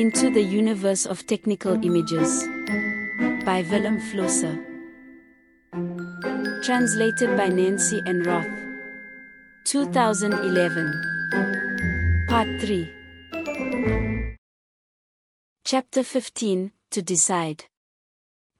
Into the Universe of Technical Images by Vilém Flusser. Translated by Nancy Ann Roth. 2011. Part 3. Chapter 15 To Decide.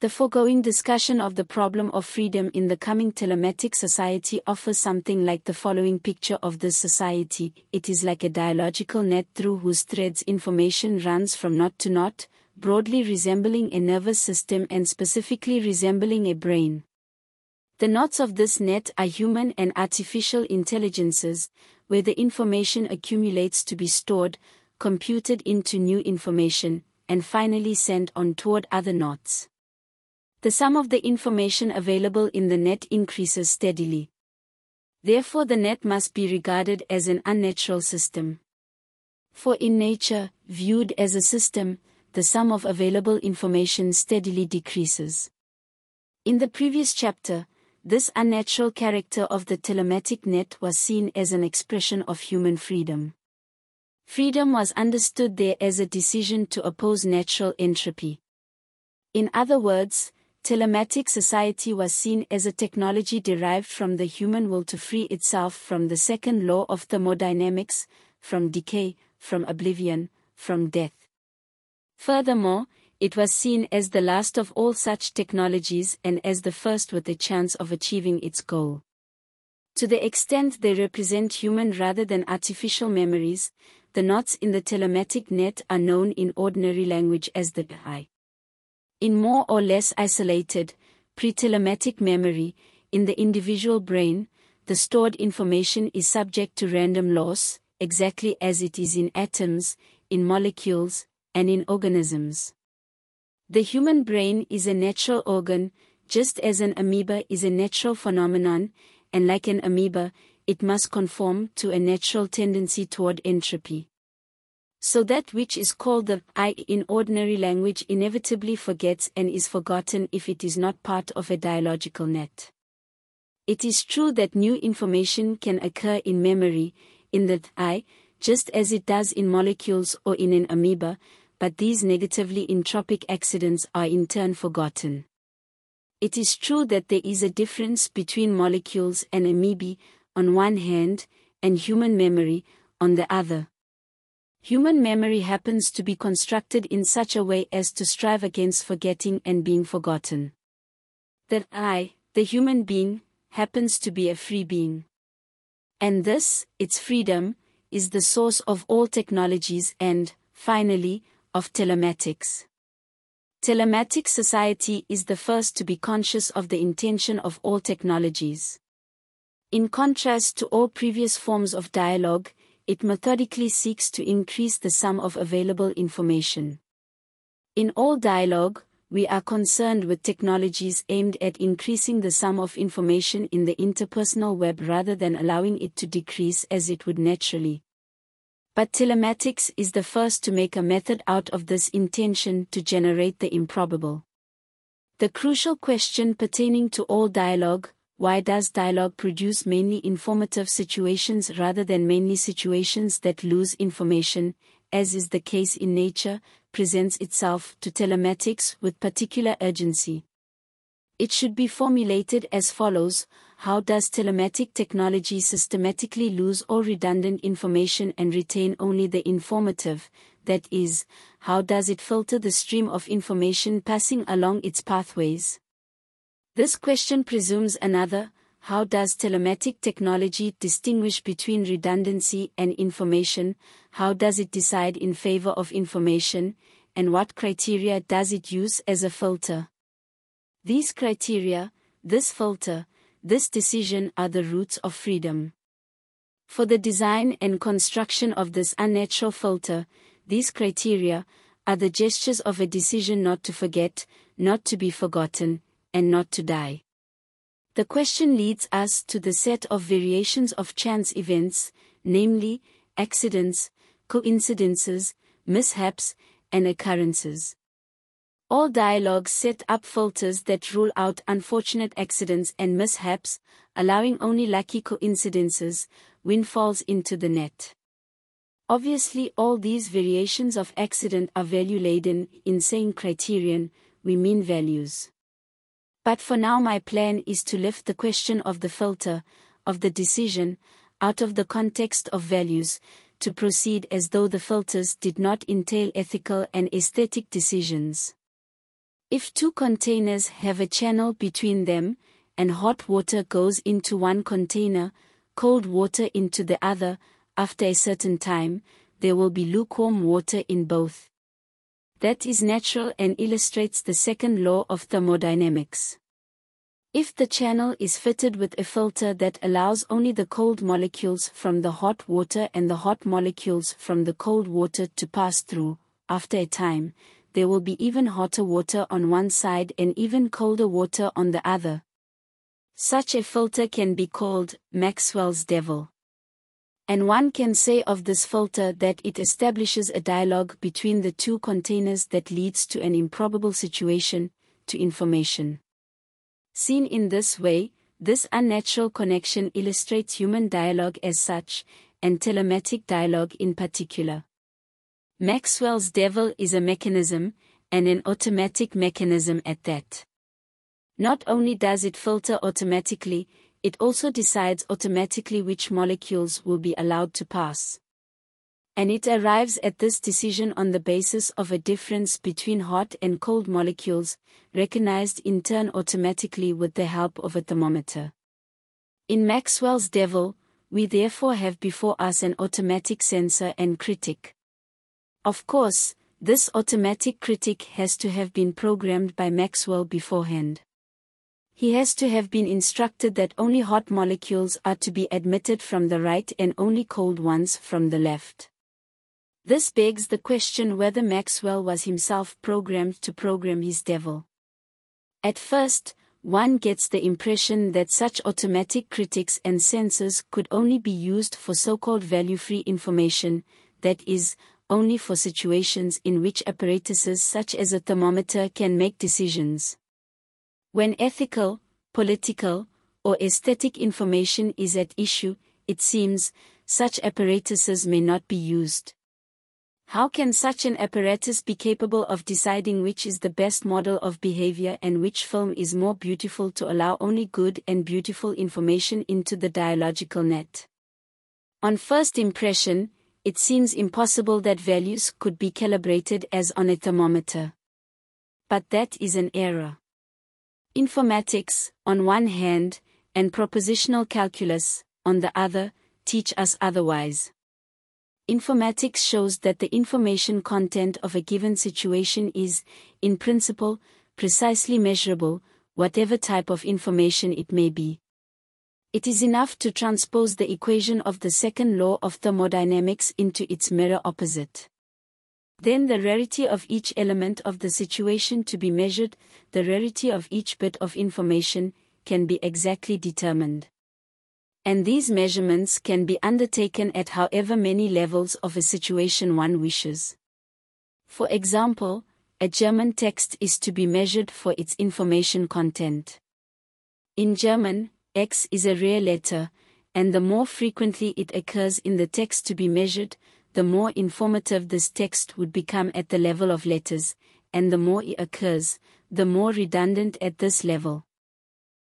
The foregoing discussion of the problem of freedom in the coming telematic society offers something like the following picture of this society. It is like a dialogical net through whose threads information runs from knot to knot, broadly resembling a nervous system and specifically resembling a brain. The knots of this net are human and artificial intelligences, where the information accumulates to be stored, computed into new information, and finally sent on toward other knots the sum of the information available in the net increases steadily. Therefore the net must be regarded as an unnatural system. For in nature, viewed as a system, the sum of available information steadily decreases. In the previous chapter, this unnatural character of the telematic net was seen as an expression of human freedom. Freedom was understood there as a decision to oppose natural entropy. In other words, telematic society was seen as a technology derived from the human will to free itself from the second law of thermodynamics, from decay, from oblivion, from death. Furthermore, it was seen as the last of all such technologies and as the first with a chance of achieving its goal. To the extent they represent human rather than artificial memories, the knots in the telematic net are known in ordinary language as the I. In more or less isolated, pre-telematic memory, in the individual brain, the stored information is subject to random loss, exactly as it is in atoms, in molecules, and in organisms. The human brain is a natural organ, just as an amoeba is a natural phenomenon, and like an amoeba, it must conform to a natural tendency toward entropy. So that which is called the I in ordinary language inevitably forgets and is forgotten if it is not part of a dialogical net. It is true that new information can occur in memory, in the I, just as it does in molecules or in an amoeba, but these negatively entropic accidents are in turn forgotten. It is true that there is a difference between molecules and amoebae, on one hand, and human memory, on the other. Human memory happens to be constructed in such a way as to strive against forgetting and being forgotten. That I, the human being, happens to be a free being. And this, its freedom, is the source of all technologies and, finally, of telematics. Telematic society is the first to be conscious of the intention of all technologies. In contrast to all previous forms of dialogue, it methodically seeks to increase the sum of available information. In all dialogue, we are concerned with technologies aimed at increasing the sum of information in the interpersonal web rather than allowing it to decrease as it would naturally. But telematics is the first to make a method out of this intention to generate the improbable. The crucial question pertaining to all dialogue, why does dialogue produce mainly informative situations rather than mainly situations that lose information, as is the case in nature, presents itself to telematics with particular urgency. It should be formulated as follows How does telematic technology systematically lose all redundant information and retain only the informative? That is, how does it filter the stream of information passing along its pathways? This question presumes another, how does telematic technology distinguish between redundancy and information, how does it decide in favor of information, and what criteria does it use as a filter? These criteria, this filter, this decision are the roots of freedom. For the design and construction of this unnatural filter, these criteria are the gestures of a decision not to forget, not to be forgotten, and not to die. The question leads us to the set of variations of chance events, namely, accidents, coincidences, mishaps, and occurrences. All dialogues set up filters that rule out unfortunate accidents and mishaps, allowing only lucky coincidences, windfalls into the net. Obviously all these variations of accident are value-laden, in saying criterion, we mean values. But for now my plan is to lift the question of the filter, of the decision, out of the context of values, to proceed as though the filters did not entail ethical and aesthetic decisions. If two containers have a channel between them, and hot water goes into one container, cold water into the other, after a certain time, there will be lukewarm water in both. That is natural and illustrates the second law of thermodynamics. If the channel is fitted with a filter that allows only the cold molecules from the hot water and the hot molecules from the cold water to pass through, after a time, there will be even hotter water on one side and even colder water on the other. Such a filter can be called Maxwell's devil. And one can say of this filter that it establishes a dialogue between the two containers that leads to an improbable situation, to information. Seen in this way, this unnatural connection illustrates human dialogue as such, and telematic dialogue in particular. Maxwell's devil is a mechanism, and an automatic mechanism at that. Not only does it filter automatically, it also decides automatically which molecules will be allowed to pass. And it arrives at this decision on the basis of a difference between hot and cold molecules, recognized in turn automatically with the help of a thermometer. In Maxwell's devil, we therefore have before us an automatic censor and critic. Of course, this automatic critic has to have been programmed by Maxwell beforehand. He has to have been instructed that only hot molecules are to be admitted from the right and only cold ones from the left. This begs the question whether Maxwell was himself programmed to program his devil. At first, one gets the impression that such automatic critics and censors could only be used for so-called value-free information, that is, only for situations in which apparatuses such as a thermometer can make decisions. When ethical, political, or aesthetic information is at issue, it seems, such apparatuses may not be used. How can such an apparatus be capable of deciding which is the best model of behavior and which film is more beautiful to allow only good and beautiful information into the dialogical net? On first impression, it seems impossible that values could be calibrated as on a thermometer. But that is an error. Informatics, on one hand, and propositional calculus, on the other, teach us otherwise. Informatics shows that the information content of a given situation is, in principle, precisely measurable, whatever type of information it may be. It is enough to transpose the equation of the second law of thermodynamics into its mirror opposite. Then the rarity of each element of the situation to be measured, the rarity of each bit of information, can be exactly determined. And these measurements can be undertaken at however many levels of a situation one wishes. For example, a German text is to be measured for its information content. In German, X is a rare letter, and the more frequently it occurs in the text to be measured, the more informative this text would become at the level of letters, and the more it occurs, the more redundant at this level.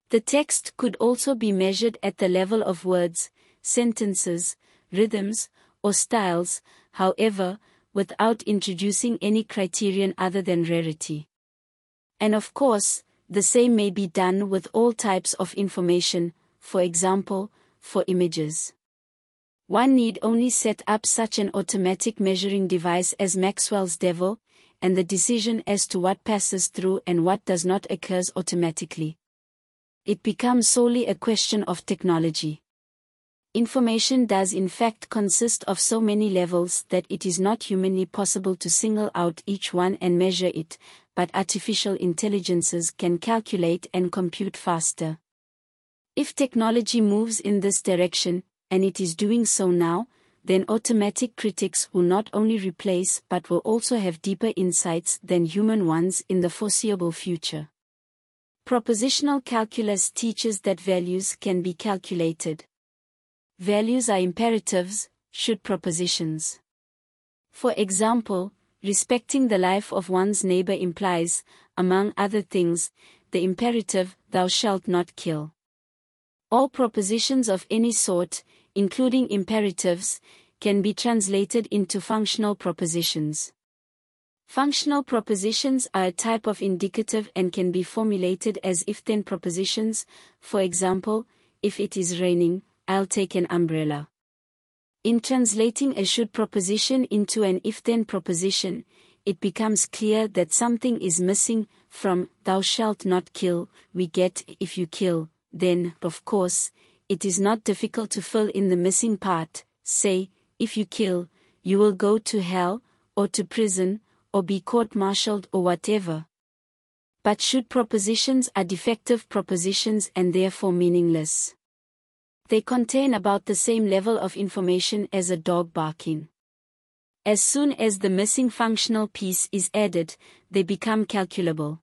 The text could also be measured at the level of words, sentences, rhythms, or styles, however, without introducing any criterion other than rarity. And of course, the same may be done with all types of information, for example, for images. One need only set up such an automatic measuring device as Maxwell's Devil, and the decision as to what passes through and what does not occurs automatically. It becomes solely a question of technology. Information does in fact consist of so many levels that it is not humanly possible to single out each one and measure it, but artificial intelligences can calculate and compute faster. If technology moves in this direction, and it is doing so now, then automatic critics will not only replace but will also have deeper insights than human ones in the foreseeable future. Propositional calculus teaches that values can be calculated. Values are imperatives, should propositions. For example, respecting the life of one's neighbor implies, among other things, the imperative, thou shalt not kill. All propositions of any sort, including imperatives, can be translated into functional propositions. Functional propositions are a type of indicative and can be formulated as if-then propositions, for example, if it is raining, I'll take an umbrella. In translating a should proposition into an if-then proposition, it becomes clear that something is missing from thou shalt not kill, we get if you kill, then, of course, it is not difficult to fill in the missing part, say, if you kill, you will go to hell, or to prison, or be court-martialed or whatever. But should propositions are defective propositions and therefore meaningless. They contain about the same level of information as a dog barking. As soon as the missing functional piece is added, they become calculable.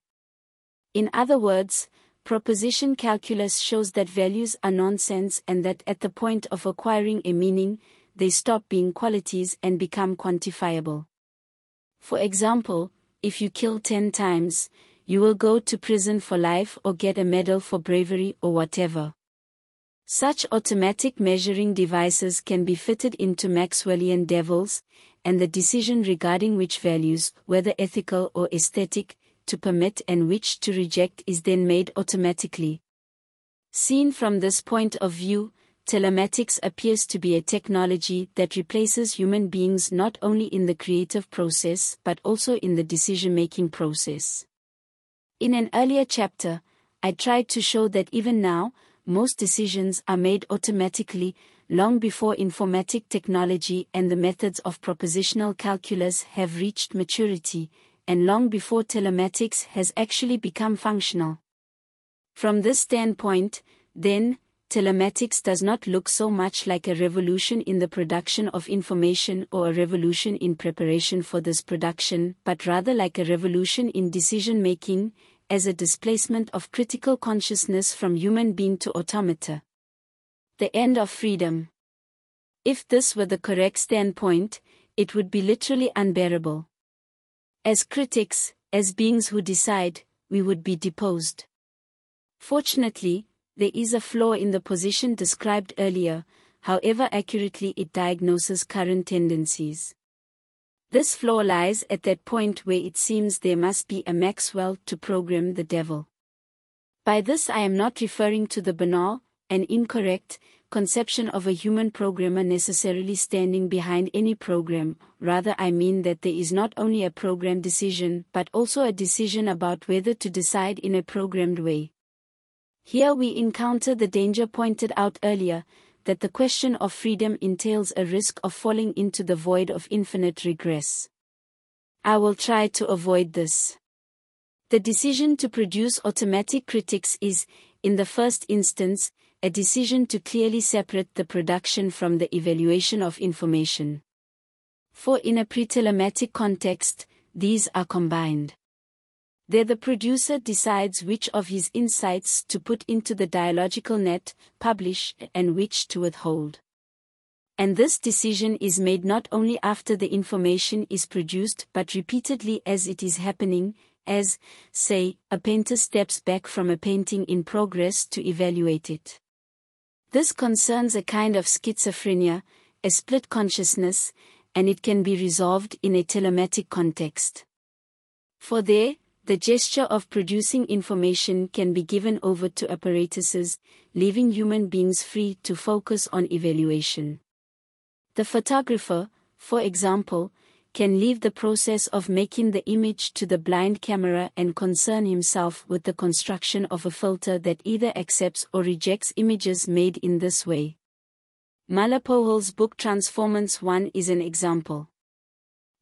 In other words, proposition calculus shows that values are nonsense and that at the point of acquiring a meaning, they stop being qualities and become quantifiable. For example, if you kill 10 times, you will go to prison for life or get a medal for bravery or whatever. Such automatic measuring devices can be fitted into Maxwellian devils, and the decision regarding which values, whether ethical or aesthetic, to permit and which to reject is then made automatically. Seen from this point of view, telematics appears to be a technology that replaces human beings not only in the creative process but also in the decision-making process. In an earlier chapter, I tried to show that even now, most decisions are made automatically, long before informatic technology and the methods of propositional calculus have reached maturity, and long before telematics has actually become functional. From this standpoint, then, telematics does not look so much like a revolution in the production of information or a revolution in preparation for this production, but rather like a revolution in decision making, as a displacement of critical consciousness from human being to automata. The end of freedom. If this were the correct standpoint, it would be literally unbearable. As critics, as beings who decide, we would be deposed. Fortunately, there is a flaw in the position described earlier, however accurately it diagnoses current tendencies. This flaw lies at that point where it seems there must be a Maxwell to program the devil. By this I am not referring to the banal, and incorrect, conception of a human programmer necessarily standing behind any program, rather I mean that there is not only a program decision but also a decision about whether to decide in a programmed way. Here we encounter the danger pointed out earlier, that the question of freedom entails a risk of falling into the void of infinite regress. I will try to avoid this. The decision to produce automatic critics is, in the first instance, a decision to clearly separate the production from the evaluation of information. For in a pre-telematic context, these are combined. There the producer decides which of his insights to put into the dialogical net, publish, and which to withhold. And this decision is made not only after the information is produced but repeatedly as it is happening, as, say, a painter steps back from a painting in progress to evaluate it. This concerns a kind of schizophrenia, a split consciousness, and it can be resolved in a telematic context. For there, the gesture of producing information can be given over to apparatuses, leaving human beings free to focus on evaluation. The photographer, for example, can leave the process of making the image to the blind camera and concern himself with the construction of a filter that either accepts or rejects images made in this way. Müller-Pohle's book Transformance 1 is an example.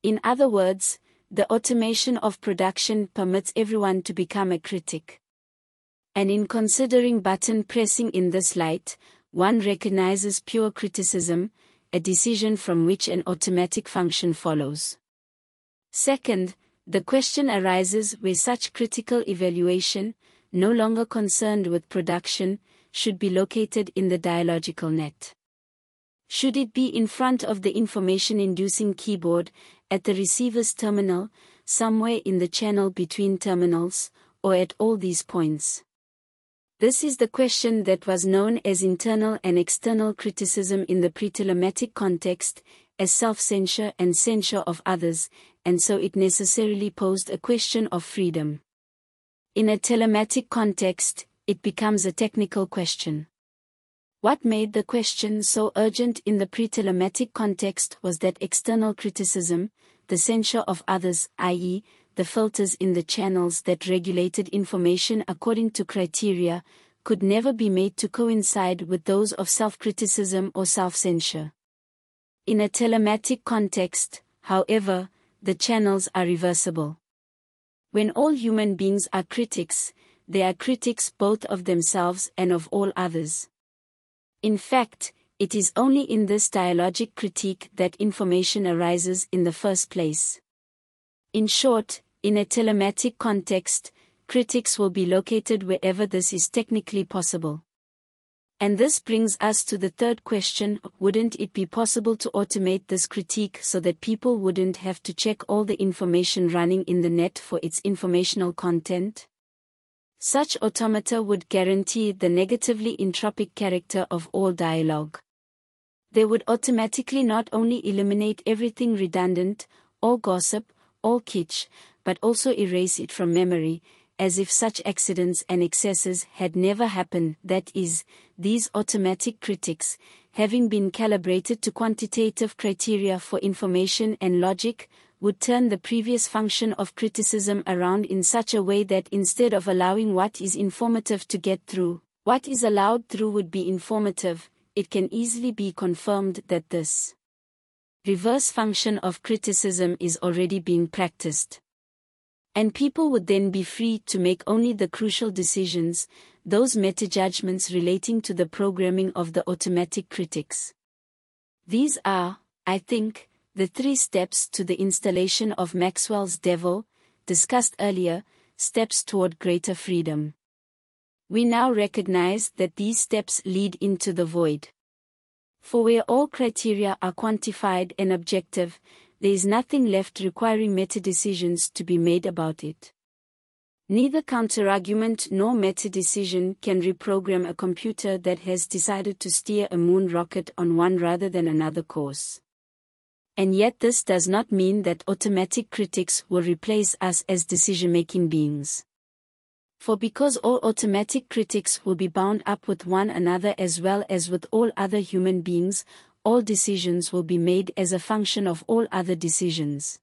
In other words, the automation of production permits everyone to become a critic. And in considering button pressing in this light, one recognizes pure criticism, a decision from which an automatic function follows. Second, the question arises where such critical evaluation, no longer concerned with production, should be located in the dialogical net. Should it be in front of the information-inducing keyboard, at the receiver's terminal, somewhere in the channel between terminals, or at all these points? This is the question that was known as internal and external criticism in the pre-telematic context, as self-censure and censure of others, and so it necessarily posed a question of freedom. In a telematic context, it becomes a technical question. What made the question so urgent in the pre-telematic context was that external criticism, the censure of others, i.e., the filters in the channels that regulated information according to criteria, could never be made to coincide with those of self-criticism or self-censure. In a telematic context, however, the channels are reversible. When all human beings are critics, they are critics both of themselves and of all others. In fact, it is only in this dialogic critique that information arises in the first place. In short, in a telematic context, critics will be located wherever this is technically possible. And this brings us to the third question wouldn't it be possible to automate this critique so that people wouldn't have to check all the information running in the net for its informational content? Such automata would guarantee the negatively entropic character of all dialogue. They would automatically not only eliminate everything redundant, all gossip, all kitsch, but also erase it from memory, as if such accidents and excesses had never happened, that is, these automatic critics, having been calibrated to quantitative criteria for information and logic, would turn the previous function of criticism around in such a way that instead of allowing what is informative to get through, what is allowed through would be informative, it can easily be confirmed that this reverse function of criticism is already being practiced. And people would then be free to make only the crucial decisions, those meta-judgments relating to the programming of the automatic critics. These are, I think, the three steps to the installation of Maxwell's devil, discussed earlier, steps toward greater freedom. We now recognize that these steps lead into the void. For where all criteria are quantified and objective, there is nothing left requiring meta-decisions to be made about it. Neither counterargument nor meta-decision can reprogram a computer that has decided to steer a moon rocket on one rather than another course. And yet this does not mean that automatic critics will replace us as decision-making beings. For because all automatic critics will be bound up with one another as well as with all other human beings, all decisions will be made as a function of all other decisions.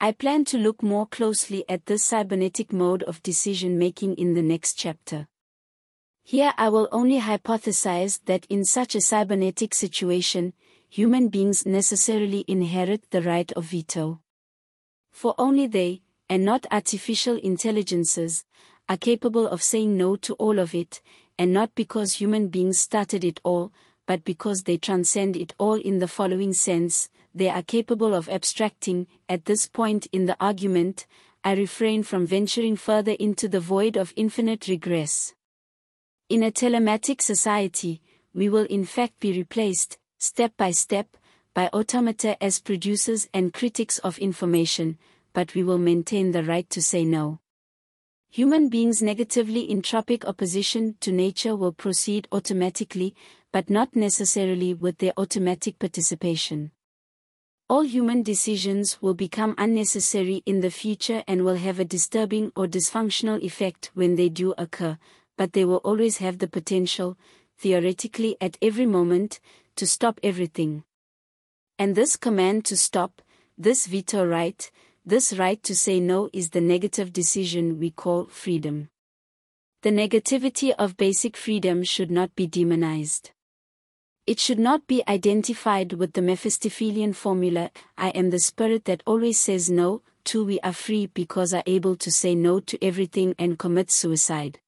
I plan to look more closely at this cybernetic mode of decision making in the next chapter. Here I will only hypothesize that in such a cybernetic situation, human beings necessarily inherit the right of veto. For only they, and not artificial intelligences, are capable of saying no to all of it, and not because human beings started it all, but because they transcend it all in the following sense, they are capable of abstracting, at this point in the argument, I refrain from venturing further into the void of infinite regress. In a telematic society, we will in fact be replaced, step by step, by automata as producers and critics of information, but we will maintain the right to say no. Human beings' negatively entropic opposition to nature will proceed automatically, but not necessarily with their automatic participation. All human decisions will become unnecessary in the future and will have a disturbing or dysfunctional effect when they do occur, but they will always have the potential, theoretically at every moment, to stop everything. And this command to stop, this veto right, this right to say no is the negative decision we call freedom. The negativity of basic freedom should not be demonized. It should not be identified with the Mephistophelian formula, I am the spirit that always says no, to we are free because are able to say no to everything and commit suicide.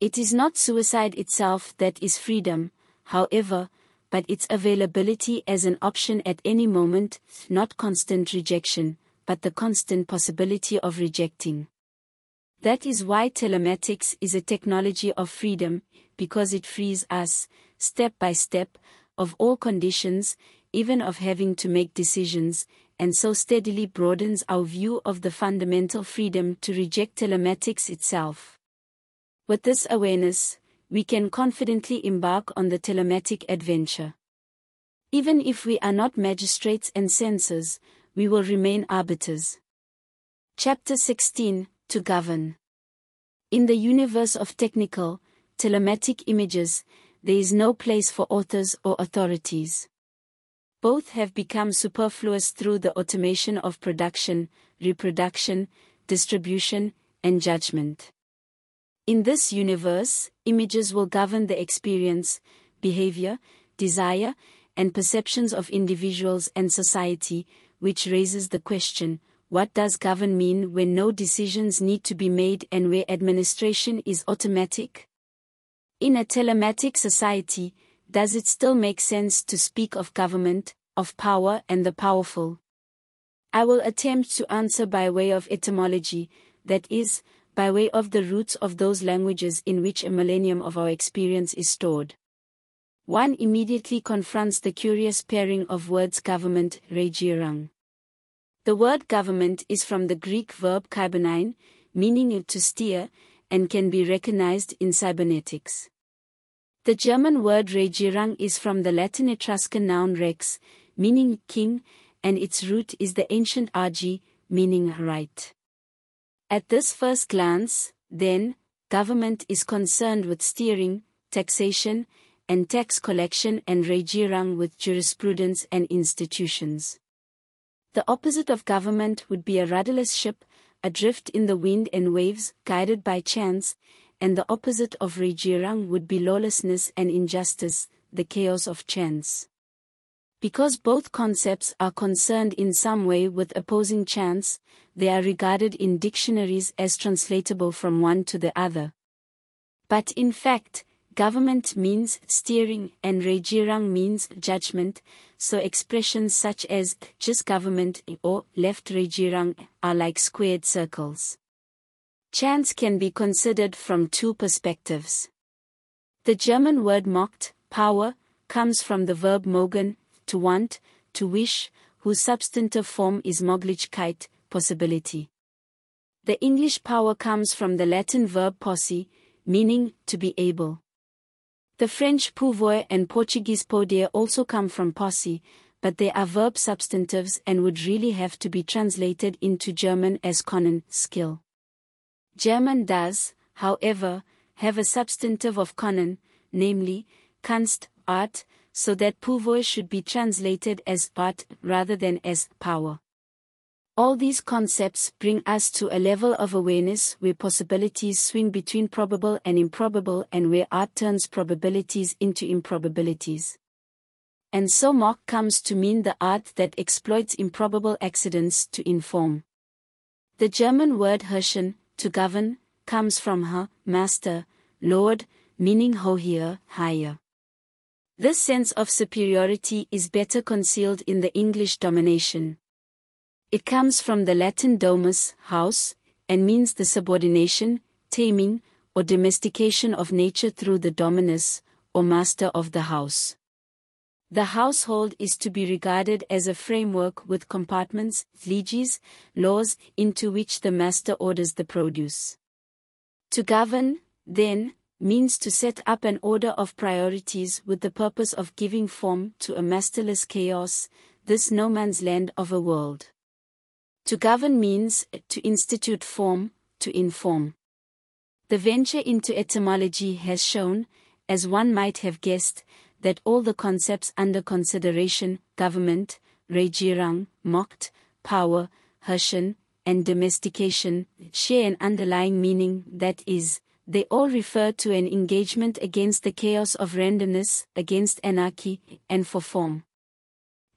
It is not suicide itself that is freedom, however, but its availability as an option at any moment, not constant rejection, but the constant possibility of rejecting. That is why telematics is a technology of freedom, because it frees us, step by step, of all conditions, even of having to make decisions, and so steadily broadens our view of the fundamental freedom to reject telematics itself. With this awareness, we can confidently embark on the telematic adventure. Even if we are not magistrates and censors, we will remain arbiters. Chapter 16 To Govern In the universe of technical, telematic images, there is no place for authors or authorities. Both have become superfluous through the automation of production, reproduction, distribution, and judgment. In this universe, images will govern the experience, behavior, desire, and perceptions of individuals and society, which raises the question what does govern mean when no decisions need to be made and where administration is automatic? In a telematic society, does it still make sense to speak of government, of power and the powerful? I will attempt to answer by way of etymology, that is, by way of the roots of those languages in which a millennium of our experience is stored. One immediately confronts the curious pairing of words government, regierung. The word government is from the Greek verb kybernein, meaning to steer, and can be recognized in cybernetics. The German word Regierung is from the Latin Etruscan noun rex, meaning king, and its root is the ancient agi, meaning right. At this first glance, then, government is concerned with steering, taxation, and tax collection and Regierung with jurisprudence and institutions. The opposite of government would be a rudderless ship, adrift in the wind and waves, guided by chance, and the opposite of Regierung would be lawlessness and injustice, the chaos of chance. Because both concepts are concerned in some way with opposing chance, they are regarded in dictionaries as translatable from one to the other. But in fact, government means steering and Regierung means judgment, so expressions such as just government or left Regierung are like squared circles. Chance can be considered from two perspectives. The German word Macht, power, comes from the verb mogen, to want, to wish, whose substantive form is Möglichkeit, possibility. The English power comes from the Latin verb posse, meaning to be able. The French pouvoir and Portuguese poder also come from posse, but they are verb substantives and would really have to be translated into German as können, skill. German does, however, have a substantive of können, namely, Kunst, art, so that pouvoir should be translated as art rather than as power. All these concepts bring us to a level of awareness where possibilities swing between probable and improbable and where art turns probabilities into improbabilities. And so mock comes to mean the art that exploits improbable accidents to inform. The German word herrschen, to govern, comes from Herr, master, lord, meaning hoher, higher. This sense of superiority is better concealed in the English domination. It comes from the Latin domus, house, and means the subordination, taming, or domestication of nature through the dominus, or master of the house. The household is to be regarded as a framework with compartments, leges, laws, into which the master orders the produce. To govern, then, means to set up an order of priorities with the purpose of giving form to a masterless chaos, this no man's land of a world. To govern means to institute form, to inform. The venture into etymology has shown, as one might have guessed, that all the concepts under consideration, government, regierung, Macht, power, herrschen, and domestication, share an underlying meaning that is, they all refer to an engagement against the chaos of randomness, against anarchy, and for form.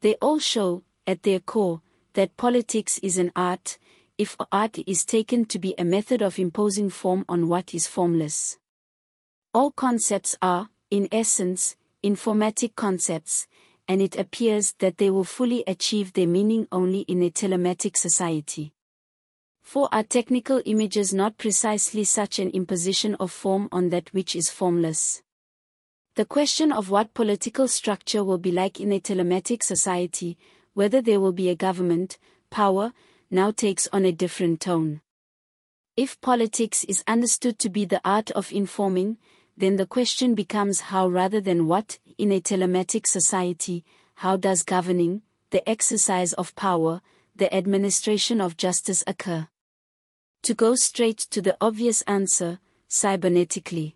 They all show, at their core, that politics is an art, if art is taken to be a method of imposing form on what is formless. All concepts are, in essence, informatic concepts, and it appears that they will fully achieve their meaning only in a telematic society. For are technical images not precisely such an imposition of form on that which is formless? The question of what political structure will be like in a telematic society, whether there will be a government, power, now takes on a different tone. If politics is understood to be the art of informing, then the question becomes how rather than what, in a telematic society, how does governing, the exercise of power, the administration of justice occur? To go straight to the obvious answer, cybernetically.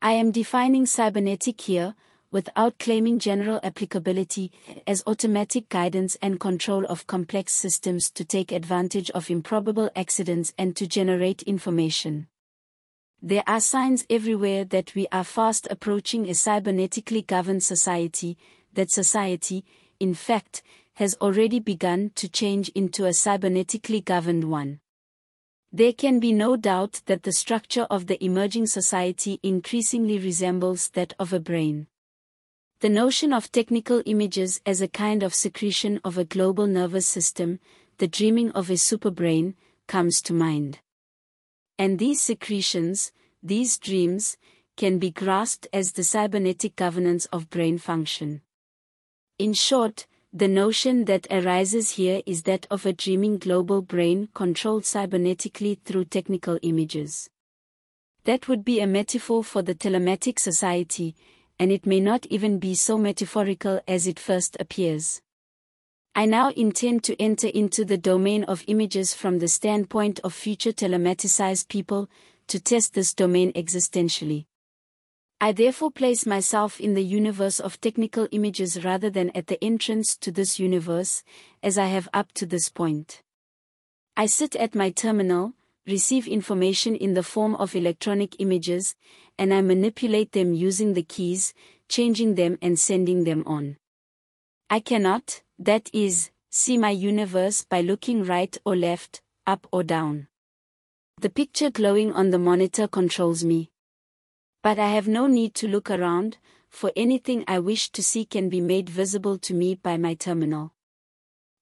I am defining cybernetic here, without claiming general applicability, as automatic guidance and control of complex systems to take advantage of improbable accidents and to generate information. There are signs everywhere that we are fast approaching a cybernetically governed society, that society, in fact, has already begun to change into a cybernetically governed one. There can be no doubt that the structure of the emerging society increasingly resembles that of a brain. The notion of technical images as a kind of secretion of a global nervous system, the dreaming of a superbrain, comes to mind. And these secretions, these dreams, can be grasped as the cybernetic governance of brain function. In short, the notion that arises here is that of a dreaming global brain controlled cybernetically through technical images. That would be a metaphor for the telematic society, and it may not even be so metaphorical as it first appears. I now intend to enter into the domain of images from the standpoint of future telematicized people, to test this domain existentially. I therefore place myself in the universe of technical images rather than at the entrance to this universe, as I have up to this point. I sit at my terminal, receive information in the form of electronic images, and I manipulate them using the keys, changing them and sending them on. I cannot, that is, see my universe by looking right or left, up or down. The picture glowing on the monitor controls me. But I have no need to look around, for anything I wish to see can be made visible to me by my terminal.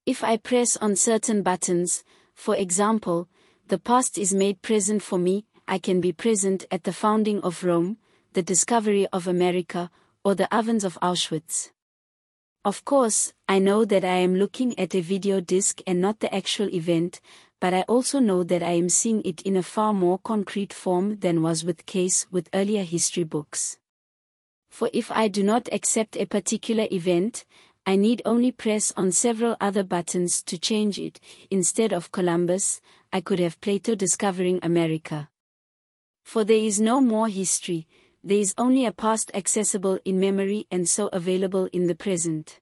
If I press on certain buttons, for example, the past is made present for me, I can be present at the founding of Rome, the discovery of America, or the ovens of Auschwitz. Of course, I know that I am looking at a video disc and not the actual event, but I also know that I am seeing it in a far more concrete form than was with case with earlier history books. For if I do not accept a particular event, I need only press on several other buttons to change it. Instead of Columbus, I could have Plato discovering America. For there is no more history, there is only a past accessible in memory and so available in the present.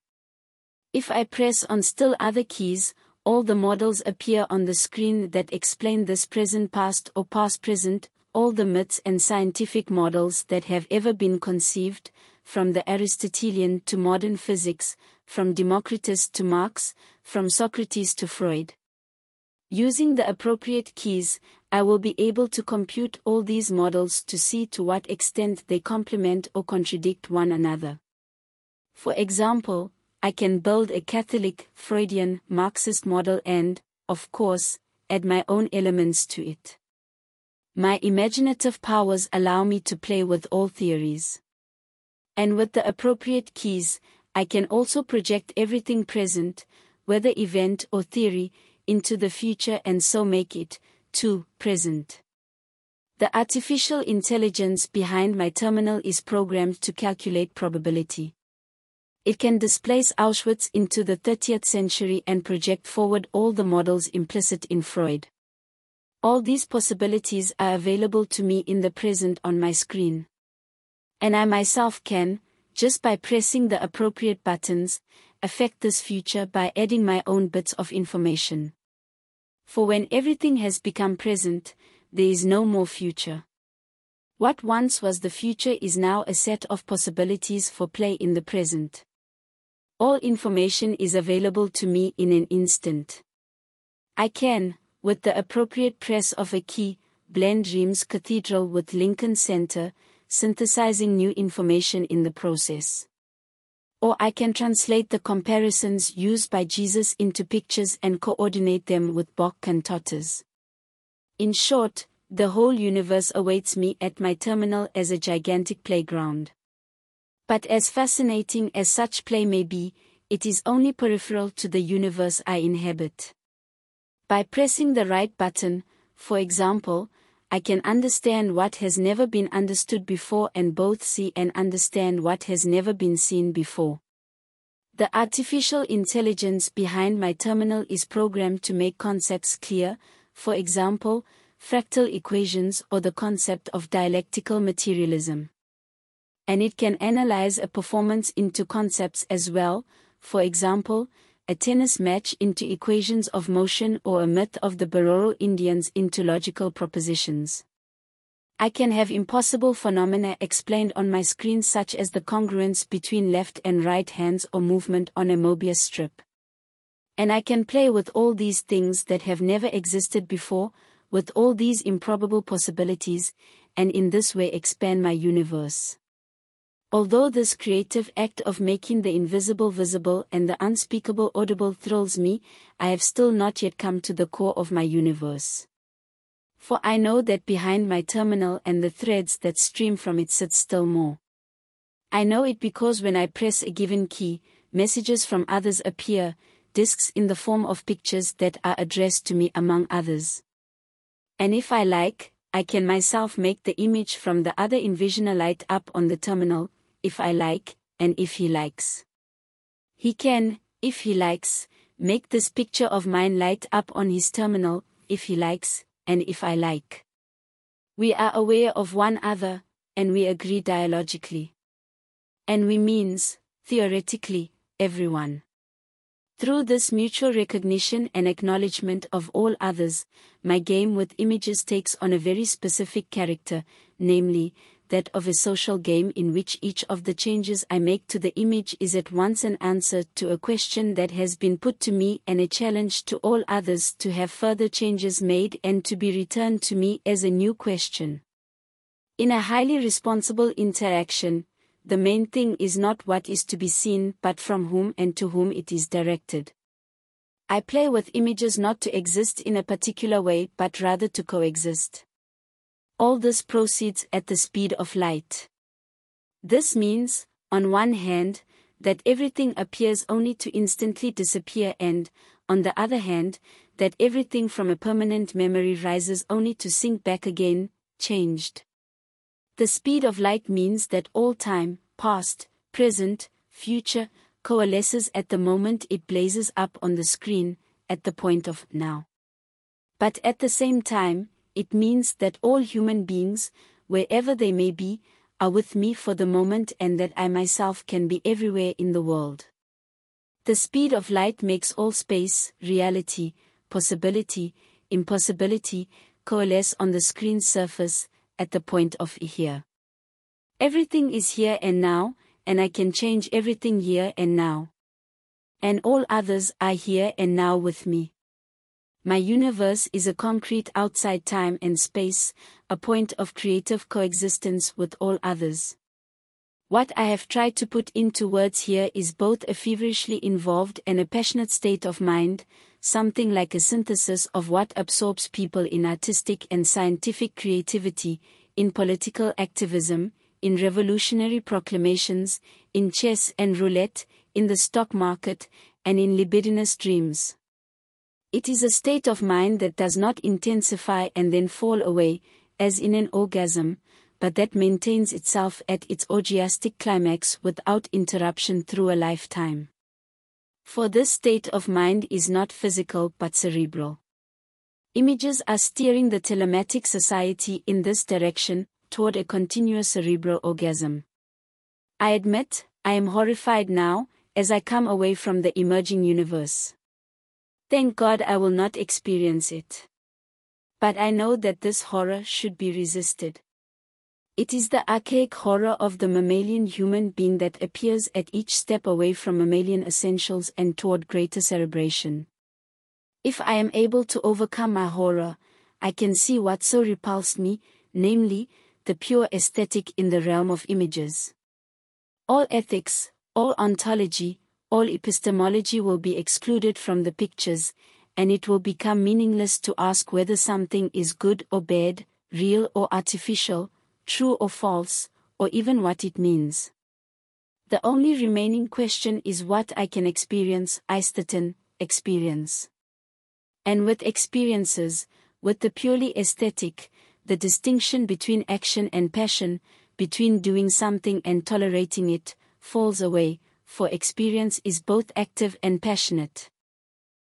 If I press on still other keys, all the models appear on the screen that explain this present past or past present, all the myths and scientific models that have ever been conceived, from the Aristotelian to modern physics, from Democritus to Marx, from Socrates to Freud. Using the appropriate keys, I will be able to compute all these models to see to what extent they complement or contradict one another. For example, I can build a Catholic, Freudian, Marxist model and, of course, add my own elements to it. My imaginative powers allow me to play with all theories. And with the appropriate keys, I can also project everything present, whether event or theory, into the future and so make it, too, present. The artificial intelligence behind my terminal is programmed to calculate probability. It can displace Auschwitz into the 30th century and project forward all the models implicit in Freud. All these possibilities are available to me in the present on my screen. And I myself can, just by pressing the appropriate buttons, affect this future by adding my own bits of information. For when everything has become present, there is no more future. What once was the future is now a set of possibilities for play in the present. All information is available to me in an instant. I can, with the appropriate press of a key, blend Reims Cathedral with Lincoln Center, synthesizing new information in the process. Or I can translate the comparisons used by Jesus into pictures and coordinate them with Bach cantatas. In short, the whole universe awaits me at my terminal as a gigantic playground. But as fascinating as such play may be, it is only peripheral to the universe I inhabit. By pressing the right button, for example, I can understand what has never been understood before and both see and understand what has never been seen before. The artificial intelligence behind my terminal is programmed to make concepts clear, for example, fractal equations or the concept of dialectical materialism. And it can analyze a performance into concepts as well, for example, a tennis match into equations of motion or a myth of the Bororo Indians into logical propositions. I can have impossible phenomena explained on my screen such as the congruence between left and right hands or movement on a Mobius strip. And I can play with all these things that have never existed before, with all these improbable possibilities, and in this way expand my universe. Although this creative act of making the invisible visible and the unspeakable audible thrills me, I have still not yet come to the core of my universe. For I know that behind my terminal and the threads that stream from it sits still more. I know it because when I press a given key, messages from others appear, discs in the form of pictures that are addressed to me among others. And if I like, I can myself make the image from the other envisioner light up on the terminal, if I like, and if he likes. He can, if he likes, make this picture of mine light up on his terminal, if he likes, and if I like. We are aware of one other, and we agree dialogically. And we means, theoretically, everyone. Through this mutual recognition and acknowledgement of all others, my game with images takes on a very specific character, namely, that of a social game in which each of the changes I make to the image is at once an answer to a question that has been put to me and a challenge to all others to have further changes made and to be returned to me as a new question. In a highly responsible interaction, the main thing is not what is to be seen but from whom and to whom it is directed. I play with images not to exist in a particular way but rather to coexist. All this proceeds at the speed of light. This means, on one hand, that everything appears only to instantly disappear and, on the other hand, that everything from a permanent memory rises only to sink back again, changed. The speed of light means that all time, past, present, future, coalesces at the moment it blazes up on the screen, at the point of now. But at the same time, it means that all human beings, wherever they may be, are with me for the moment and that I myself can be everywhere in the world. The speed of light makes all space, reality, possibility, impossibility, coalesce on the screen surface, at the point of here. Everything is here and now, and I can change everything here and now. And all others are here and now with me. My universe is a concrete outside time and space, a point of creative coexistence with all others. What I have tried to put into words here is both a feverishly involved and a passionate state of mind, something like a synthesis of what absorbs people in artistic and scientific creativity, in political activism, in revolutionary proclamations, in chess and roulette, in the stock market, and in libidinous dreams. It is a state of mind that does not intensify and then fall away, as in an orgasm, but that maintains itself at its orgiastic climax without interruption through a lifetime. For this state of mind is not physical but cerebral. Images are steering the telematic society in this direction, toward a continuous cerebral orgasm. I admit, I am horrified now, as I come away from the emerging universe. Thank God I will not experience it. But I know that this horror should be resisted. It is the archaic horror of the mammalian human being that appears at each step away from mammalian essentials and toward greater cerebration. If I am able to overcome my horror, I can see what so repulsed me, namely, the pure aesthetic in the realm of images. All ethics, all ontology, all epistemology will be excluded from the pictures, and it will become meaningless to ask whether something is good or bad, real or artificial, true or false, or even what it means. The only remaining question is what I can experience, Eisteddfod, experience. And with experiences, with the purely aesthetic, the distinction between action and passion, between doing something and tolerating it, falls away, for experience is both active and passionate.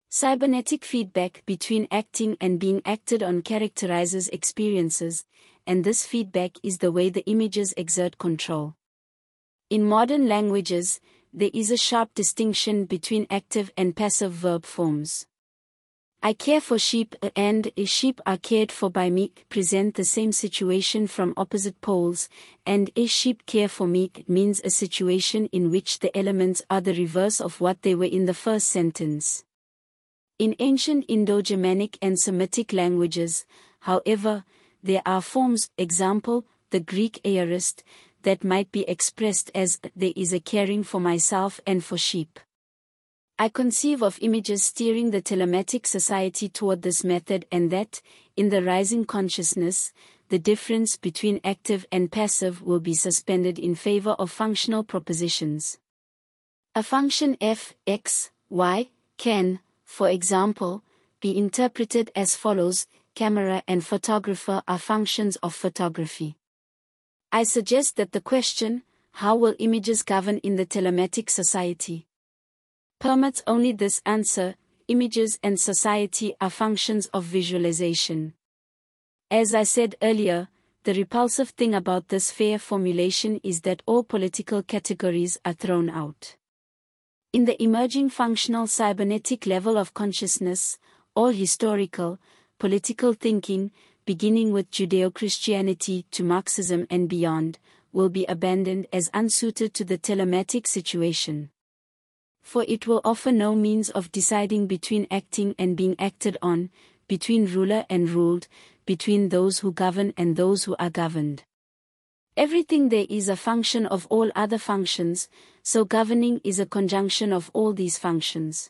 Cybernetic feedback between acting and being acted on characterizes experiences, and this feedback is the way the images exert control. In modern languages, there is a sharp distinction between active and passive verb forms. I care for sheep and sheep are cared for by me present the same situation from opposite poles, and a sheep care for me means a situation in which the elements are the reverse of what they were in the first sentence. In ancient Indo-Germanic and Semitic languages, however, there are forms, example, the Greek aorist, that might be expressed as there is a caring for myself and for sheep. I conceive of images steering the telematic society toward this method and that, in the rising consciousness, the difference between active and passive will be suspended in favor of functional propositions. A function f, x, y, can, for example, be interpreted as follows camera and photographer are functions of photography. I suggest that the question, how will images govern in the telematic society? Permits only this answer, images and society are functions of visualization. As I said earlier, the repulsive thing about this fair formulation is that all political categories are thrown out. In the emerging functional cybernetic level of consciousness, all historical, political thinking, beginning with Judeo-Christianity to Marxism and beyond, will be abandoned as unsuited to the telematic situation. For it will offer no means of deciding between acting and being acted on, between ruler and ruled, between those who govern and those who are governed. Everything there is a function of all other functions, so governing is a conjunction of all these functions.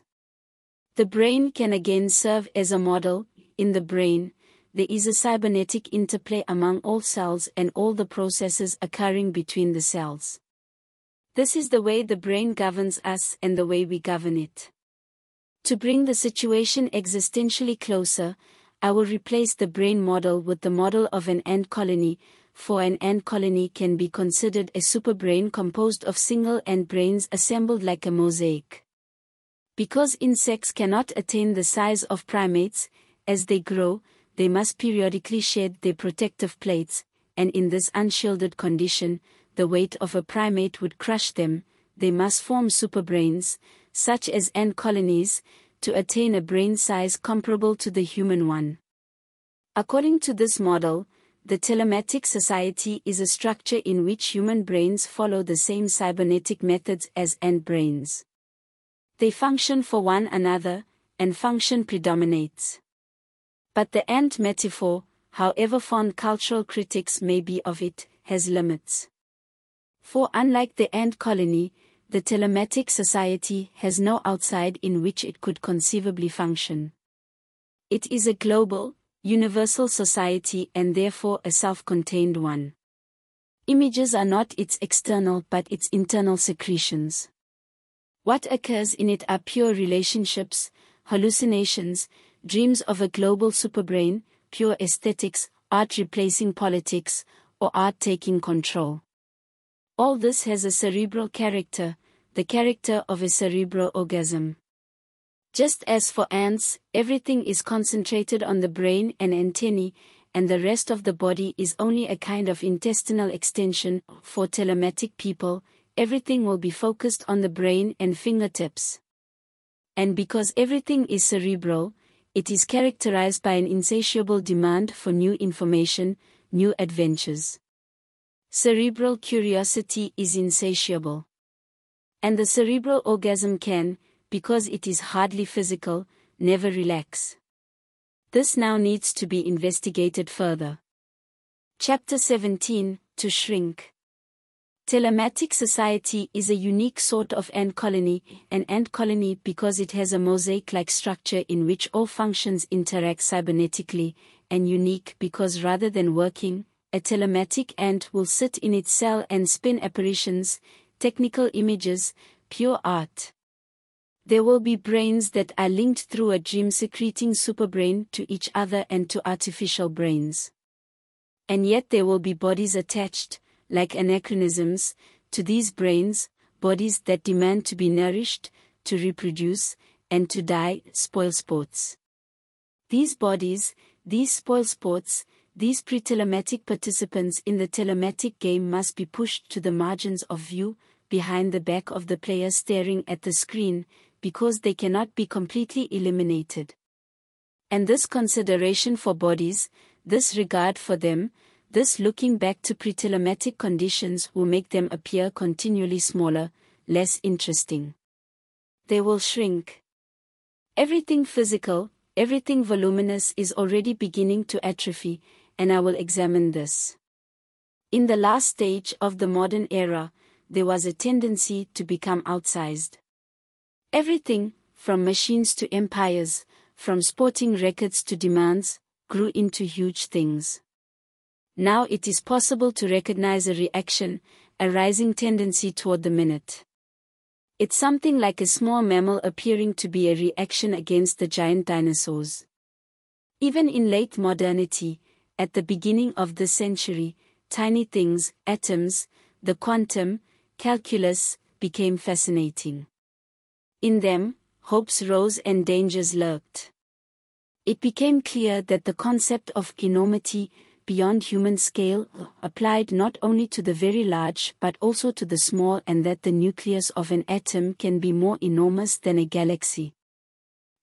The brain can again serve as a model, in the brain, there is a cybernetic interplay among all cells and all the processes occurring between the cells. This is the way the brain governs us and the way we govern it. To bring the situation existentially closer, I will replace the brain model with the model of an ant colony, for an ant colony can be considered a superbrain composed of single ant brains assembled like a mosaic. Because insects cannot attain the size of primates, as they grow, they must periodically shed their protective plates, and in this unshielded condition, the weight of a primate would crush them, they must form superbrains, such as ant colonies, to attain a brain size comparable to the human one. According to this model, the telematic society is a structure in which human brains follow the same cybernetic methods as ant brains. They function for one another, and function predominates. But the ant metaphor, however fond cultural critics may be of it, has limits. For unlike the ant colony, the telematic society has no outside in which it could conceivably function. It is a global, universal society and therefore a self-contained one. Images are not its external but its internal secretions. What occurs in it are pure relationships, hallucinations, dreams of a global superbrain, pure aesthetics, art replacing politics, or art taking control. All this has a cerebral character, the character of a cerebral orgasm. Just as for ants, everything is concentrated on the brain and antennae, and the rest of the body is only a kind of intestinal extension, for telematic people, everything will be focused on the brain and fingertips. And because everything is cerebral, it is characterized by an insatiable demand for new information, new adventures. Cerebral curiosity is insatiable. And the cerebral orgasm can, because it is hardly physical, never relax. This now needs to be investigated further. Chapter 17 To Shrink Telematic society is a unique sort of ant colony, an ant colony because it has a mosaic-like structure in which all functions interact cybernetically, and unique because rather than working, a telematic ant will sit in its cell and spin apparitions, technical images, pure art. There will be brains that are linked through a dream secreting superbrain to each other and to artificial brains. And yet there will be bodies attached, like anachronisms, to these brains, bodies that demand to be nourished, to reproduce, and to die, spoil sports. These bodies, these spoil sports, these pre-telematic participants in the telematic game must be pushed to the margins of view, behind the back of the player staring at the screen, because they cannot be completely eliminated. And this consideration for bodies, this regard for them, this looking back to pre-telematic conditions will make them appear continually smaller, less interesting. They will shrink. Everything physical, everything voluminous is already beginning to atrophy, and I will examine this. In the last stage of the modern era, there was a tendency to become outsized. Everything, from machines to empires, from sporting records to demands, grew into huge things. Now it is possible to recognize a reaction, a rising tendency toward the minute. It's something like a small mammal appearing to be a reaction against the giant dinosaurs. Even in late modernity, at the beginning of the century, tiny things, atoms, the quantum, calculus, became fascinating. In them, hopes rose and dangers lurked. It became clear that the concept of enormity, beyond human scale, applied not only to the very large but also to the small and that the nucleus of an atom can be more enormous than a galaxy.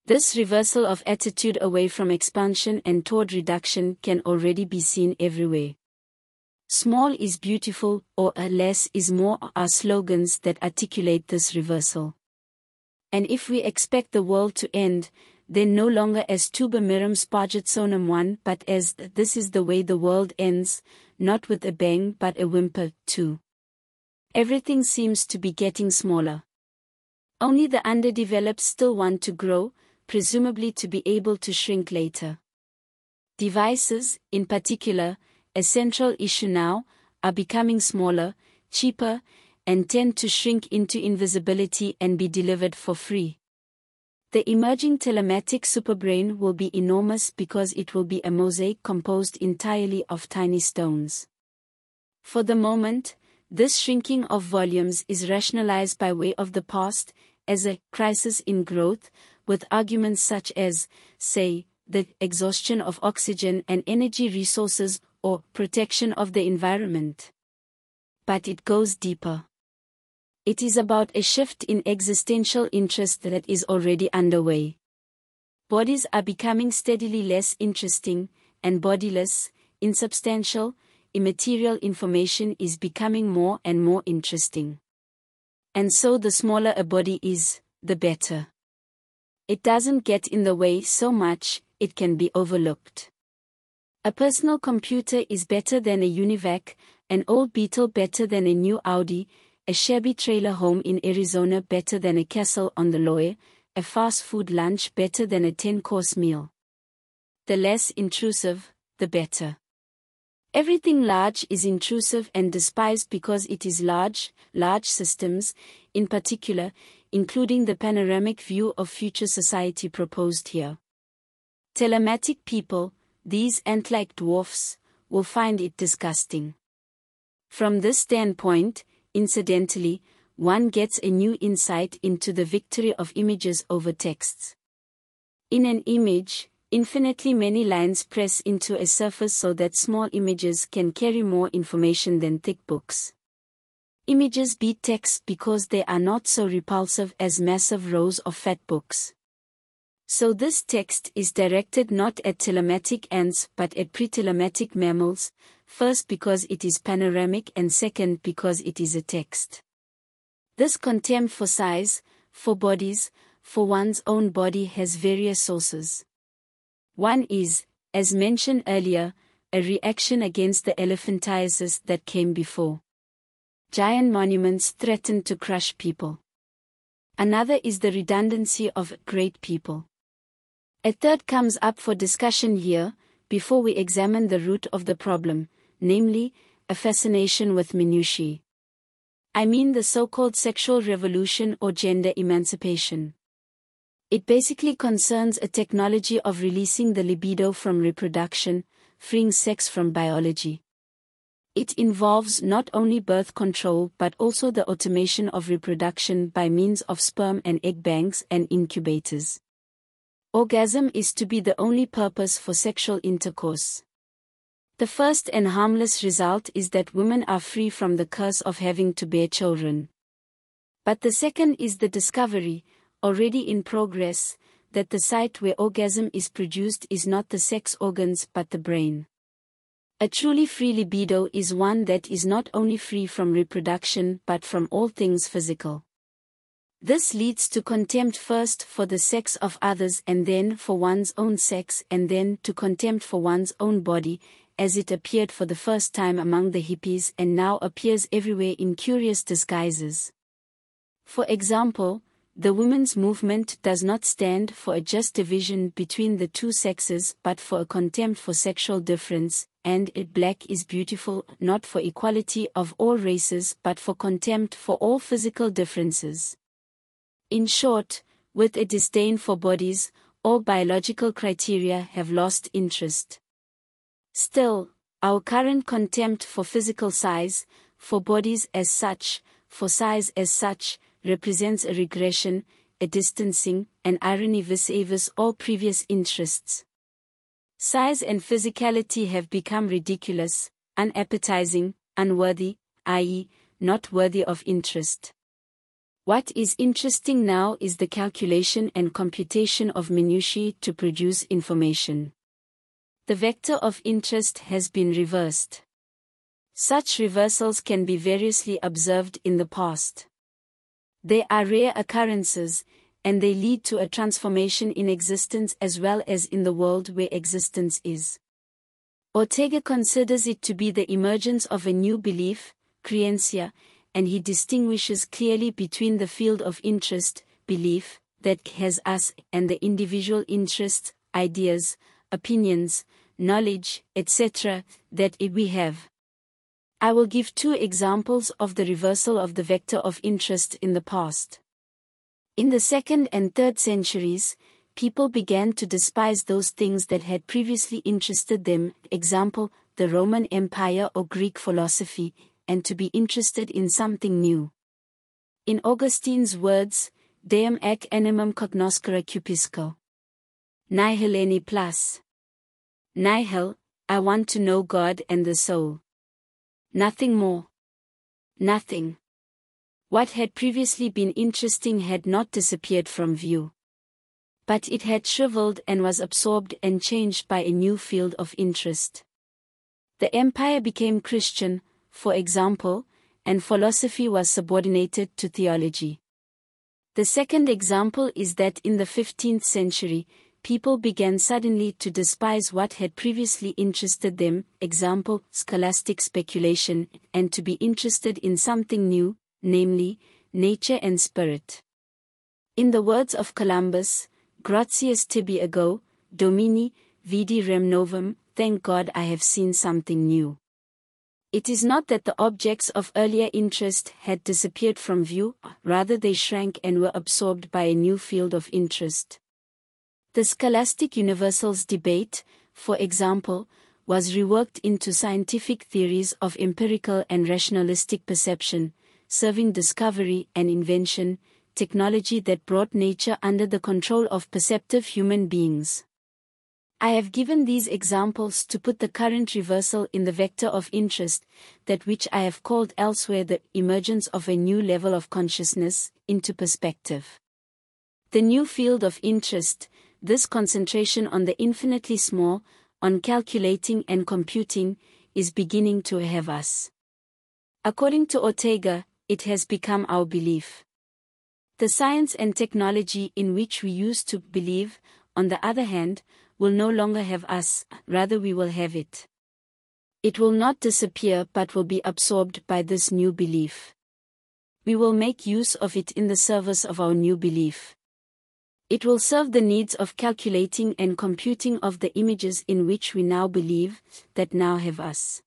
This reversal of attitude away from expansion and toward reduction can already be seen everywhere. Small is beautiful, or less is more are slogans that articulate this reversal. And if we expect the world to end, then no longer as tuba mirum spargens sonum one but as this is the way the world ends, not with a bang but a whimper, too. Everything seems to be getting smaller. Only the underdeveloped still want to grow, presumably to be able to shrink later. Devices, in particular, a central issue now, are becoming smaller, cheaper, and tend to shrink into invisibility and be delivered for free. The emerging telematic superbrain will be enormous because it will be a mosaic composed entirely of tiny stones. For the moment, this shrinking of volumes is rationalized by way of the past, as a crisis in growth, with arguments such as, say, the exhaustion of oxygen and energy resources or protection of the environment. But it goes deeper. It is about a shift in existential interest that is already underway. Bodies are becoming steadily less interesting, and bodiless, insubstantial, immaterial information is becoming more and more interesting. And so the smaller a body is, the better. It doesn't get in the way so much, it can be overlooked. A personal computer is better than a UNIVAC, an old Beetle better than a new Audi, a shabby trailer home in Arizona better than a castle on the Loire, a fast food lunch better than a 10 course meal. The less intrusive, the better. Everything large is intrusive and despised because it is large, large systems, in particular, including the panoramic view of future society proposed here. Telematic people, these ant-like dwarfs, will find it disgusting. From this standpoint, incidentally, one gets a new insight into the victory of images over texts. In an image, infinitely many lines press into a surface so that small images can carry more information than thick books. Images beat text because they are not so repulsive as massive rows of fat books. So this text is directed not at telematic ants but at pre-telematic mammals, first because it is panoramic and second because it is a text. This contempt for size, for bodies, for one's own body has various sources. One is, as mentioned earlier, a reaction against the elephantiasis that came before giant monuments threaten to crush people. Another is the redundancy of great people. A third comes up for discussion here, before we examine the root of the problem, namely, a fascination with minutiae. I mean the so-called sexual revolution or gender emancipation. It basically concerns a technology of releasing the libido from reproduction, freeing sex from biology. It involves not only birth control but also the automation of reproduction by means of sperm and egg banks and incubators. Orgasm is to be the only purpose for sexual intercourse. The first and harmless result is that women are free from the curse of having to bear children. But the second is the discovery, already in progress, that the site where orgasm is produced is not the sex organs but the brain. A truly free libido is one that is not only free from reproduction but from all things physical. This leads to contempt first for the sex of others and then for one's own sex and then to contempt for one's own body, as it appeared for the first time among the hippies and now appears everywhere in curious disguises. For example, the women's movement does not stand for a just division between the two sexes but for a contempt for sexual difference, and it black is beautiful not for equality of all races but for contempt for all physical differences. In short, with a disdain for bodies, all biological criteria have lost interest. Still, our current contempt for physical size, for bodies as such, for size as such, represents a regression, a distancing, an irony vis-a-vis all previous interests. Size and physicality have become ridiculous, unappetizing, unworthy, i.e., not worthy of interest. What is interesting now is the calculation and computation of minutiae to produce information. The vector of interest has been reversed. Such reversals can be variously observed in the past. They are rare occurrences, and they lead to a transformation in existence as well as in the world where existence is. Ortega considers it to be the emergence of a new belief, creencia, and he distinguishes clearly between the field of interest, belief, that has us, and the individual interests, ideas, opinions, knowledge, etc., that we have. I will give two examples of the reversal of the vector of interest in the past. In the second and third centuries, people began to despise those things that had previously interested them, example, the Roman Empire or Greek philosophy, and to be interested in something new. In Augustine's words, Deum et animum cognoscere cupisco. Nihil plus. Nihil, I want to know God and the soul. Nothing more. Nothing. What had previously been interesting had not disappeared from view. But it had shriveled and was absorbed and changed by a new field of interest. The empire became Christian, for example, and philosophy was subordinated to theology. The second example is that in the 15th century, people began suddenly to despise what had previously interested them, example, scholastic speculation, and to be interested in something new, namely, nature and spirit. In the words of Columbus, gratias tibi ago, domine, vidi rem novum, thank God I have seen something new. It is not that the objects of earlier interest had disappeared from view, rather they shrank and were absorbed by a new field of interest. The scholastic universals debate, for example, was reworked into scientific theories of empirical and rationalistic perception, serving discovery and invention, technology that brought nature under the control of perceptive human beings. I have given these examples to put the current reversal in the vector of interest, that which I have called elsewhere the emergence of a new level of consciousness, into perspective. The new field of interest, this concentration on the infinitely small, on calculating and computing, is beginning to have us. According to Ortega, it has become our belief. The science and technology in which we used to believe, on the other hand, will no longer have us, rather we will have it. It will not disappear but will be absorbed by this new belief. We will make use of it in the service of our new belief. It will serve the needs of calculating and computing of the images in which we now believe, that now have us.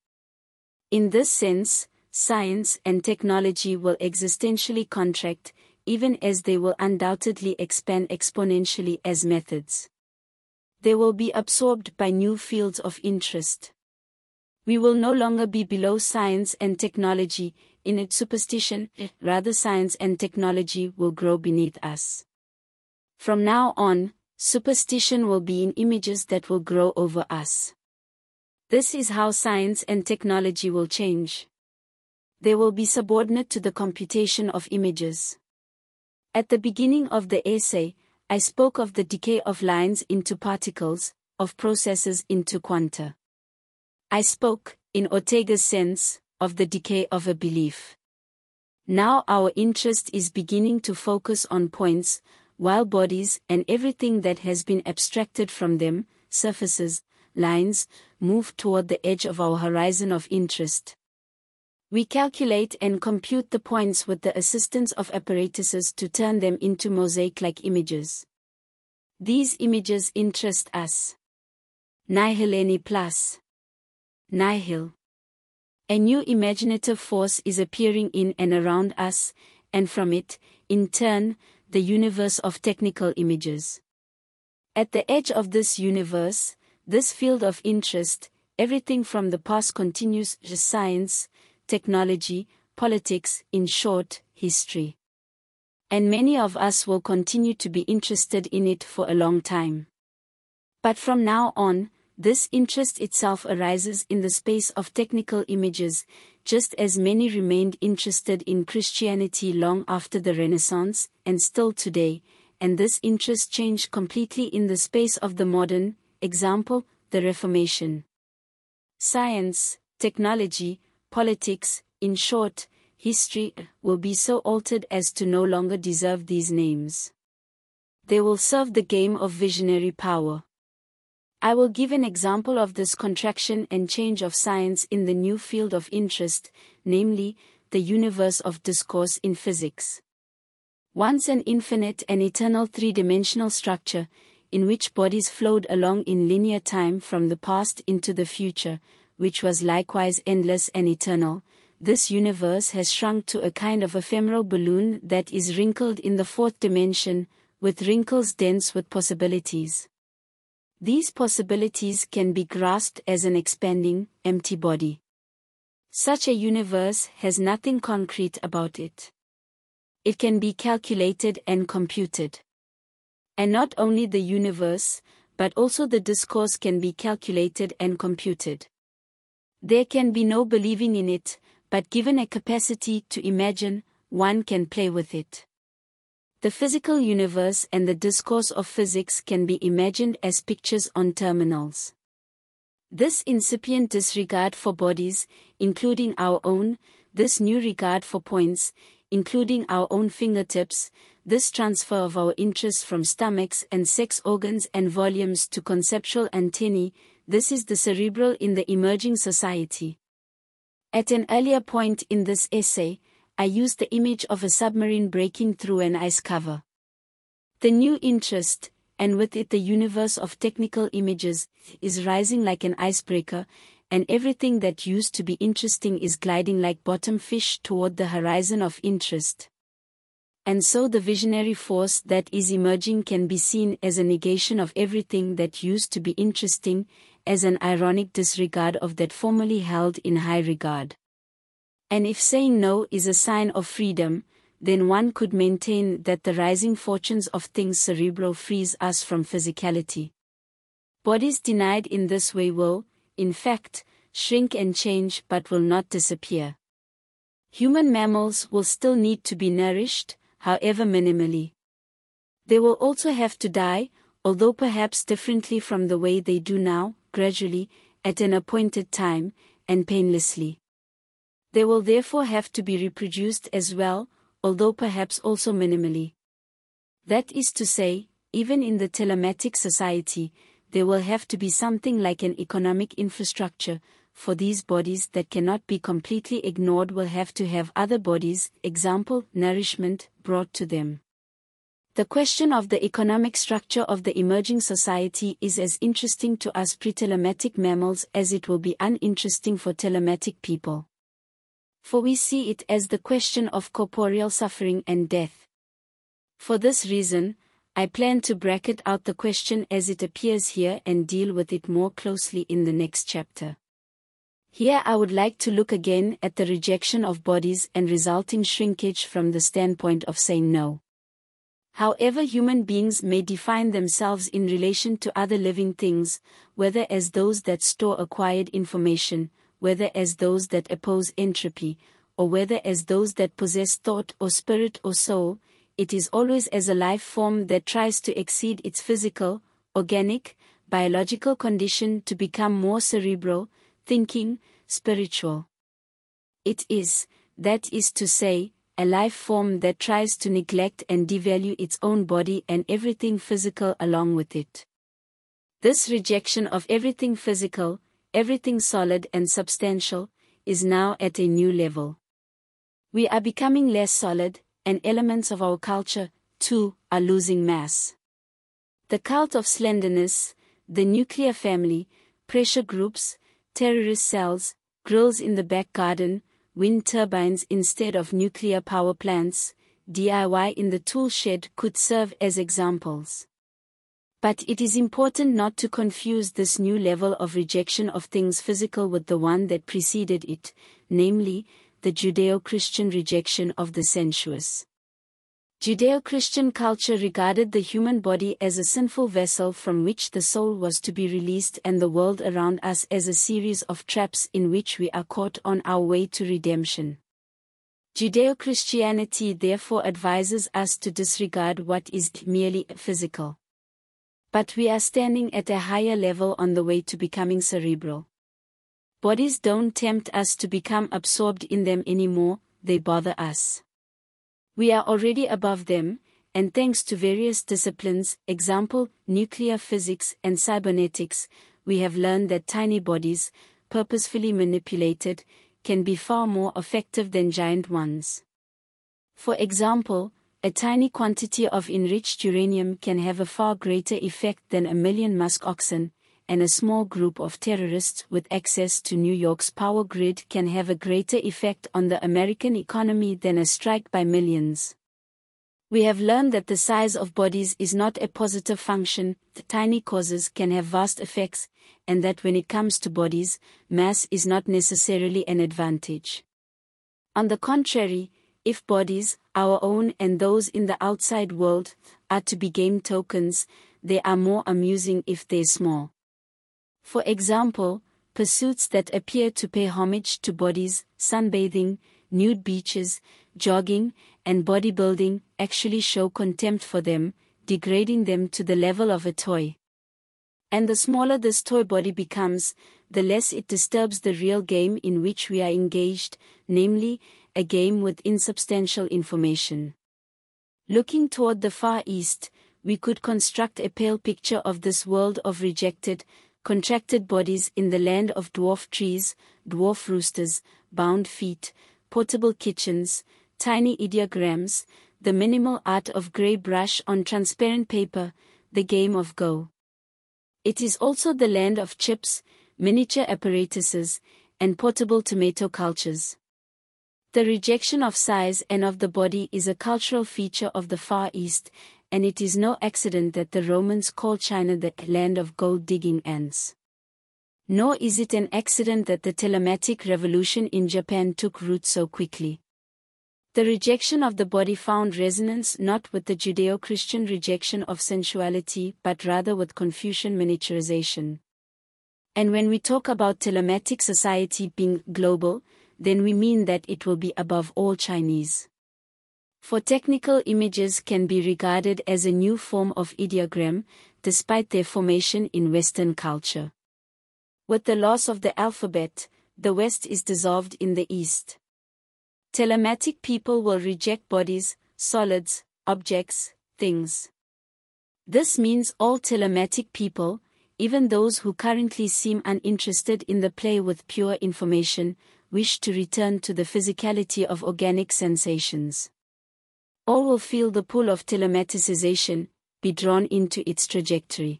In this sense, science and technology will existentially contract, even as they will undoubtedly expand exponentially as methods. They will be absorbed by new fields of interest. We will no longer be below science and technology in its superstition, rather, science and technology will grow beneath us. From now on, superstition will be in images that will grow over us. This is how science and technology will change. They will be subordinate to the computation of images. At the beginning of the essay, I spoke of the decay of lines into particles, of processes into quanta. I spoke, in Ortega's sense, of the decay of a belief. Now our interest is beginning to focus on points, while bodies and everything that has been abstracted from them, surfaces, lines, move toward the edge of our horizon of interest. We calculate and compute the points with the assistance of apparatuses to turn them into mosaic-like images. These images interest us. Nihilne plus. Nihil. A new imaginative force is appearing in and around us, and from it, in turn, the universe of technical images. At the edge of this universe, this field of interest, everything from the past continues science, technology, politics, in short, history. And many of us will continue to be interested in it for a long time. But from now on, this interest itself arises in the space of technical images, just as many remained interested in Christianity long after the Renaissance, and still today, and this interest changed completely in the space of the modern, example, the Reformation. Science, technology, politics, in short, history, will be so altered as to no longer deserve these names. They will serve the game of visionary power. I will give an example of this contraction and change of science in the new field of interest, namely, the universe of discourse in physics. Once an infinite and eternal three-dimensional structure, in which bodies flowed along in linear time from the past into the future, which was likewise endless and eternal, this universe has shrunk to a kind of ephemeral balloon that is wrinkled in the fourth dimension, with wrinkles dense with possibilities. These possibilities can be grasped as an expanding, empty body. Such a universe has nothing concrete about it. It can be calculated and computed. And not only the universe, but also the discourse can be calculated and computed. There can be no believing in it, but given a capacity to imagine, one can play with it. The physical universe and the discourse of physics can be imagined as pictures on terminals. This incipient disregard for bodies, including our own, this new regard for points, including our own fingertips, this transfer of our interest from stomachs and sex organs and volumes to conceptual antennae, this is the cerebral in the emerging society. At an earlier point in this essay, I used the image of a submarine breaking through an ice cover. The new interest, and with it the universe of technical images, is rising like an icebreaker, and everything that used to be interesting is gliding like bottom fish toward the horizon of interest. And so the visionary force that is emerging can be seen as a negation of everything that used to be interesting, as an ironic disregard of that formerly held in high regard. And if saying no is a sign of freedom, then one could maintain that the rising fortunes of things cerebral frees us from physicality. Bodies denied in this way will, in fact, shrink and change but will not disappear. Human mammals will still need to be nourished, however minimally. They will also have to die, although perhaps differently from the way they do now, gradually, at an appointed time, and painlessly. They will therefore have to be reproduced as well, although perhaps also minimally. That is to say, even in the telematic society, there will have to be something like an economic infrastructure, for these bodies that cannot be completely ignored will have to have other bodies, example, nourishment, brought to them. The question of the economic structure of the emerging society is as interesting to us pre-telematic mammals as it will be uninteresting for telematic people. For we see it as the question of corporeal suffering and death. For this reason, I plan to bracket out the question as it appears here and deal with it more closely in the next chapter. Here I would like to look again at the rejection of bodies and resulting shrinkage from the standpoint of saying no. However human beings may define themselves in relation to other living things, whether as those that store acquired information, whether as those that oppose entropy, or whether as those that possess thought or spirit or soul, it is always as a life form that tries to exceed its physical, organic, biological condition to become more cerebral, thinking, spiritual. It is, that is to say, a life form that tries to neglect and devalue its own body and everything physical along with it. This rejection of everything physical, everything solid and substantial, is now at a new level. We are becoming less solid, and elements of our culture, too, are losing mass. The cult of slenderness, the nuclear family, pressure groups, terrorist cells, grills in the back garden, wind turbines instead of nuclear power plants, DIY in the tool shed could serve as examples. But it is important not to confuse this new level of rejection of things physical with the one that preceded it, namely, the Judeo-Christian rejection of the sensuous. Judeo-Christian culture regarded the human body as a sinful vessel from which the soul was to be released and the world around us as a series of traps in which we are caught on our way to redemption. Judeo-Christianity therefore advises us to disregard what is merely physical. But we are standing at a higher level on the way to becoming cerebral. Bodies don't tempt us to become absorbed in them anymore, they bother us. We are already above them, and thanks to various disciplines, example, nuclear physics and cybernetics, we have learned that tiny bodies, purposefully manipulated, can be far more effective than giant ones. For example, a tiny quantity of enriched uranium can have a far greater effect than a million musk oxen, and a small group of terrorists with access to New York's power grid can have a greater effect on the American economy than a strike by millions. We have learned that the size of bodies is not a positive function, the tiny causes can have vast effects, and that when it comes to bodies, mass is not necessarily an advantage. On the contrary, if bodies, our own and those in the outside world, are to be game tokens, they are more amusing if they're small. For example, pursuits that appear to pay homage to bodies, sunbathing, nude beaches, jogging, and bodybuilding actually show contempt for them, degrading them to the level of a toy. And the smaller this toy body becomes, the less it disturbs the real game in which we are engaged, namely, a game with insubstantial information. Looking toward the Far East, we could construct a pale picture of this world of rejected, contracted bodies in the land of dwarf trees, dwarf roosters, bound feet, portable kitchens, tiny ideograms, the minimal art of grey brush on transparent paper, the game of Go. It is also the land of chips, miniature apparatuses, and portable tomato cultures. The rejection of size and of the body is a cultural feature of the Far East, and it is no accident that the Romans called China the land of gold digging ants. Nor is it an accident that the telematic revolution in Japan took root so quickly. The rejection of the body found resonance not with the Judeo Christian rejection of sensuality but rather with Confucian miniaturization. And when we talk about telematic society being global, then we mean that it will be above all Chinese. For technical images can be regarded as a new form of ideogram, despite their formation in Western culture. With the loss of the alphabet, the West is dissolved in the East. Telematic people will reject bodies, solids, objects, things. This means all telematic people, even those who currently seem uninterested in the play with pure information, wish to return to the physicality of organic sensations all will feel the pull of telematicization, be drawn into its trajectory.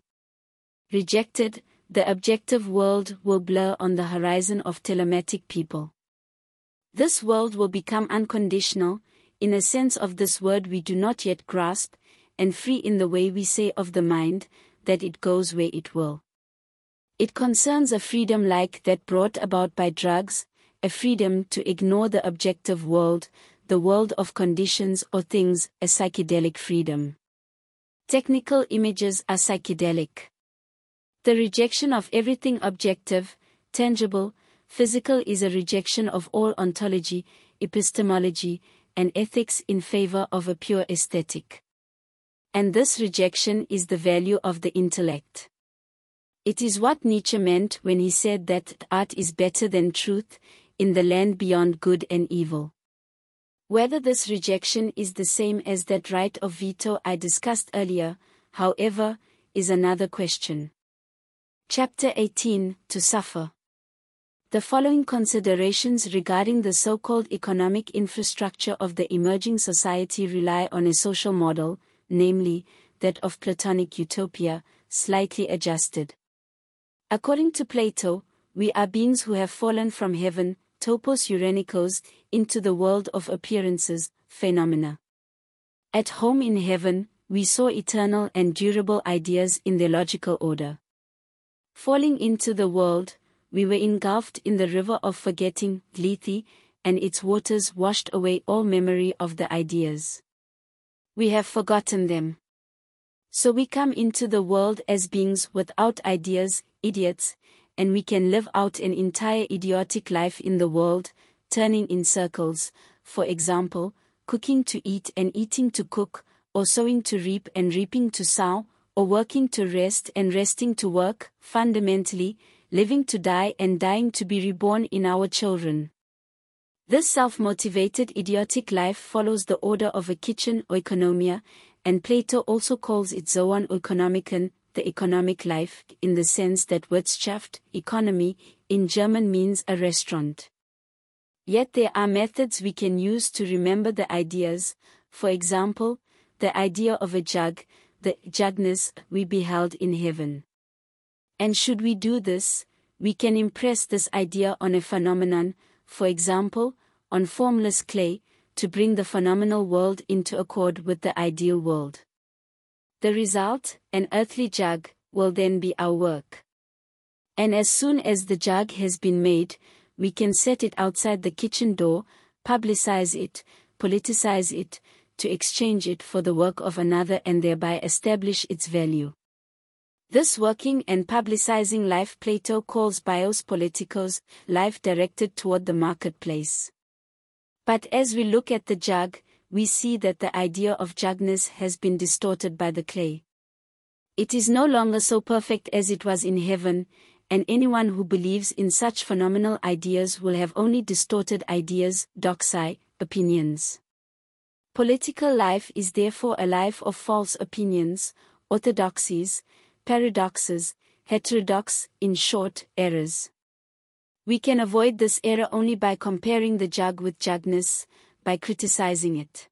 Rejected, the objective world will blur on the horizon of telematic people. This world will become unconditional, in a sense of this word we do not yet grasp, and free in the way we say of the mind, that it goes where it will. It concerns a freedom like that brought about by drugs, a freedom to ignore the objective world, the world of conditions or things, a psychedelic freedom. Technical images are psychedelic. The rejection of everything objective, tangible, physical is a rejection of all ontology, epistemology, and ethics in favor of a pure aesthetic. And this rejection is the value of the intellect. It is what Nietzsche meant when he said that art is better than truth, in the land beyond good and evil. Whether this rejection is the same as that right of veto I discussed earlier, however, is another question. Chapter 18 To Suffer The following considerations regarding the so called economic infrastructure of the emerging society rely on a social model, namely, that of Platonic utopia, slightly adjusted. According to Plato, we are beings who have fallen from heaven, topos eurenikos, into the world of appearances, phenomena. At home in heaven, we saw eternal and durable ideas in their logical order. Falling into the world, we were engulfed in the river of forgetting, Lethe, and its waters washed away all memory of the ideas. We have forgotten them. So we come into the world as beings without ideas, idiots, and we can live out an entire idiotic life in the world, turning in circles, for example, cooking to eat and eating to cook, or sowing to reap and reaping to sow, or working to rest and resting to work, fundamentally, living to die and dying to be reborn in our children. This self-motivated idiotic life follows the order of a kitchen oikonomia, and Plato also calls it zoon oikonomikon, the economic life, in the sense that Wirtschaft, economy, in German means a restaurant. Yet there are methods we can use to remember the ideas, for example, the idea of a jug, the jugness we beheld in heaven. And should we do this, we can impress this idea on a phenomenon, for example, on formless clay, to bring the phenomenal world into accord with the ideal world. The result, an earthly jug, will then be our work. And as soon as the jug has been made, we can set it outside the kitchen door, publicize it, politicize it, to exchange it for the work of another and thereby establish its value. This working and publicizing life Plato calls bios politicos, life directed toward the marketplace. But as we look at the jug, we see that the idea of jugness has been distorted by the clay. It is no longer so perfect as it was in heaven, and anyone who believes in such phenomenal ideas will have only distorted ideas, doxai, opinions. Political life is therefore a life of false opinions, orthodoxies, paradoxes, heterodox, in short, errors. We can avoid this error only by comparing the jug with jugness, by criticizing it.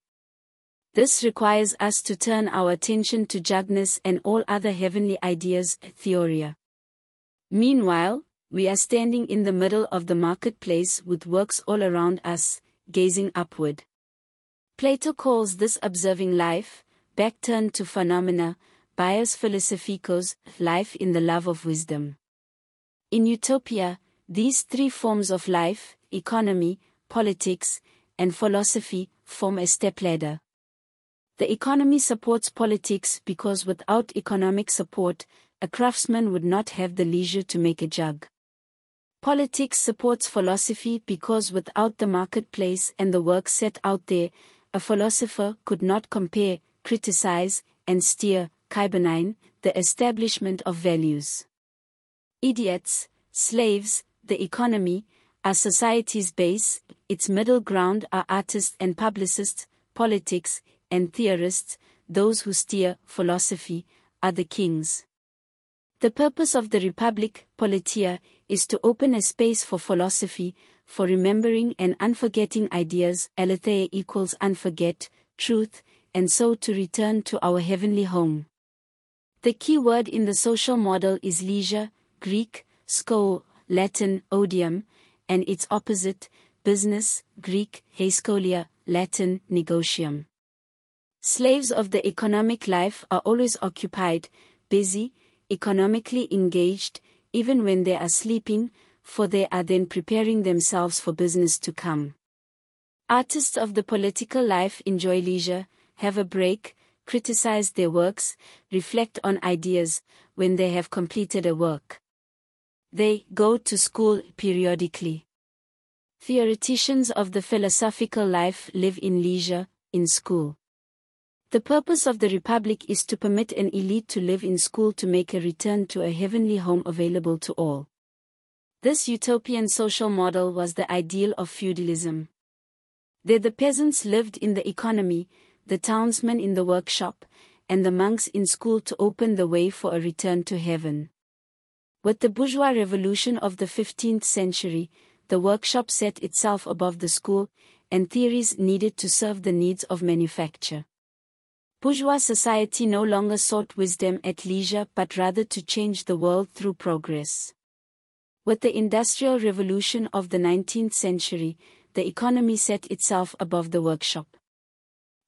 This requires us to turn our attention to jugness and all other heavenly ideas, theoria. Meanwhile, we are standing in the middle of the marketplace with works all around us, gazing upward. Plato calls this observing life, back turned to phenomena, bios philosophicos, life in the love of wisdom. In Utopia, these three forms of life, economy, politics, and philosophy, form a stepladder. The economy supports politics because without economic support, a craftsman would not have the leisure to make a jug. Politics supports philosophy because without the marketplace and the work set out there, a philosopher could not compare, criticize, and steer, kybernein, the establishment of values. Idiots, slaves, the economy, are society's base, its middle ground are artists and publicists, politics, and theorists, those who steer philosophy, are the kings. The purpose of the Republic, Politeia, is to open a space for philosophy, for remembering and unforgetting ideas, aletheia equals unforget, truth, and so to return to our heavenly home. The key word in the social model is leisure, Greek, sko, Latin, otium, and its opposite, business, Greek, ascholia, Latin, negotium. Slaves of the economic life are always occupied, busy, economically engaged, even when they are sleeping, for they are then preparing themselves for business to come. Artists of the political life enjoy leisure, have a break, criticize their works, reflect on ideas, when they have completed a work. They go to school periodically. Theoreticians of the philosophical life live in leisure, in school. The purpose of the Republic is to permit an elite to live in school to make a return to a heavenly home available to all. This utopian social model was the ideal of feudalism. There the peasants lived in the economy, the townsmen in the workshop, and the monks in school to open the way for a return to heaven. With the bourgeois revolution of the 15th century, the workshop set itself above the school, and theories needed to serve the needs of manufacture. Bourgeois society no longer sought wisdom at leisure but rather to change the world through progress. With the Industrial Revolution of the 19th century, the economy set itself above the workshop.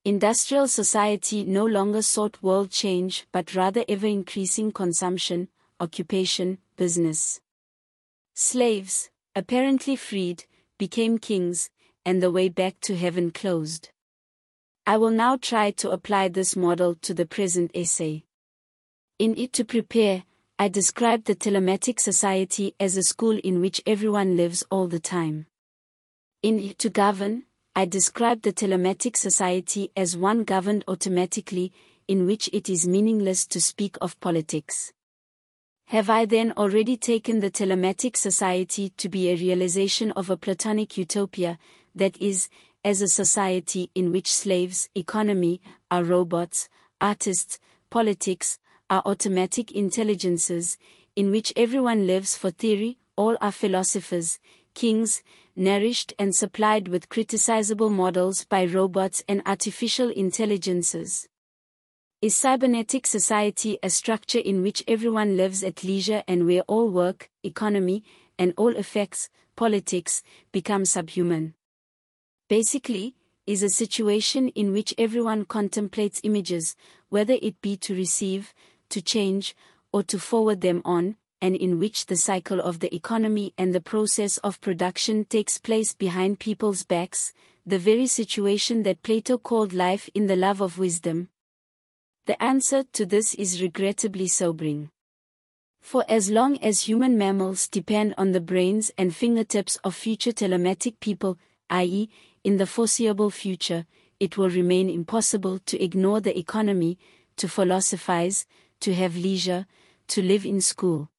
Industrial society no longer sought world change but rather ever increasing consumption, occupation, business. Slaves, apparently freed, became kings, and the way back to heaven closed. I will now try to apply this model to the present essay. In it to prepare, I describe the telematic society as a school in which everyone lives all the time. In it to govern, I describe the telematic society as one governed automatically, in which it is meaningless to speak of politics. Have I then already taken the telematic society to be a realization of a Platonic utopia, that is, as a society in which slaves, economy, are robots, artists, politics, are automatic intelligences, in which everyone lives for theory, all are philosophers, kings, nourished and supplied with criticizable models by robots and artificial intelligences. Is cybernetic society a structure in which everyone lives at leisure and where all work, economy, and all effects, politics, become subhuman? Basically, is a situation in which everyone contemplates images, whether it be to receive, to change, or to forward them on, and in which the cycle of the economy and the process of production takes place behind people's backs, the very situation that Plato called life in the love of wisdom? The answer to this is regrettably sobering. For as long as human mammals depend on the brains and fingertips of future telematic people, i.e., in the foreseeable future, it will remain impossible to ignore the economy, to philosophize, to have leisure, to live in school.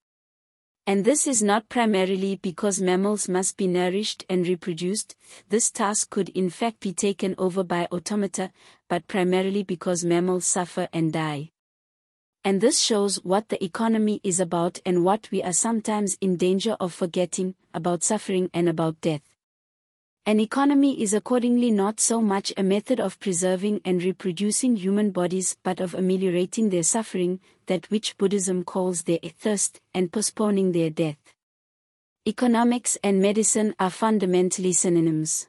And this is not primarily because mammals must be nourished and reproduced, this task could in fact be taken over by automata, but primarily because mammals suffer and die. And this shows what the economy is about and what we are sometimes in danger of forgetting about suffering and about death. An economy is accordingly not so much a method of preserving and reproducing human bodies but of ameliorating their suffering, that which Buddhism calls their thirst, and postponing their death. Economics and medicine are fundamentally synonyms.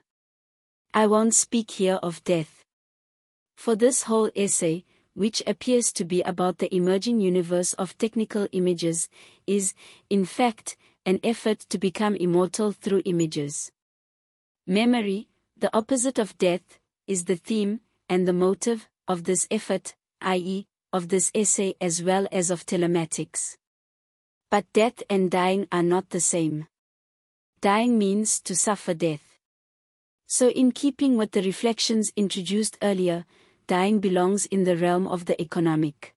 I won't speak here of death. For this whole essay, which appears to be about the emerging universe of technical images, is, in fact, an effort to become immortal through images. Memory, the opposite of death, is the theme, and the motive, of this effort, i.e., of this essay as well as of telematics. But death and dying are not the same. Dying means to suffer death. So, in keeping with the reflections introduced earlier, dying belongs in the realm of the economic.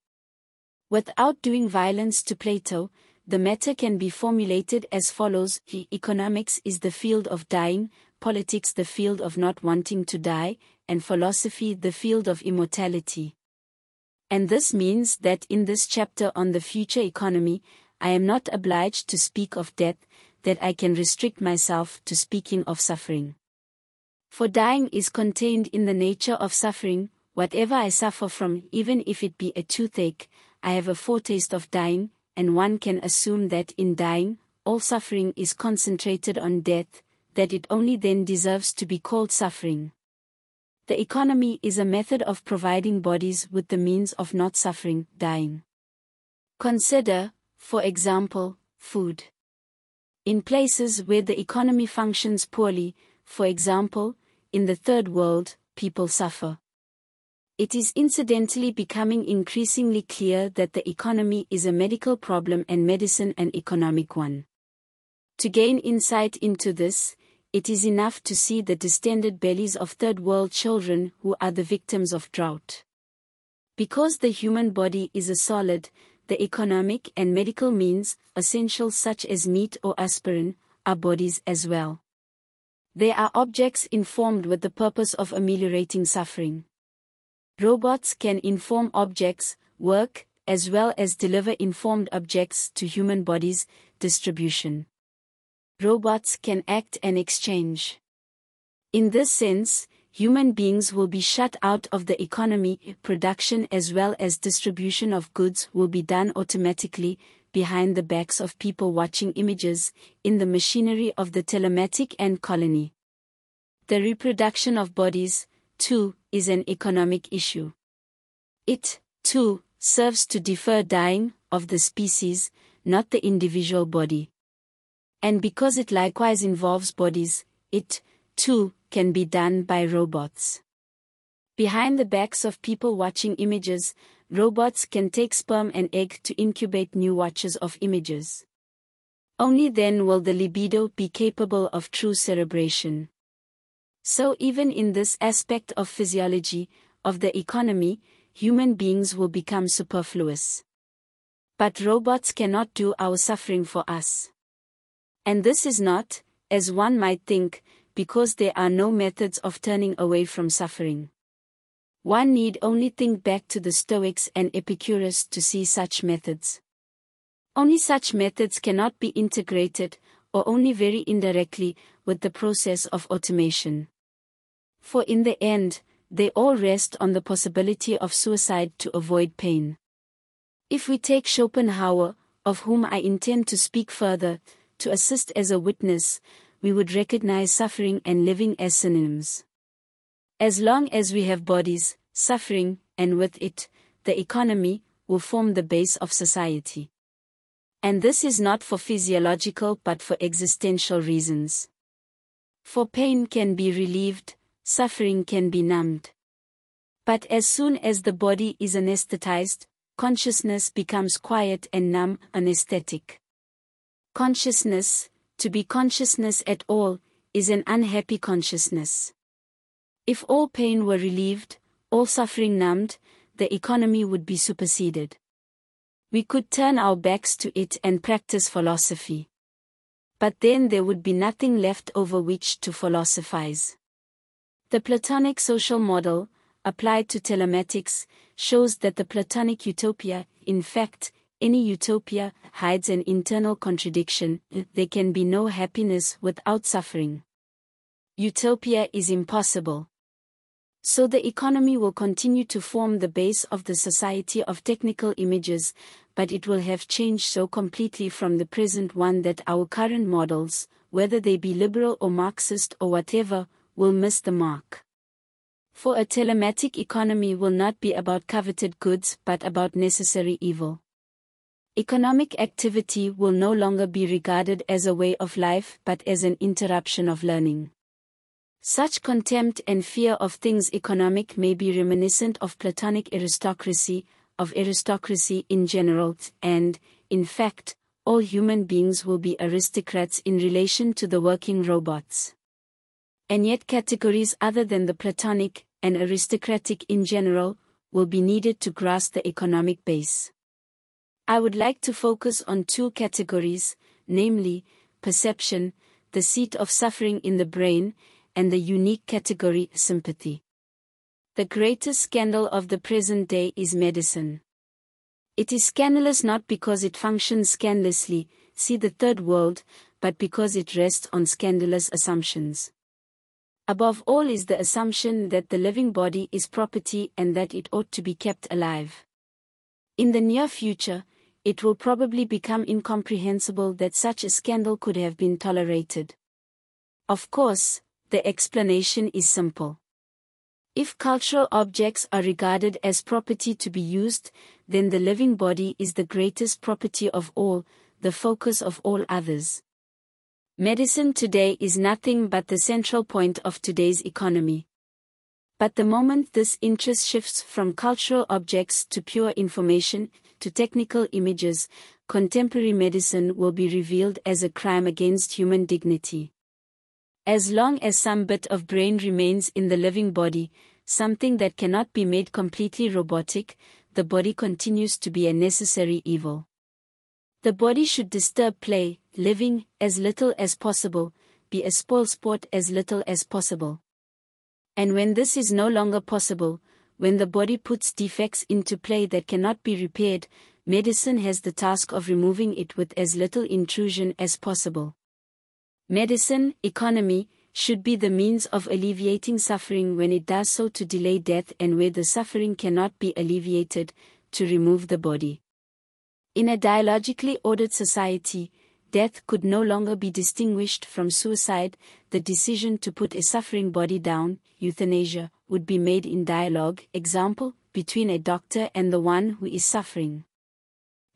Without doing violence to Plato, the matter can be formulated as follows Economics is the field of dying, politics the field of not wanting to die, and philosophy the field of immortality. And this means that in this chapter on the future economy, I am not obliged to speak of death, that I can restrict myself to speaking of suffering. For dying is contained in the nature of suffering, whatever I suffer from, even if it be a toothache, I have a foretaste of dying, and one can assume that in dying, all suffering is concentrated on death, that it only then deserves to be called suffering. The economy is a method of providing bodies with the means of not suffering, dying. Consider, for example, food. In places where the economy functions poorly, for example, in the third world, people suffer. It is incidentally becoming increasingly clear that the economy is a medical problem and medicine an economic one. To gain insight into this, it is enough to see the distended bellies of third world children who are the victims of drought. Because the human body is a solid, the economic and medical means, essential such as meat or aspirin, are bodies as well. They are objects informed with the purpose of ameliorating suffering. Robots can inform objects, work, as well as deliver informed objects to human bodies, distribution. Robots can act and exchange. In this sense, human beings will be shut out of the economy, production as well as distribution of goods will be done automatically, behind the backs of people watching images, in the machinery of the telematic and colony. The reproduction of bodies, too, is an economic issue. It, too, serves to defer dying of the species, not the individual body. And because it likewise involves bodies, it, too, can be done by robots. Behind the backs of people watching images, robots can take sperm and egg to incubate new watches of images. Only then will the libido be capable of true cerebration. So even in this aspect of physiology, of the economy, human beings will become superfluous. But robots cannot do our suffering for us. And this is not, as one might think, because there are no methods of turning away from suffering. One need only think back to the Stoics and Epicurus to see such methods. Only such methods cannot be integrated, or only very indirectly, with the process of automation. For in the end, they all rest on the possibility of suicide to avoid pain. If we take Schopenhauer, of whom I intend to speak further, to assist as a witness, we would recognize suffering and living as synonyms. As long as we have bodies, suffering, and with it, the economy, will form the base of society. And this is not for physiological but for existential reasons. For pain can be relieved, suffering can be numbed. But as soon as the body is anesthetized, consciousness becomes quiet and numb, anesthetic. Consciousness, to be consciousness at all, is an unhappy consciousness. If all pain were relieved, all suffering numbed, the economy would be superseded. We could turn our backs to it and practice philosophy. But then there would be nothing left over which to philosophize. The Platonic social model, applied to telematics, shows that the Platonic utopia, in fact, any utopia, hides an internal contradiction, there can be no happiness without suffering. Utopia is impossible. So the economy will continue to form the base of the society of technical images, but it will have changed so completely from the present one that our current models, whether they be liberal or Marxist or whatever, will miss the mark. For a telematic economy will not be about coveted goods but about necessary evil. Economic activity will no longer be regarded as a way of life but as an interruption of learning. Such contempt and fear of things economic may be reminiscent of Platonic aristocracy, of aristocracy in general, and, in fact, all human beings will be aristocrats in relation to the working robots and yet categories other than the Platonic and aristocratic in general will be needed to grasp the economic base. I would like to focus on two categories, namely, perception, the seat of suffering in the brain, and the unique category, sympathy. The greatest scandal of the present day is medicine. It is scandalous not because it functions scandalously, see the third world, but because it rests on scandalous assumptions. Above all is the assumption that the living body is property and that it ought to be kept alive. In the near future, it will probably become incomprehensible that such a scandal could have been tolerated. Of course, the explanation is simple. If cultural objects are regarded as property to be used, then the living body is the greatest property of all, the focus of all others. Medicine today is nothing but the central point of today's economy. But the moment this interest shifts from cultural objects to pure information, to technical images, contemporary medicine will be revealed as a crime against human dignity. As long as some bit of brain remains in the living body, something that cannot be made completely robotic, the body continues to be a necessary evil. The body should disturb play, living, as little as possible, be a spoil sport as little as possible. And when this is no longer possible, when the body puts defects into play that cannot be repaired, medicine has the task of removing it with as little intrusion as possible. Medicine, economy, should be the means of alleviating suffering when it does so to delay death and where the suffering cannot be alleviated, to remove the body. In a dialogically ordered society, death could no longer be distinguished from suicide, the decision to put a suffering body down, euthanasia, would be made in dialogue, example, between a doctor and the one who is suffering.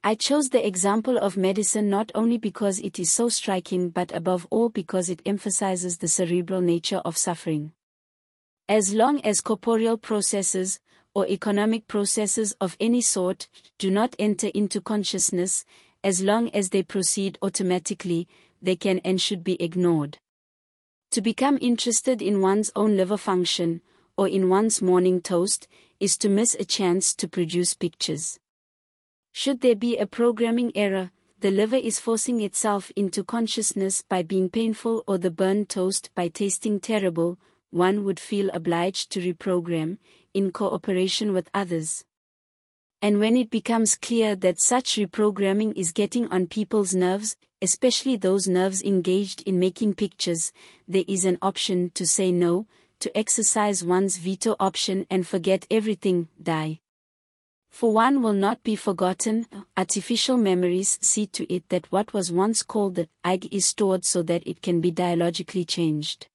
I chose the example of medicine not only because it is so striking but above all because it emphasizes the cerebral nature of suffering. As long as corporeal processes, or economic processes of any sort, do not enter into consciousness, as long as they proceed automatically, they can and should be ignored. To become interested in one's own liver function, or in one's morning toast, is to miss a chance to produce pictures. Should there be a programming error, the liver is forcing itself into consciousness by being painful or the burnt toast by tasting terrible, one would feel obliged to reprogram, in cooperation with others. And when it becomes clear that such reprogramming is getting on people's nerves, especially those nerves engaged in making pictures, there is an option to say no, to exercise one's veto option and forget everything, die. For one will not be forgotten, artificial memories see to it that what was once called the ig is stored so that it can be dialogically changed.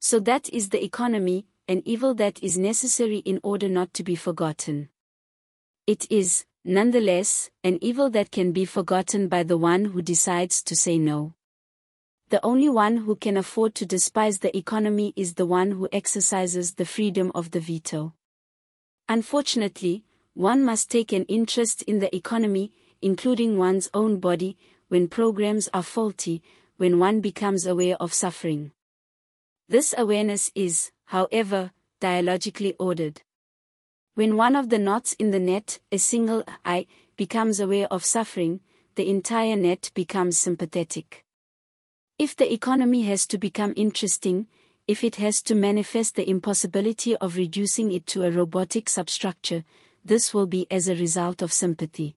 So that is the economy, an evil that is necessary in order not to be forgotten. It is, nonetheless, an evil that can be forgotten by the one who decides to say no. The only one who can afford to despise the economy is the one who exercises the freedom of the veto. Unfortunately, one must take an interest in the economy, including one's own body, when programs are faulty, when one becomes aware of suffering. This awareness is, however, dialogically ordered. When one of the knots in the net, a single eye, becomes aware of suffering, the entire net becomes sympathetic. If the economy has to become interesting, if it has to manifest the impossibility of reducing it to a robotic substructure, this will be as a result of sympathy.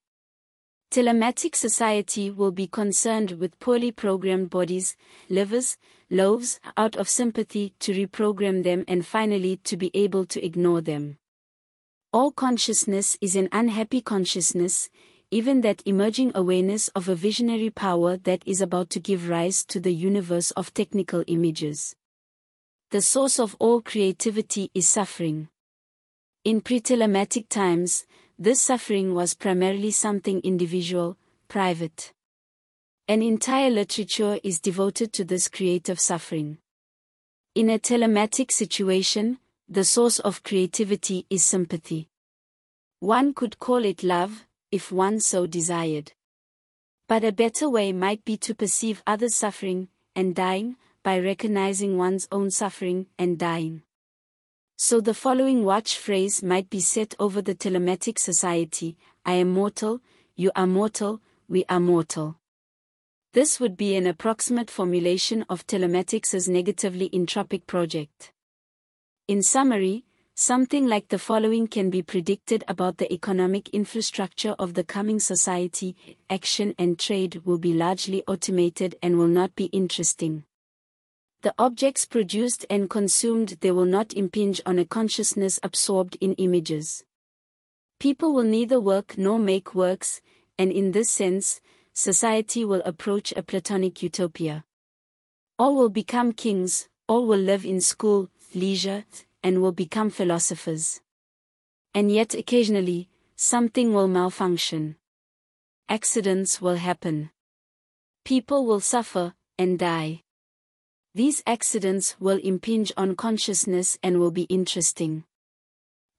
Telematic society will be concerned with poorly programmed bodies, livers, loaves, out of sympathy to reprogram them and finally to be able to ignore them. All consciousness is an unhappy consciousness, even that emerging awareness of a visionary power that is about to give rise to the universe of technical images. The source of all creativity is suffering. In pre-telematic times, this suffering was primarily something individual, private. An entire literature is devoted to this creative suffering. In a telematic situation, the source of creativity is sympathy. One could call it love, if one so desired. But a better way might be to perceive others suffering and dying by recognizing one's own suffering and dying. So the following watch phrase might be set over the telematic society I am mortal, you are mortal, we are mortal. This would be an approximate formulation of telematics' negatively entropic project. In summary, something like the following can be predicted about the economic infrastructure of the coming society action and trade will be largely automated and will not be interesting the objects produced and consumed they will not impinge on a consciousness absorbed in images. People will neither work nor make works, and in this sense, society will approach a Platonic utopia. All will become kings, all will live in school, leisure, and will become philosophers. And yet occasionally, something will malfunction. Accidents will happen. People will suffer and die. These accidents will impinge on consciousness and will be interesting.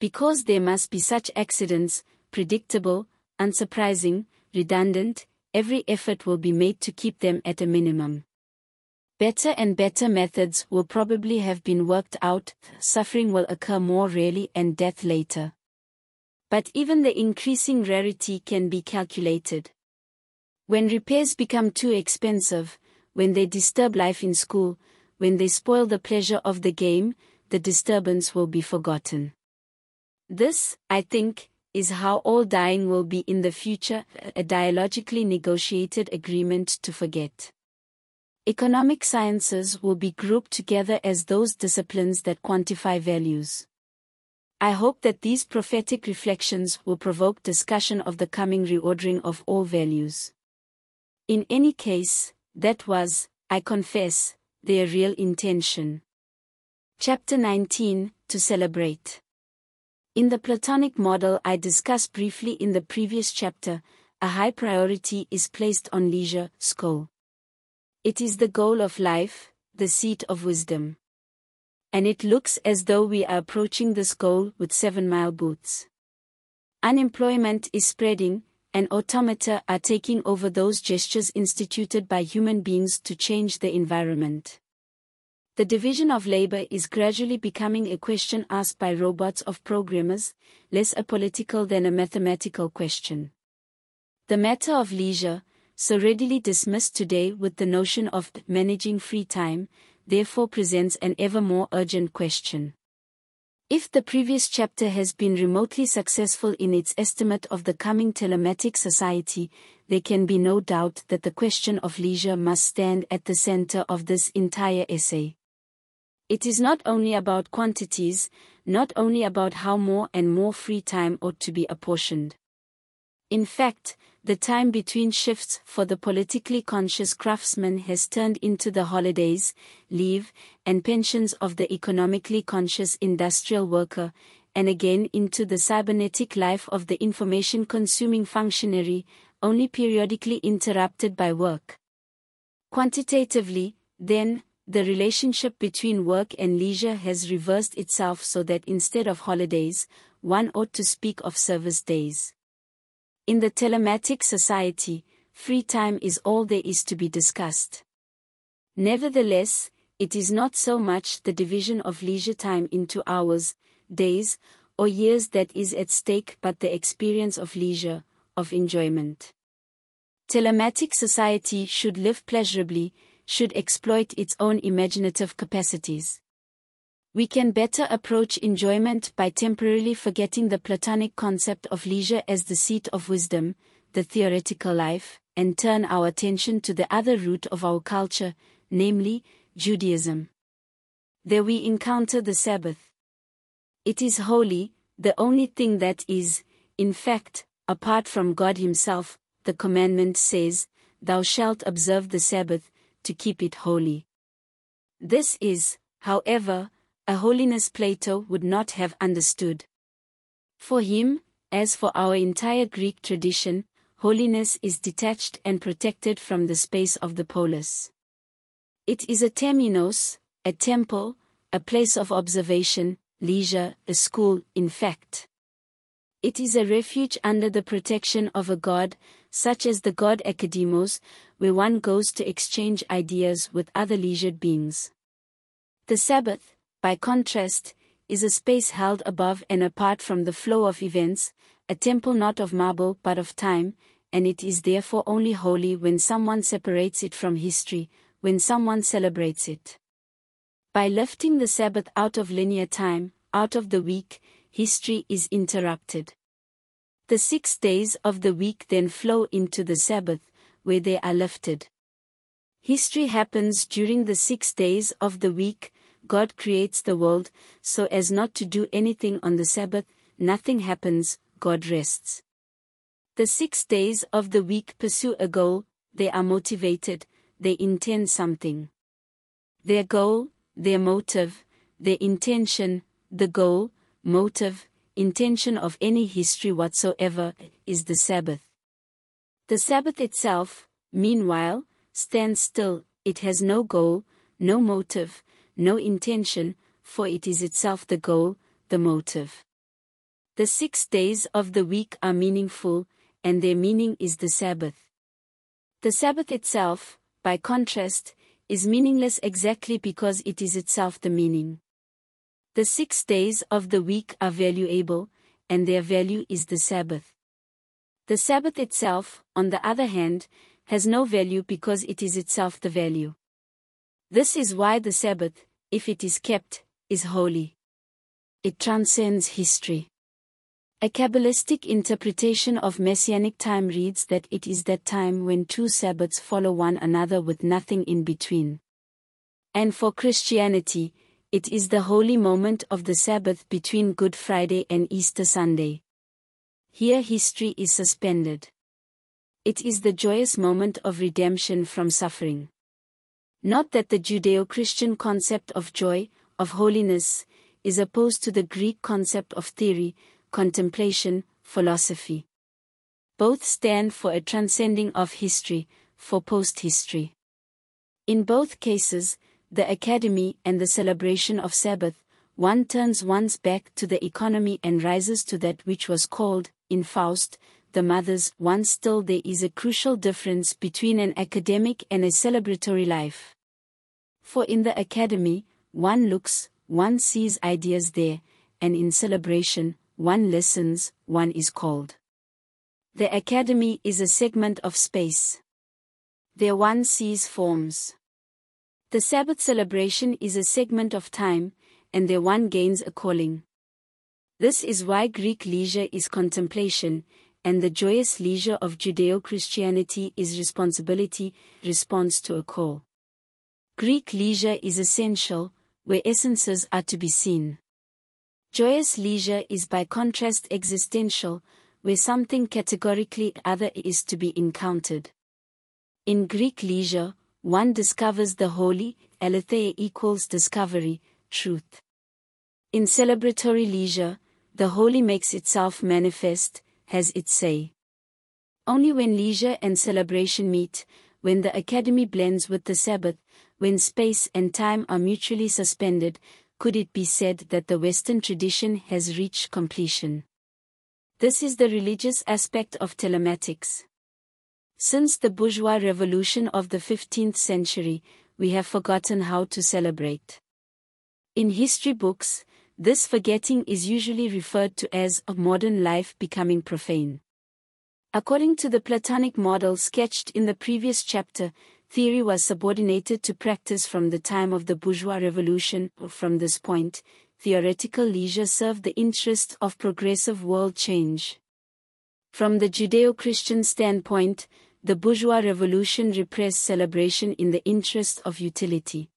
Because there must be such accidents, predictable, unsurprising, redundant, every effort will be made to keep them at a minimum. Better and better methods will probably have been worked out, suffering will occur more rarely and death later. But even the increasing rarity can be calculated. When repairs become too expensive, when they disturb life in school, when they spoil the pleasure of the game, the disturbance will be forgotten. This, I think, is how all dying will be in the future, a dialogically negotiated agreement to forget. Economic sciences will be grouped together as those disciplines that quantify values. I hope that these prophetic reflections will provoke discussion of the coming reordering of all values. In any case, that was, I confess, their real intention. Chapter 19 To Celebrate. In the Platonic model I discussed briefly in the previous chapter, a high priority is placed on leisure, school. It is the goal of life, the seat of wisdom. And it looks as though we are approaching this goal with seven mile boots. Unemployment is spreading, and automata are taking over those gestures instituted by human beings to change the environment. The division of labor is gradually becoming a question asked by robots of programmers, less a political than a mathematical question. The matter of leisure, so readily dismissed today with the notion of managing free time, therefore presents an ever more urgent question. If the previous chapter has been remotely successful in its estimate of the coming telematic society, there can be no doubt that the question of leisure must stand at the center of this entire essay. It is not only about quantities, not only about how more and more free time ought to be apportioned. In fact, the time between shifts for the politically conscious craftsman has turned into the holidays, leave, and pensions of the economically conscious industrial worker, and again into the cybernetic life of the information consuming functionary, only periodically interrupted by work. Quantitatively, then, the relationship between work and leisure has reversed itself so that instead of holidays, one ought to speak of service days. In the telematic society, free time is all there is to be discussed. Nevertheless, it is not so much the division of leisure time into hours, days, or years that is at stake but the experience of leisure, of enjoyment. Telematic society should live pleasurably, should exploit its own imaginative capacities we can better approach enjoyment by temporarily forgetting the Platonic concept of leisure as the seat of wisdom, the theoretical life, and turn our attention to the other root of our culture, namely, Judaism. There we encounter the Sabbath. It is holy, the only thing that is, in fact, apart from God Himself, the commandment says, Thou shalt observe the Sabbath, to keep it holy. This is, however, a holiness Plato would not have understood. For him, as for our entire Greek tradition, holiness is detached and protected from the space of the polis. It is a temenos, a temple, a place of observation, leisure, a school, in fact. It is a refuge under the protection of a god, such as the god Academos, where one goes to exchange ideas with other leisured beings. The Sabbath, by contrast, is a space held above and apart from the flow of events, a temple not of marble but of time, and it is therefore only holy when someone separates it from history, when someone celebrates it. By lifting the Sabbath out of linear time, out of the week, history is interrupted. The six days of the week then flow into the Sabbath, where they are lifted. History happens during the six days of the week, God creates the world, so as not to do anything on the Sabbath, nothing happens, God rests. The six days of the week pursue a goal, they are motivated, they intend something. Their goal, their motive, their intention, the goal, motive, intention of any history whatsoever, is the Sabbath. The Sabbath itself, meanwhile, stands still, it has no goal, no motive, no intention, for it is itself the goal, the motive. The six days of the week are meaningful, and their meaning is the Sabbath. The Sabbath itself, by contrast, is meaningless exactly because it is itself the meaning. The six days of the week are valuable, and their value is the Sabbath. The Sabbath itself, on the other hand, has no value because it is itself the value. This is why the Sabbath, if it is kept, is holy. It transcends history. A Kabbalistic interpretation of Messianic time reads that it is that time when two Sabbaths follow one another with nothing in between. And for Christianity, it is the holy moment of the Sabbath between Good Friday and Easter Sunday. Here history is suspended. It is the joyous moment of redemption from suffering. Not that the Judeo Christian concept of joy, of holiness, is opposed to the Greek concept of theory, contemplation, philosophy. Both stand for a transcending of history, for post-history. In both cases, the academy and the celebration of Sabbath, one turns one's back to the economy and rises to that which was called, in Faust, the mother's one still there is a crucial difference between an academic and a celebratory life. For in the academy, one looks, one sees ideas there, and in celebration, one listens, one is called. The academy is a segment of space. There one sees forms. The Sabbath celebration is a segment of time, and there one gains a calling. This is why Greek leisure is contemplation, and the joyous leisure of Judeo Christianity is responsibility, response to a call. Greek leisure is essential, where essences are to be seen. Joyous leisure is by contrast existential, where something categorically other is to be encountered. In Greek leisure, one discovers the holy, aletheia equals discovery, truth. In celebratory leisure, the holy makes itself manifest, has its say. Only when leisure and celebration meet, when the academy blends with the Sabbath, when space and time are mutually suspended, could it be said that the Western tradition has reached completion? This is the religious aspect of telematics. Since the bourgeois revolution of the 15th century, we have forgotten how to celebrate. In history books, this forgetting is usually referred to as modern life becoming profane. According to the Platonic model sketched in the previous chapter, theory was subordinated to practice from the time of the bourgeois revolution. Or from this point, theoretical leisure served the interest of progressive world change. From the Judeo Christian standpoint, the bourgeois revolution repressed celebration in the interest of utility.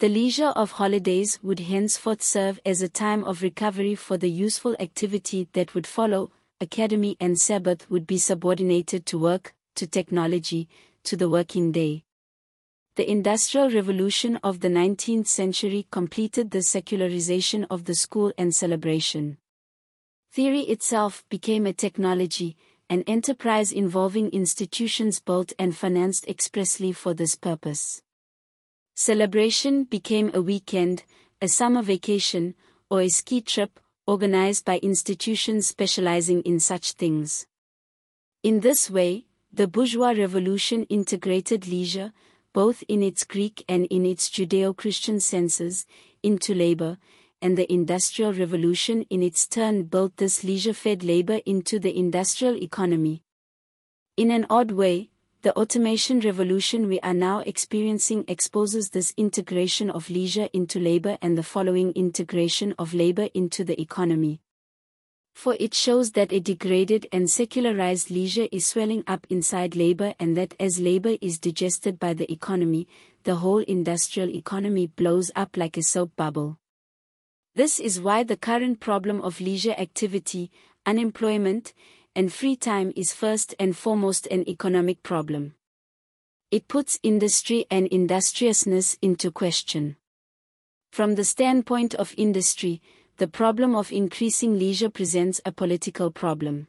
The leisure of holidays would henceforth serve as a time of recovery for the useful activity that would follow, academy and Sabbath would be subordinated to work, to technology, to the working day. The Industrial Revolution of the 19th century completed the secularization of the school and celebration. Theory itself became a technology, an enterprise involving institutions built and financed expressly for this purpose. Celebration became a weekend, a summer vacation, or a ski trip, organized by institutions specializing in such things. In this way, the bourgeois revolution integrated leisure, both in its Greek and in its Judeo Christian senses, into labor, and the Industrial Revolution in its turn built this leisure fed labor into the industrial economy. In an odd way, the automation revolution we are now experiencing exposes this integration of leisure into labor and the following integration of labor into the economy for it shows that a degraded and secularized leisure is swelling up inside labor and that as labor is digested by the economy, the whole industrial economy blows up like a soap bubble. This is why the current problem of leisure activity, unemployment, and free time is first and foremost an economic problem. It puts industry and industriousness into question. From the standpoint of industry, the problem of increasing leisure presents a political problem.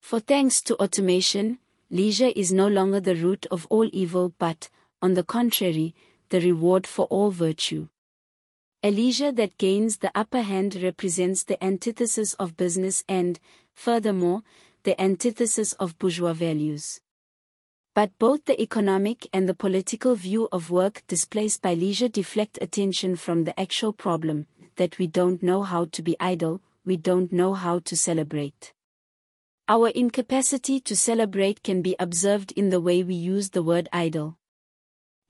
For thanks to automation, leisure is no longer the root of all evil but, on the contrary, the reward for all virtue. A leisure that gains the upper hand represents the antithesis of business and, furthermore, the antithesis of bourgeois values. But both the economic and the political view of work displaced by leisure deflect attention from the actual problem that we don't know how to be idle, we don't know how to celebrate. Our incapacity to celebrate can be observed in the way we use the word idle.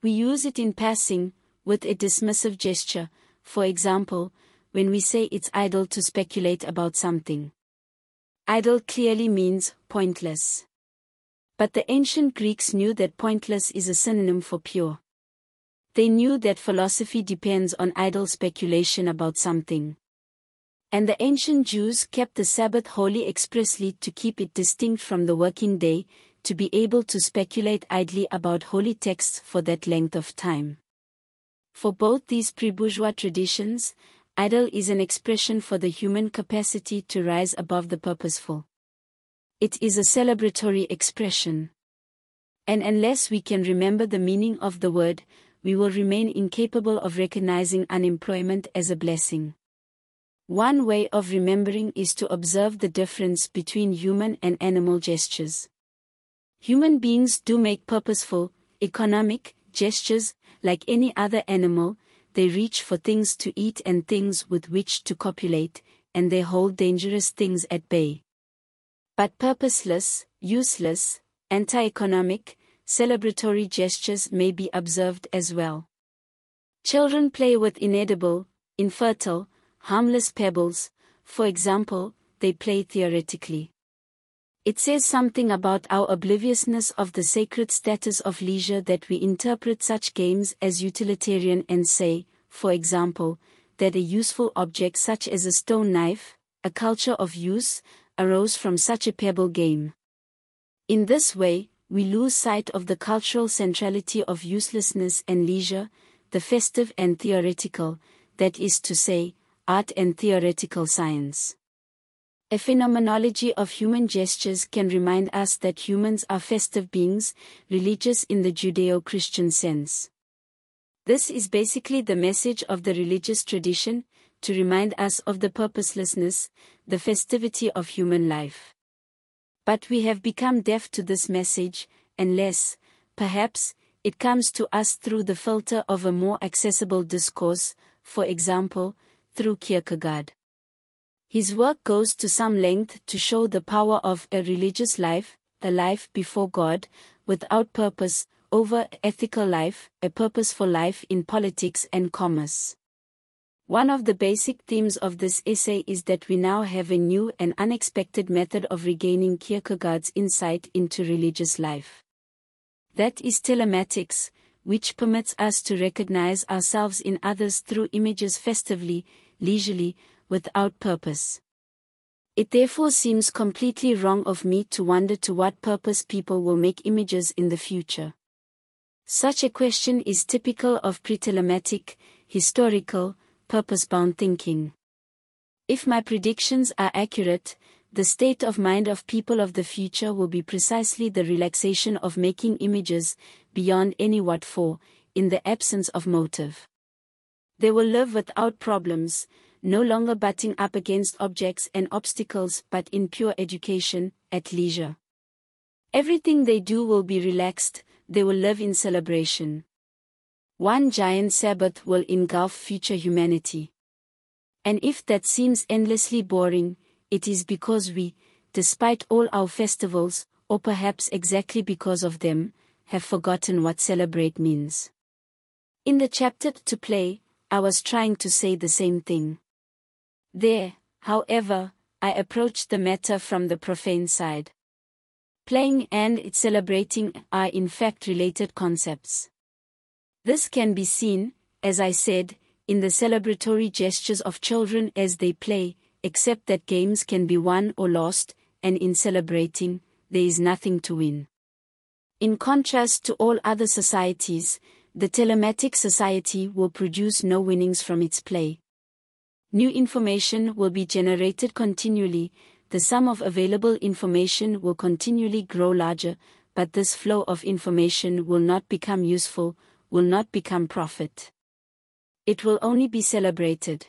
We use it in passing, with a dismissive gesture, for example, when we say it's idle to speculate about something. Idle clearly means pointless. But the ancient Greeks knew that pointless is a synonym for pure. They knew that philosophy depends on idle speculation about something. And the ancient Jews kept the Sabbath holy expressly to keep it distinct from the working day, to be able to speculate idly about holy texts for that length of time. For both these pre-bourgeois traditions, idle is an expression for the human capacity to rise above the purposeful. It is a celebratory expression. And unless we can remember the meaning of the word, we will remain incapable of recognizing unemployment as a blessing. One way of remembering is to observe the difference between human and animal gestures. Human beings do make purposeful, economic, gestures, like any other animal, they reach for things to eat and things with which to copulate, and they hold dangerous things at bay. But purposeless, useless, anti-economic, celebratory gestures may be observed as well. Children play with inedible, infertile, harmless pebbles, for example, they play theoretically. It says something about our obliviousness of the sacred status of leisure that we interpret such games as utilitarian and say, for example, that a useful object such as a stone knife, a culture of use, arose from such a pebble game. In this way, we lose sight of the cultural centrality of uselessness and leisure, the festive and theoretical, that is to say, art and theoretical science. A phenomenology of human gestures can remind us that humans are festive beings, religious in the Judeo Christian sense. This is basically the message of the religious tradition, to remind us of the purposelessness, the festivity of human life. But we have become deaf to this message, unless, perhaps, it comes to us through the filter of a more accessible discourse, for example, through Kierkegaard. His work goes to some length to show the power of a religious life, a life before God, without purpose, over ethical life, a purposeful life in politics and commerce. One of the basic themes of this essay is that we now have a new and unexpected method of regaining Kierkegaard's insight into religious life. That is telematics, which permits us to recognize ourselves in others through images festively, leisurely, without purpose. It therefore seems completely wrong of me to wonder to what purpose people will make images in the future. Such a question is typical of pre-telematic, historical, purpose-bound thinking. If my predictions are accurate, the state of mind of people of the future will be precisely the relaxation of making images, beyond any what for, in the absence of motive. They will live without problems, no longer butting up against objects and obstacles but in pure education, at leisure. Everything they do will be relaxed, they will live in celebration. One giant Sabbath will engulf future humanity. And if that seems endlessly boring, it is because we, despite all our festivals, or perhaps exactly because of them, have forgotten what celebrate means. In the chapter to play, I was trying to say the same thing. There, however, I approached the matter from the profane side. Playing and celebrating are in fact related concepts. This can be seen, as I said, in the celebratory gestures of children as they play, except that games can be won or lost, and in celebrating, there is nothing to win. In contrast to all other societies, the telematic society will produce no winnings from its play. New information will be generated continually, the sum of available information will continually grow larger, but this flow of information will not become useful, will not become profit. It will only be celebrated.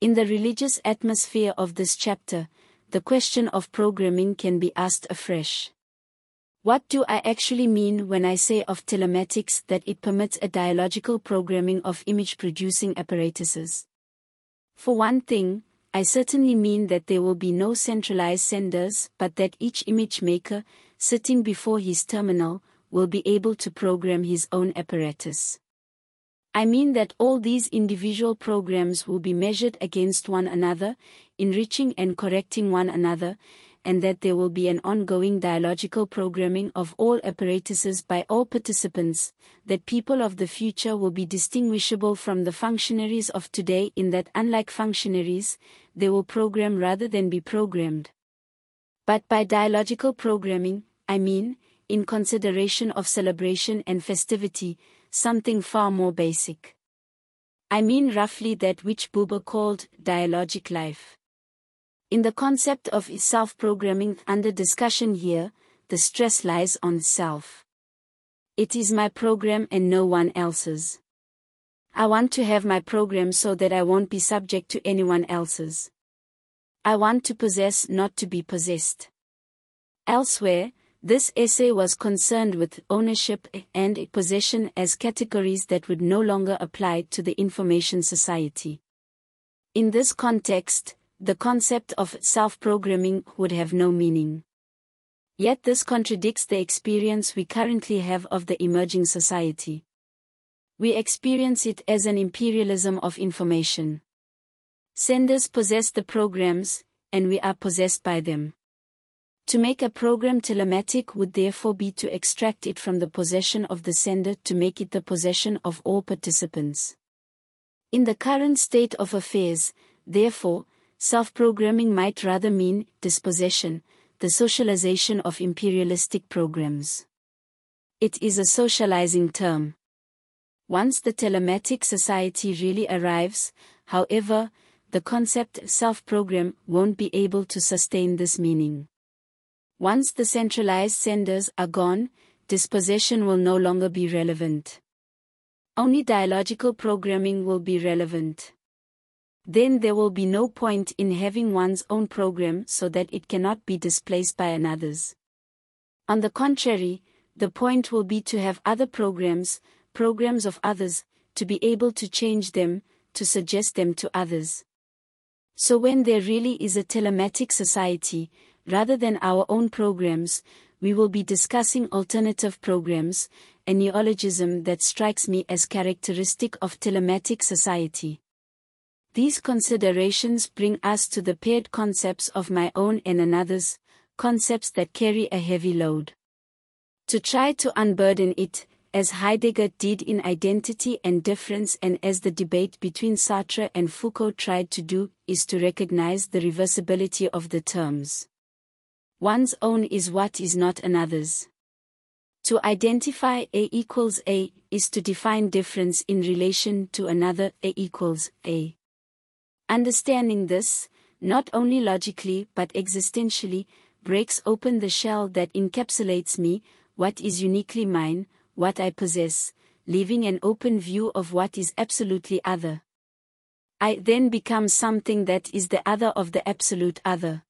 In the religious atmosphere of this chapter, the question of programming can be asked afresh. What do I actually mean when I say of telematics that it permits a dialogical programming of image producing apparatuses? For one thing, I certainly mean that there will be no centralized senders, but that each image maker, sitting before his terminal, will be able to program his own apparatus. I mean that all these individual programs will be measured against one another, enriching and correcting one another, and that there will be an ongoing dialogical programming of all apparatuses by all participants, that people of the future will be distinguishable from the functionaries of today in that unlike functionaries, they will program rather than be programmed. But by dialogical programming, I mean, in consideration of celebration and festivity, something far more basic. I mean roughly that which Buber called dialogic life. In the concept of self-programming under discussion here, the stress lies on self. It is my program and no one else's. I want to have my program so that I won't be subject to anyone else's. I want to possess not to be possessed. Elsewhere, this essay was concerned with ownership and possession as categories that would no longer apply to the information society. In this context, the concept of self-programming would have no meaning. Yet this contradicts the experience we currently have of the emerging society. We experience it as an imperialism of information. Senders possess the programs, and we are possessed by them. To make a program telematic would therefore be to extract it from the possession of the sender to make it the possession of all participants. In the current state of affairs, therefore, Self-programming might rather mean dispossession, the socialization of imperialistic programs. It is a socializing term. Once the telematic society really arrives, however, the concept self-program won't be able to sustain this meaning. Once the centralized senders are gone, dispossession will no longer be relevant. Only dialogical programming will be relevant. Then there will be no point in having one's own program so that it cannot be displaced by another's. On the contrary, the point will be to have other programs, programs of others, to be able to change them, to suggest them to others. So when there really is a telematic society, rather than our own programs, we will be discussing alternative programs, a neologism that strikes me as characteristic of telematic society. These considerations bring us to the paired concepts of my own and another's, concepts that carry a heavy load. To try to unburden it, as Heidegger did in Identity and Difference and as the debate between Sartre and Foucault tried to do, is to recognize the reversibility of the terms. One's own is what is not another's. To identify A equals A is to define difference in relation to another A equals A. Understanding this, not only logically but existentially, breaks open the shell that encapsulates me, what is uniquely mine, what I possess, leaving an open view of what is absolutely other. I then become something that is the other of the absolute other.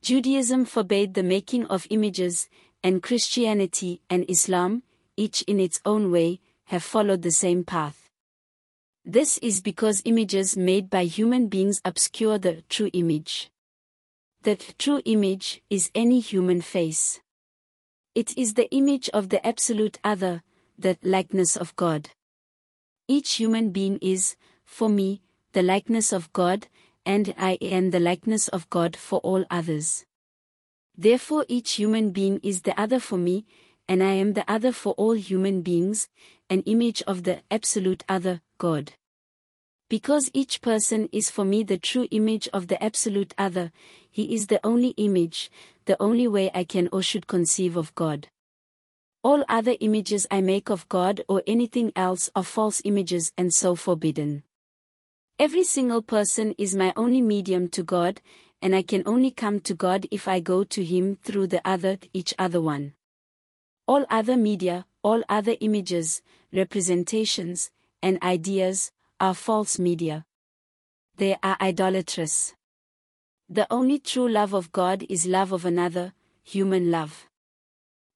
Judaism forbade the making of images, and Christianity and Islam, each in its own way, have followed the same path. This is because images made by human beings obscure the true image. The true image is any human face. It is the image of the absolute other, the likeness of God. Each human being is, for me, the likeness of God, and I am the likeness of God for all others. Therefore each human being is the other for me, and I am the other for all human beings, an image of the absolute other, God. Because each person is for me the true image of the absolute other, he is the only image, the only way I can or should conceive of God. All other images I make of God or anything else are false images and so forbidden. Every single person is my only medium to God, and I can only come to God if I go to Him through the other, each other one. All other media, all other images, representations, and ideas, are false media. They are idolatrous. The only true love of God is love of another, human love.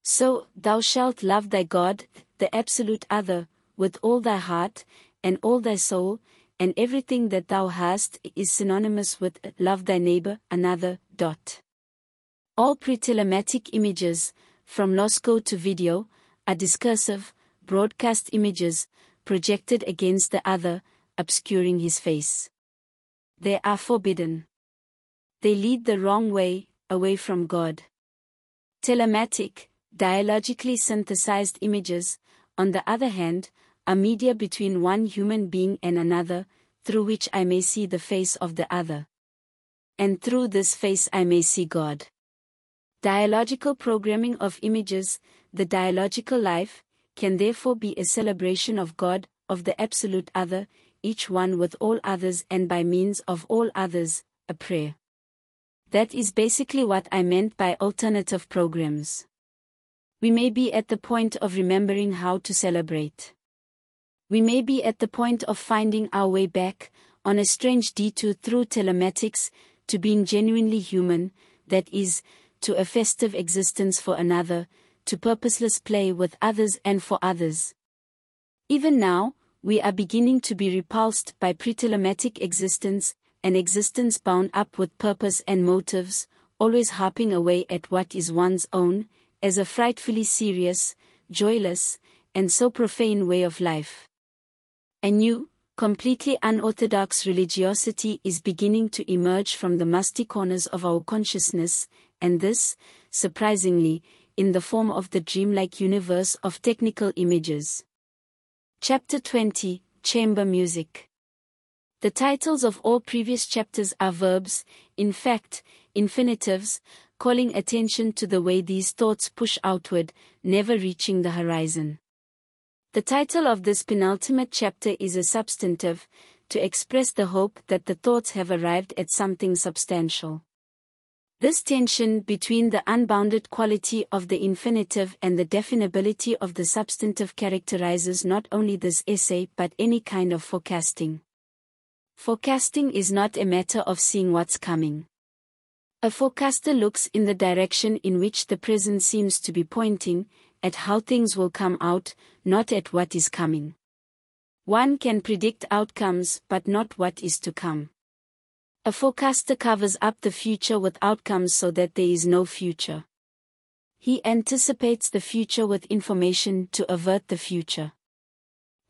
So, thou shalt love thy God, the absolute other, with all thy heart, and all thy soul, and everything that thou hast is synonymous with love thy neighbor, another. Dot. All pre-telematic images, from Lascaux to video, are discursive, broadcast images, projected against the other, obscuring his face. They are forbidden. They lead the wrong way, away from God. Telematic, dialogically synthesized images, on the other hand, are media between one human being and another, through which I may see the face of the other. And through this face I may see God. Dialogical programming of images, the dialogical life, can therefore be a celebration of God, of the absolute other, each one with all others and by means of all others, a prayer. That is basically what I meant by alternative programs. We may be at the point of remembering how to celebrate. We may be at the point of finding our way back, on a strange detour through telematics, to being genuinely human, that is, to a festive existence for another, to purposeless play with others and for others. Even now, we are beginning to be repulsed by pre-telematic existence, an existence bound up with purpose and motives, always harping away at what is one's own, as a frightfully serious, joyless, and so profane way of life. A new, completely unorthodox religiosity is beginning to emerge from the musty corners of our consciousness, and this, surprisingly, in the form of the dreamlike universe of technical images. Chapter 20 Chamber Music The titles of all previous chapters are verbs, in fact, infinitives, calling attention to the way these thoughts push outward, never reaching the horizon. The title of this penultimate chapter is a substantive, to express the hope that the thoughts have arrived at something substantial. This tension between the unbounded quality of the infinitive and the definability of the substantive characterizes not only this essay but any kind of forecasting. Forecasting is not a matter of seeing what's coming. A forecaster looks in the direction in which the present seems to be pointing, at how things will come out, not at what is coming. One can predict outcomes but not what is to come. A forecaster covers up the future with outcomes so that there is no future. He anticipates the future with information to avert the future.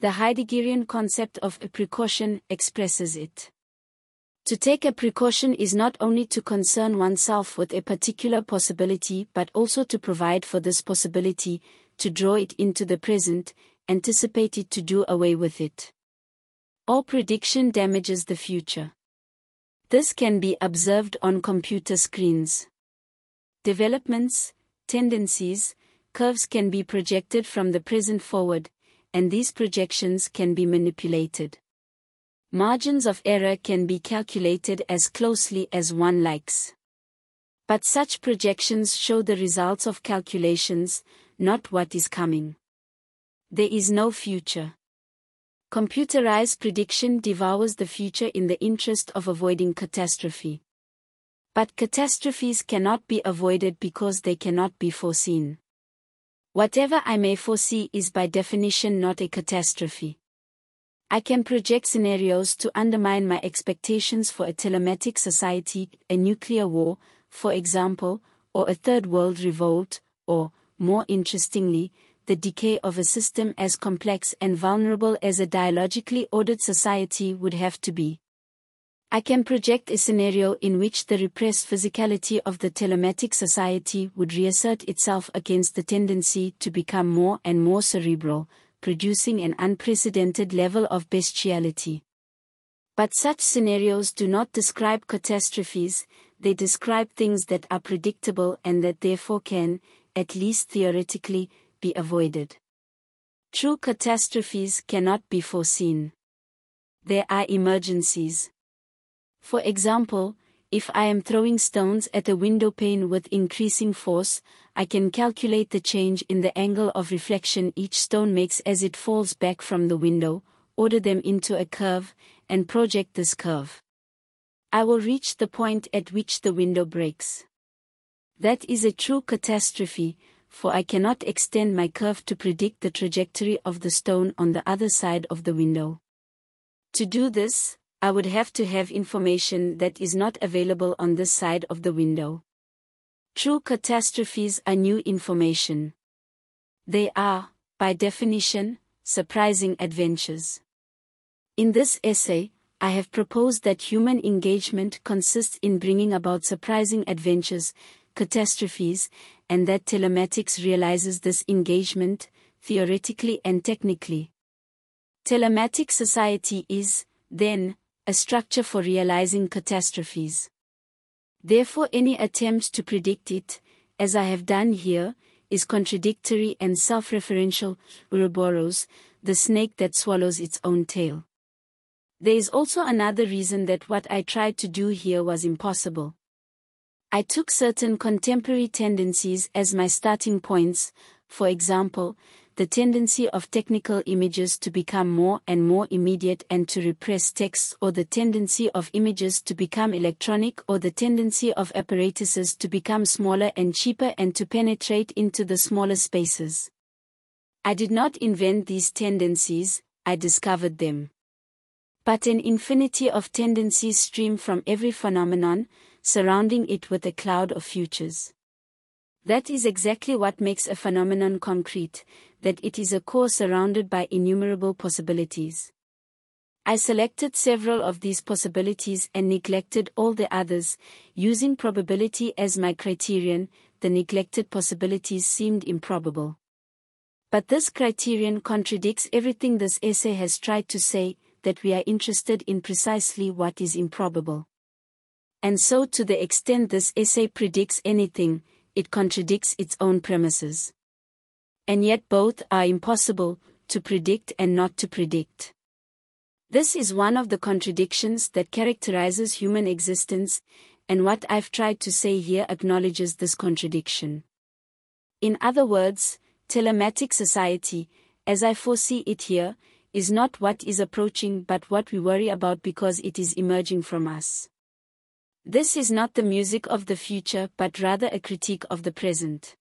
The Heideggerian concept of a precaution expresses it. To take a precaution is not only to concern oneself with a particular possibility but also to provide for this possibility, to draw it into the present, anticipate it to do away with it. All prediction damages the future. This can be observed on computer screens. Developments, tendencies, curves can be projected from the present forward, and these projections can be manipulated. Margins of error can be calculated as closely as one likes. But such projections show the results of calculations, not what is coming. There is no future. Computerized prediction devours the future in the interest of avoiding catastrophe. But catastrophes cannot be avoided because they cannot be foreseen. Whatever I may foresee is by definition not a catastrophe. I can project scenarios to undermine my expectations for a telematic society, a nuclear war, for example, or a third world revolt, or, more interestingly, the decay of a system as complex and vulnerable as a dialogically ordered society would have to be. I can project a scenario in which the repressed physicality of the telematic society would reassert itself against the tendency to become more and more cerebral, producing an unprecedented level of bestiality. But such scenarios do not describe catastrophes, they describe things that are predictable and that therefore can, at least theoretically, be avoided. True catastrophes cannot be foreseen. There are emergencies. For example, if I am throwing stones at a window pane with increasing force, I can calculate the change in the angle of reflection each stone makes as it falls back from the window, order them into a curve, and project this curve. I will reach the point at which the window breaks. That is a true catastrophe, for I cannot extend my curve to predict the trajectory of the stone on the other side of the window. To do this, I would have to have information that is not available on this side of the window. True catastrophes are new information. They are, by definition, surprising adventures. In this essay, I have proposed that human engagement consists in bringing about surprising adventures, catastrophes, and that telematics realizes this engagement, theoretically and technically. Telematic society is, then, a structure for realizing catastrophes. Therefore any attempt to predict it, as I have done here, is contradictory and self-referential, Ouroboros, the snake that swallows its own tail. There is also another reason that what I tried to do here was impossible. I took certain contemporary tendencies as my starting points, for example, the tendency of technical images to become more and more immediate and to repress text, or the tendency of images to become electronic or the tendency of apparatuses to become smaller and cheaper and to penetrate into the smaller spaces. I did not invent these tendencies, I discovered them. But an infinity of tendencies stream from every phenomenon, surrounding it with a cloud of futures. That is exactly what makes a phenomenon concrete, that it is a core surrounded by innumerable possibilities. I selected several of these possibilities and neglected all the others, using probability as my criterion, the neglected possibilities seemed improbable. But this criterion contradicts everything this essay has tried to say, that we are interested in precisely what is improbable. And so to the extent this essay predicts anything, it contradicts its own premises. And yet both are impossible, to predict and not to predict. This is one of the contradictions that characterizes human existence, and what I've tried to say here acknowledges this contradiction. In other words, telematic society, as I foresee it here, is not what is approaching but what we worry about because it is emerging from us. This is not the music of the future but rather a critique of the present.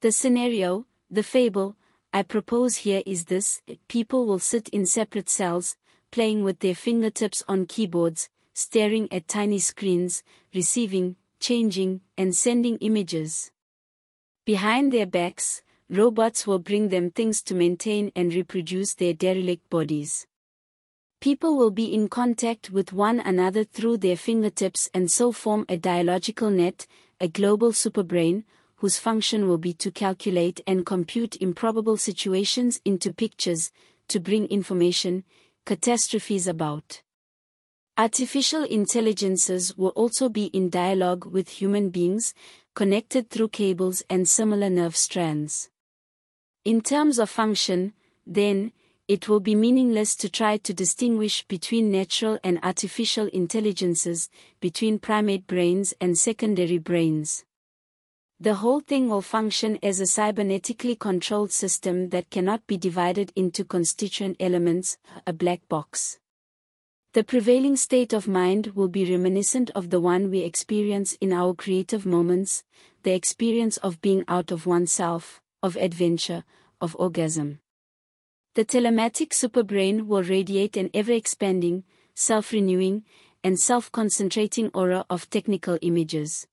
The scenario, the fable, I propose here is this people will sit in separate cells, playing with their fingertips on keyboards, staring at tiny screens, receiving, changing, and sending images. Behind their backs, robots will bring them things to maintain and reproduce their derelict bodies. People will be in contact with one another through their fingertips and so form a dialogical net, a global superbrain, whose function will be to calculate and compute improbable situations into pictures, to bring information, catastrophes about. Artificial intelligences will also be in dialogue with human beings, connected through cables and similar nerve strands. In terms of function, then, it will be meaningless to try to distinguish between natural and artificial intelligences, between primate brains and secondary brains. The whole thing will function as a cybernetically controlled system that cannot be divided into constituent elements, a black box. The prevailing state of mind will be reminiscent of the one we experience in our creative moments, the experience of being out of oneself, of adventure, of orgasm. The telematic superbrain will radiate an ever-expanding, self-renewing, and self-concentrating aura of technical images.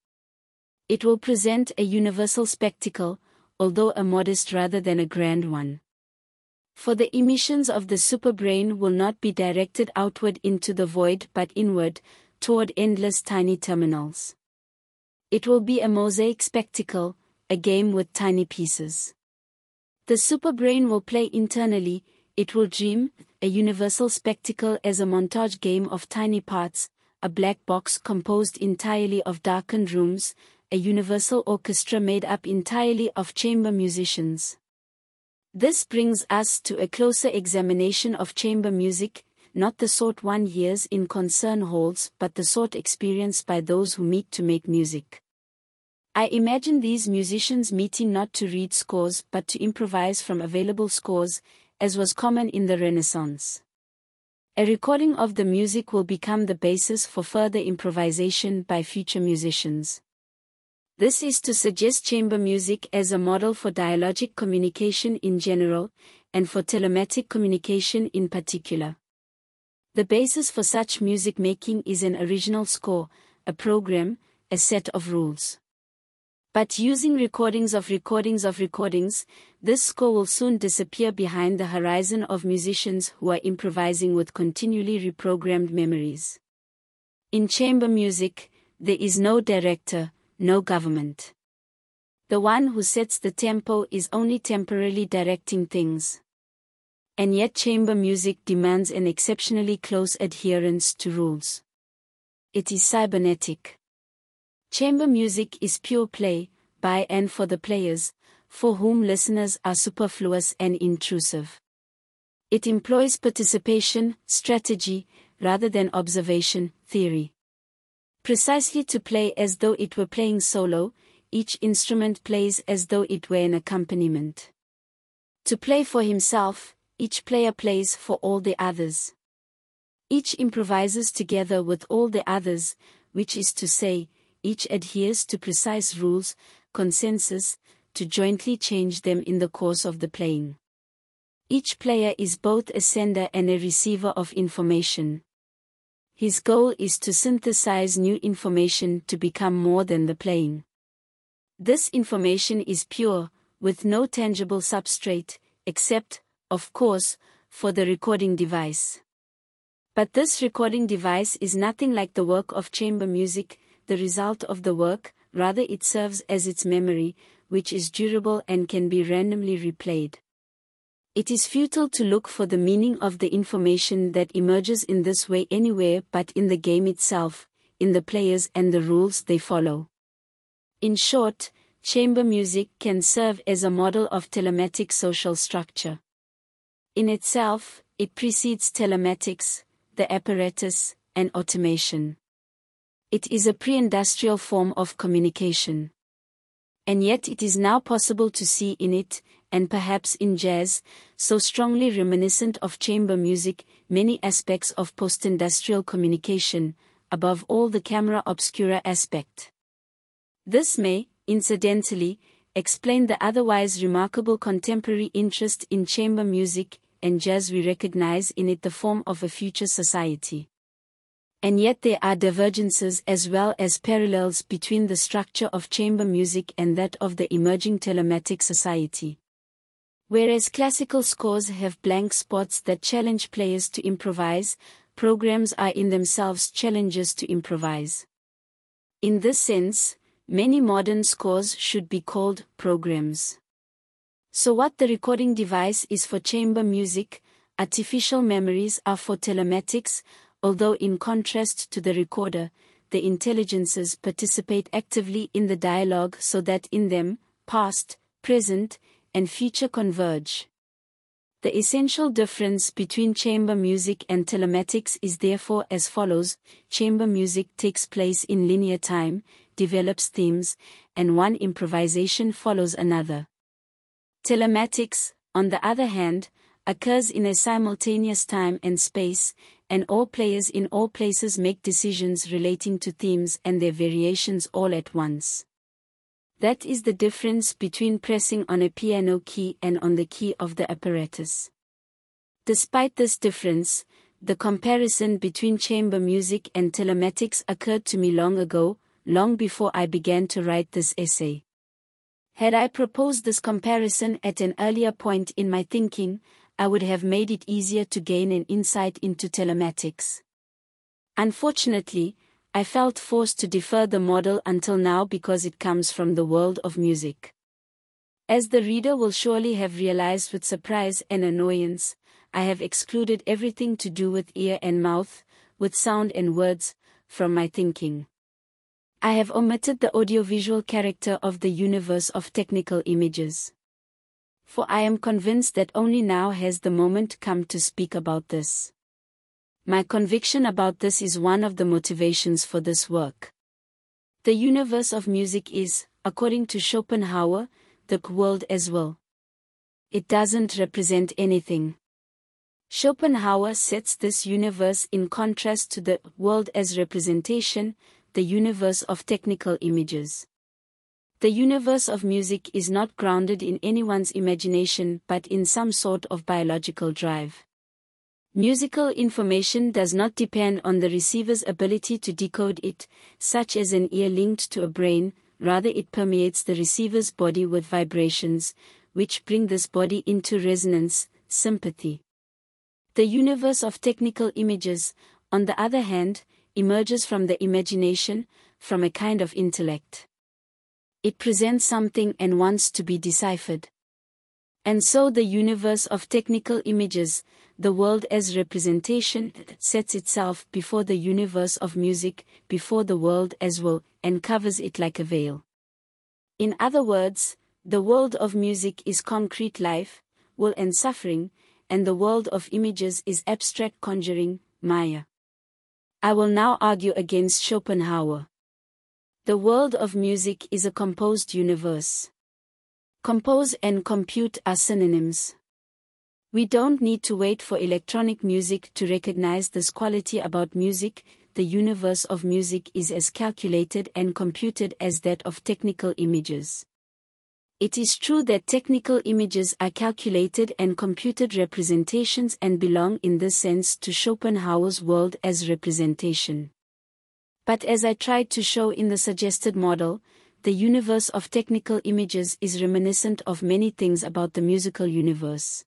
It will present a universal spectacle, although a modest rather than a grand one. For the emissions of the superbrain will not be directed outward into the void but inward, toward endless tiny terminals. It will be a mosaic spectacle, a game with tiny pieces. The superbrain will play internally, it will dream, a universal spectacle as a montage game of tiny parts, a black box composed entirely of darkened rooms, a universal orchestra made up entirely of chamber musicians. This brings us to a closer examination of chamber music, not the sort one hears in concert halls but the sort experienced by those who meet to make music. I imagine these musicians meeting not to read scores but to improvise from available scores, as was common in the Renaissance. A recording of the music will become the basis for further improvisation by future musicians. This is to suggest chamber music as a model for dialogic communication in general, and for telematic communication in particular. The basis for such music making is an original score, a program, a set of rules. But using recordings of recordings of recordings, this score will soon disappear behind the horizon of musicians who are improvising with continually reprogrammed memories. In chamber music, there is no director, no government. The one who sets the tempo is only temporarily directing things. And yet chamber music demands an exceptionally close adherence to rules. It is cybernetic. Chamber music is pure play, by and for the players, for whom listeners are superfluous and intrusive. It employs participation, strategy, rather than observation, theory. Precisely to play as though it were playing solo, each instrument plays as though it were an accompaniment. To play for himself, each player plays for all the others. Each improvises together with all the others, which is to say, each adheres to precise rules, consensus, to jointly change them in the course of the playing. Each player is both a sender and a receiver of information. His goal is to synthesize new information to become more than the playing. This information is pure, with no tangible substrate, except, of course, for the recording device. But this recording device is nothing like the work of chamber music, the result of the work, rather it serves as its memory, which is durable and can be randomly replayed. It is futile to look for the meaning of the information that emerges in this way anywhere but in the game itself, in the players and the rules they follow. In short, chamber music can serve as a model of telematic social structure. In itself, it precedes telematics, the apparatus, and automation. It is a pre-industrial form of communication. And yet it is now possible to see in it, and perhaps in jazz, so strongly reminiscent of chamber music, many aspects of post-industrial communication, above all the camera obscura aspect. This may, incidentally, explain the otherwise remarkable contemporary interest in chamber music and jazz we recognize in it the form of a future society and yet there are divergences as well as parallels between the structure of chamber music and that of the emerging telematic society. Whereas classical scores have blank spots that challenge players to improvise, programs are in themselves challenges to improvise. In this sense, many modern scores should be called programs. So what the recording device is for chamber music, artificial memories are for telematics, although in contrast to the recorder, the intelligences participate actively in the dialogue so that in them, past, present, and future converge. The essential difference between chamber music and telematics is therefore as follows chamber music takes place in linear time, develops themes, and one improvisation follows another. Telematics, on the other hand, occurs in a simultaneous time and space, and all players in all places make decisions relating to themes and their variations all at once. That is the difference between pressing on a piano key and on the key of the apparatus. Despite this difference, the comparison between chamber music and telematics occurred to me long ago, long before I began to write this essay. Had I proposed this comparison at an earlier point in my thinking, I would have made it easier to gain an insight into telematics. Unfortunately, I felt forced to defer the model until now because it comes from the world of music. As the reader will surely have realized with surprise and annoyance, I have excluded everything to do with ear and mouth, with sound and words, from my thinking. I have omitted the audiovisual character of the universe of technical images. For I am convinced that only now has the moment come to speak about this. My conviction about this is one of the motivations for this work. The universe of music is, according to Schopenhauer, the world as will. It doesn't represent anything. Schopenhauer sets this universe in contrast to the world as representation, the universe of technical images. The universe of music is not grounded in anyone's imagination but in some sort of biological drive. Musical information does not depend on the receiver's ability to decode it, such as an ear linked to a brain, rather it permeates the receiver's body with vibrations, which bring this body into resonance, sympathy. The universe of technical images, on the other hand, emerges from the imagination, from a kind of intellect. It presents something and wants to be deciphered. And so the universe of technical images, the world as representation, sets itself before the universe of music, before the world as will, and covers it like a veil. In other words, the world of music is concrete life, will and suffering, and the world of images is abstract conjuring, Maya. I will now argue against Schopenhauer. The world of music is a composed universe. Compose and compute are synonyms. We don't need to wait for electronic music to recognize this quality about music, the universe of music is as calculated and computed as that of technical images. It is true that technical images are calculated and computed representations and belong in this sense to Schopenhauer's world as representation. But as I tried to show in the suggested model, the universe of technical images is reminiscent of many things about the musical universe.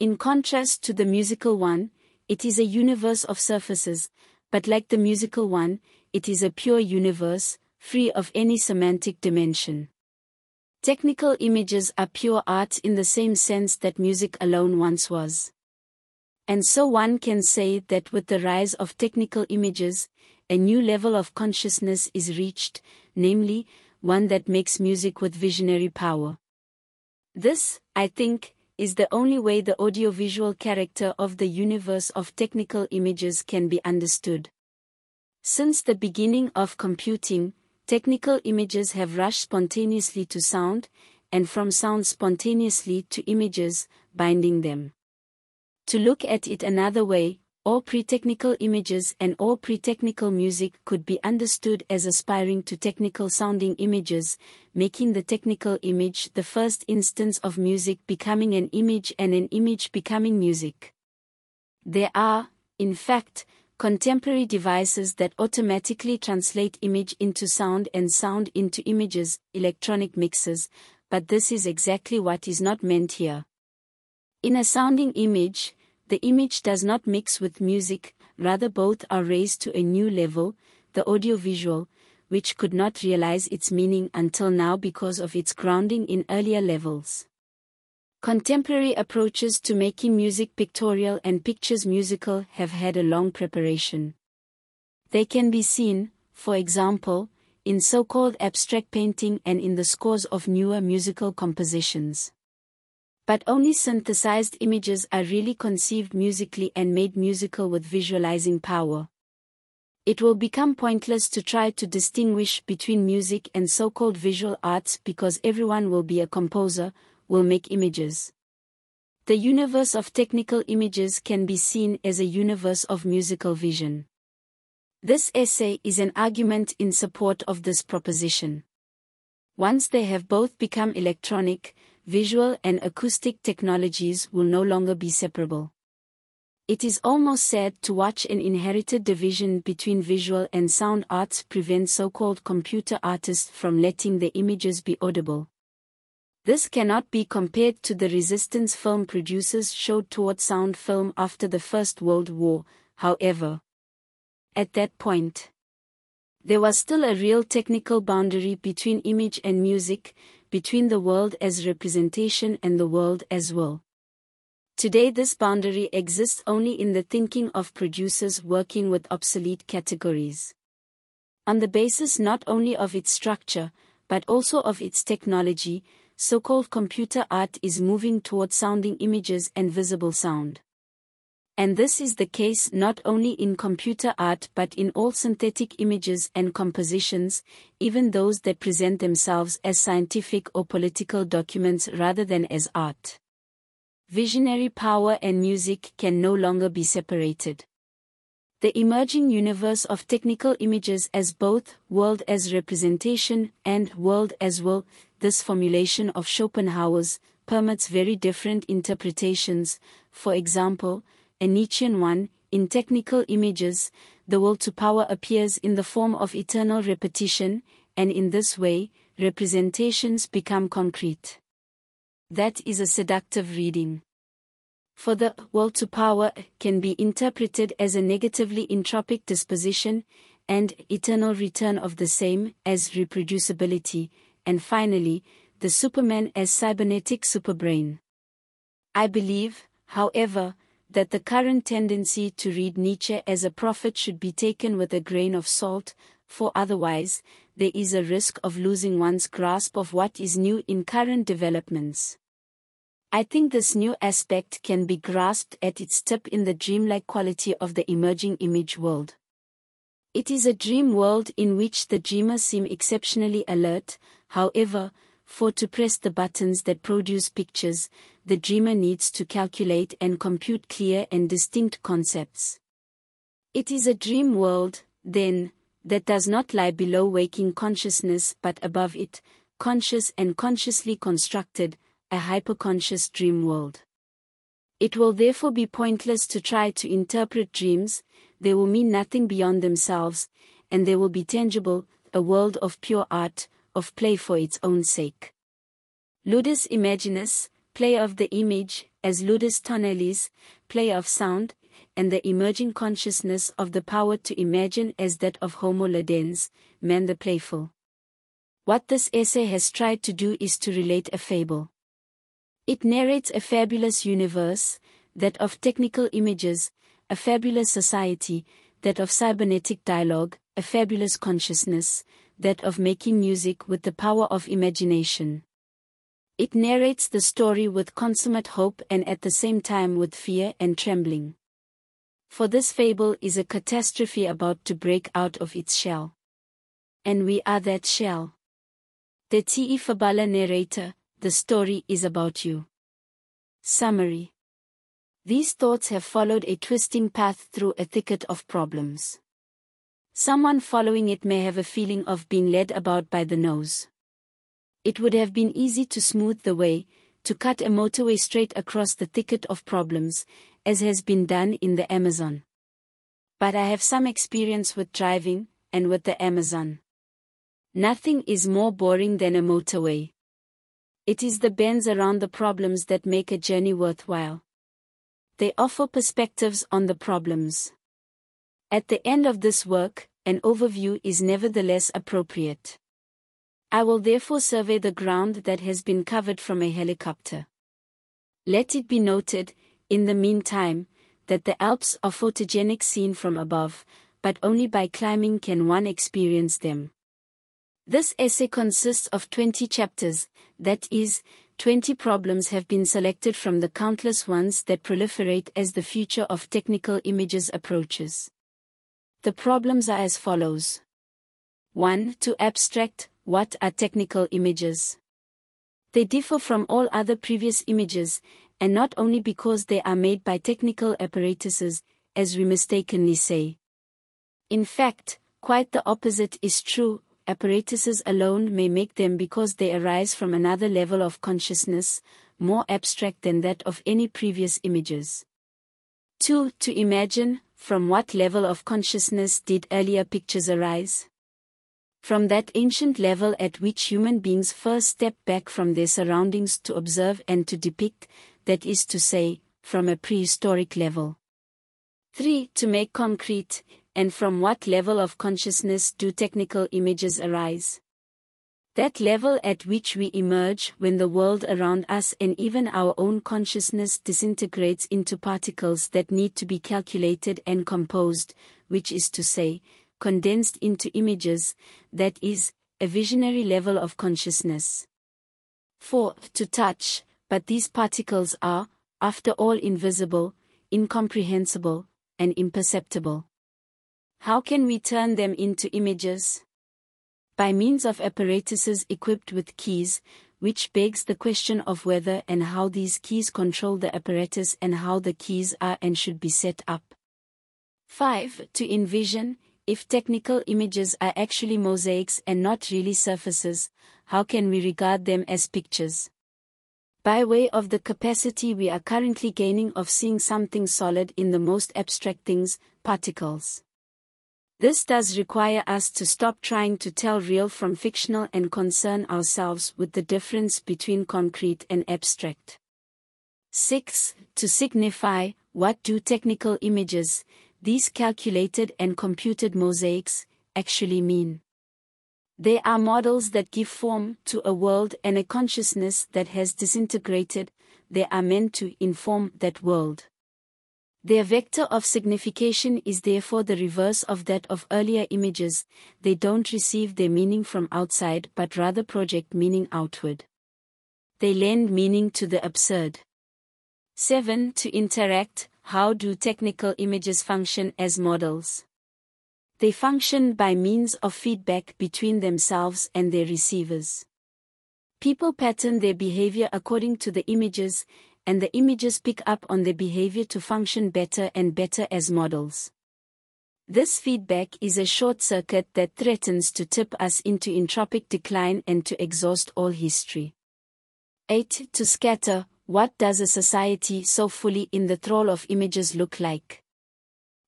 In contrast to the musical one, it is a universe of surfaces, but like the musical one, it is a pure universe, free of any semantic dimension. Technical images are pure art in the same sense that music alone once was. And so one can say that with the rise of technical images, a new level of consciousness is reached, namely, one that makes music with visionary power. This, I think, is the only way the audiovisual character of the universe of technical images can be understood. Since the beginning of computing, Technical images have rushed spontaneously to sound, and from sound spontaneously to images, binding them. To look at it another way, all pre-technical images and all pre-technical music could be understood as aspiring to technical sounding images, making the technical image the first instance of music becoming an image and an image becoming music. There are, in fact, contemporary devices that automatically translate image into sound and sound into images, electronic mixers, but this is exactly what is not meant here. In a sounding image, the image does not mix with music, rather both are raised to a new level, the audiovisual, which could not realize its meaning until now because of its grounding in earlier levels. Contemporary approaches to making music pictorial and pictures musical have had a long preparation. They can be seen, for example, in so-called abstract painting and in the scores of newer musical compositions. But only synthesized images are really conceived musically and made musical with visualizing power. It will become pointless to try to distinguish between music and so-called visual arts because everyone will be a composer, will make images. The universe of technical images can be seen as a universe of musical vision. This essay is an argument in support of this proposition. Once they have both become electronic, visual and acoustic technologies will no longer be separable. It is almost sad to watch an inherited division between visual and sound arts prevent so-called computer artists from letting their images be audible. This cannot be compared to the resistance film producers showed toward sound film after the First World War, however. At that point, there was still a real technical boundary between image and music, between the world as representation and the world as will. Today this boundary exists only in the thinking of producers working with obsolete categories. On the basis not only of its structure, but also of its technology, so-called computer art is moving toward sounding images and visible sound. And this is the case not only in computer art but in all synthetic images and compositions, even those that present themselves as scientific or political documents rather than as art. Visionary power and music can no longer be separated. The emerging universe of technical images as both world as representation and world as will, this formulation of Schopenhauer's, permits very different interpretations, for example, a Nietzschean one, in technical images, the will to power appears in the form of eternal repetition, and in this way, representations become concrete. That is a seductive reading. For the will to power can be interpreted as a negatively entropic disposition, and eternal return of the same as reproducibility, and finally, the Superman as cybernetic superbrain. I believe, however, that the current tendency to read Nietzsche as a prophet should be taken with a grain of salt, for otherwise, there is a risk of losing one's grasp of what is new in current developments. I think this new aspect can be grasped at its tip in the dreamlike quality of the emerging image world. It is a dream world in which the dreamers seem exceptionally alert, however, for to press the buttons that produce pictures, the dreamer needs to calculate and compute clear and distinct concepts. It is a dream world, then, that does not lie below waking consciousness but above it, conscious and consciously constructed, a hyperconscious dream world. It will therefore be pointless to try to interpret dreams, they will mean nothing beyond themselves, and they will be tangible, a world of pure art, of play for its own sake. Ludus imaginis, play of the image, as ludus tonalis, play of sound, and the emerging consciousness of the power to imagine as that of Homo ludens, man the playful. What this essay has tried to do is to relate a fable. It narrates a fabulous universe, that of technical images, a fabulous society, that of cybernetic dialogue, a fabulous consciousness, that of making music with the power of imagination. It narrates the story with consummate hope and at the same time with fear and trembling. For this fable is a catastrophe about to break out of its shell. And we are that shell. De te fabula narratur, the story is about you. Summary These thoughts have followed a twisting path through a thicket of problems. Someone following it may have a feeling of being led about by the nose. It would have been easy to smooth the way, to cut a motorway straight across the thicket of problems, as has been done in the Amazon. But I have some experience with driving, and with the Amazon. Nothing is more boring than a motorway. It is the bends around the problems that make a journey worthwhile. They offer perspectives on the problems. At the end of this work, an overview is nevertheless appropriate. I will therefore survey the ground that has been covered from a helicopter. Let it be noted, in the meantime, that the Alps are photogenic seen from above, but only by climbing can one experience them. This essay consists of 20 chapters, that is, 20 problems have been selected from the countless ones that proliferate as the future of technical images approaches. The problems are as follows. 1. To abstract, what are technical images? They differ from all other previous images, and not only because they are made by technical apparatuses, as we mistakenly say. In fact, quite the opposite is true, apparatuses alone may make them because they arise from another level of consciousness, more abstract than that of any previous images. 2. To imagine, from what level of consciousness did earlier pictures arise? From that ancient level at which human beings first stepped back from their surroundings to observe and to depict, that is to say, from a prehistoric level. 3. To make concrete, and from what level of consciousness do technical images arise? That level at which we emerge when the world around us and even our own consciousness disintegrates into particles that need to be calculated and composed, which is to say, condensed into images, that is, a visionary level of consciousness. 4. To touch, but these particles are, after all invisible, incomprehensible, and imperceptible. How can we turn them into images? By means of apparatuses equipped with keys, which begs the question of whether and how these keys control the apparatus and how the keys are and should be set up. 5. To envision, if technical images are actually mosaics and not really surfaces, how can we regard them as pictures? By way of the capacity we are currently gaining of seeing something solid in the most abstract things, particles. This does require us to stop trying to tell real from fictional and concern ourselves with the difference between concrete and abstract. 6. To signify, what do technical images, these calculated and computed mosaics, actually mean? They are models that give form to a world and a consciousness that has disintegrated, they are meant to inform that world. Their vector of signification is therefore the reverse of that of earlier images, they don't receive their meaning from outside but rather project meaning outward. They lend meaning to the absurd. 7. To interact, how do technical images function as models? They function by means of feedback between themselves and their receivers. People pattern their behavior according to the images, and the images pick up on their behavior to function better and better as models. This feedback is a short circuit that threatens to tip us into entropic decline and to exhaust all history. 8. To scatter, what does a society so fully in the thrall of images look like?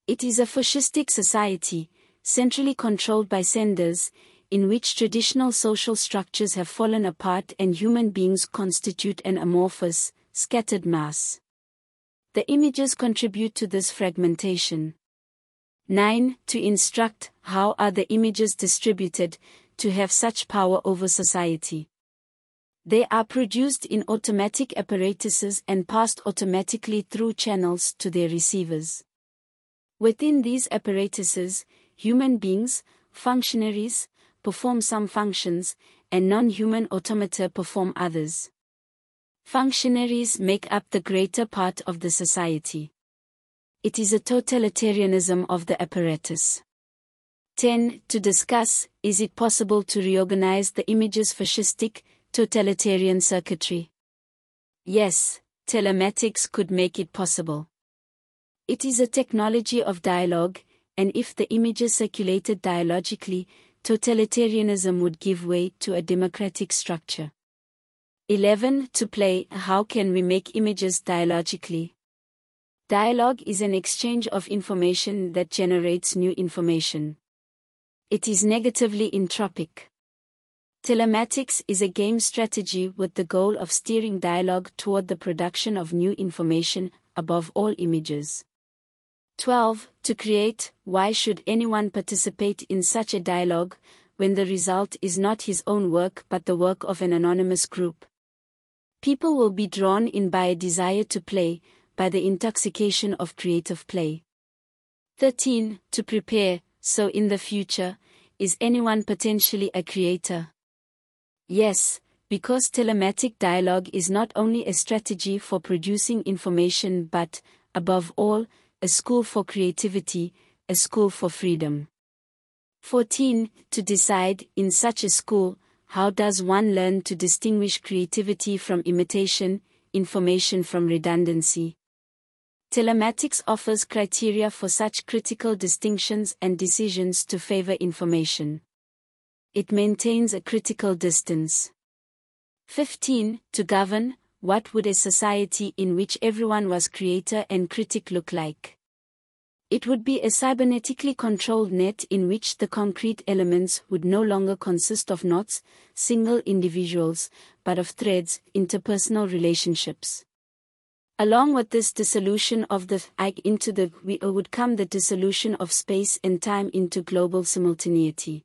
It is a fascistic society, centrally controlled by senders, in which traditional social structures have fallen apart and human beings constitute an amorphous, scattered mass. The images contribute to this fragmentation. 9. To instruct, how are the images distributed, to have such power over society? They are produced in automatic apparatuses and passed automatically through channels to their receivers. Within these apparatuses, human beings, functionaries, perform some functions, and non-human automata perform others. Functionaries make up the greater part of the society. It is a totalitarianism of the apparatus. 10. To discuss, is it possible to reorganize the image's fascistic, totalitarian circuitry? Yes, telematics could make it possible. It is a technology of dialogue, and if the images circulated dialogically, totalitarianism would give way to a democratic structure. 11. To play, how can we make images dialogically? Dialogue is an exchange of information that generates new information. It is negatively entropic. Telematics is a game strategy with the goal of steering dialogue toward the production of new information, above all images. 12. To create, why should anyone participate in such a dialogue, when the result is not his own work but the work of an anonymous group? People will be drawn in by a desire to play, by the intoxication of creative play. 13. To prepare, so in the future, is anyone potentially a creator? Yes, because telematic dialogue is not only a strategy for producing information but, above all, a school for creativity, a school for freedom. 14. To decide, in such a school, how does one learn to distinguish creativity from imitation, information from redundancy? Telematics offers criteria for such critical distinctions and decisions to favor information. It maintains a critical distance. 15. To govern, what would a society in which everyone was creator and critic look like? It would be a cybernetically controlled net in which the concrete elements would no longer consist of knots, single individuals, but of threads, interpersonal relationships. Along with this dissolution of the I into the we uh, would come the dissolution of space and time into global simultaneity.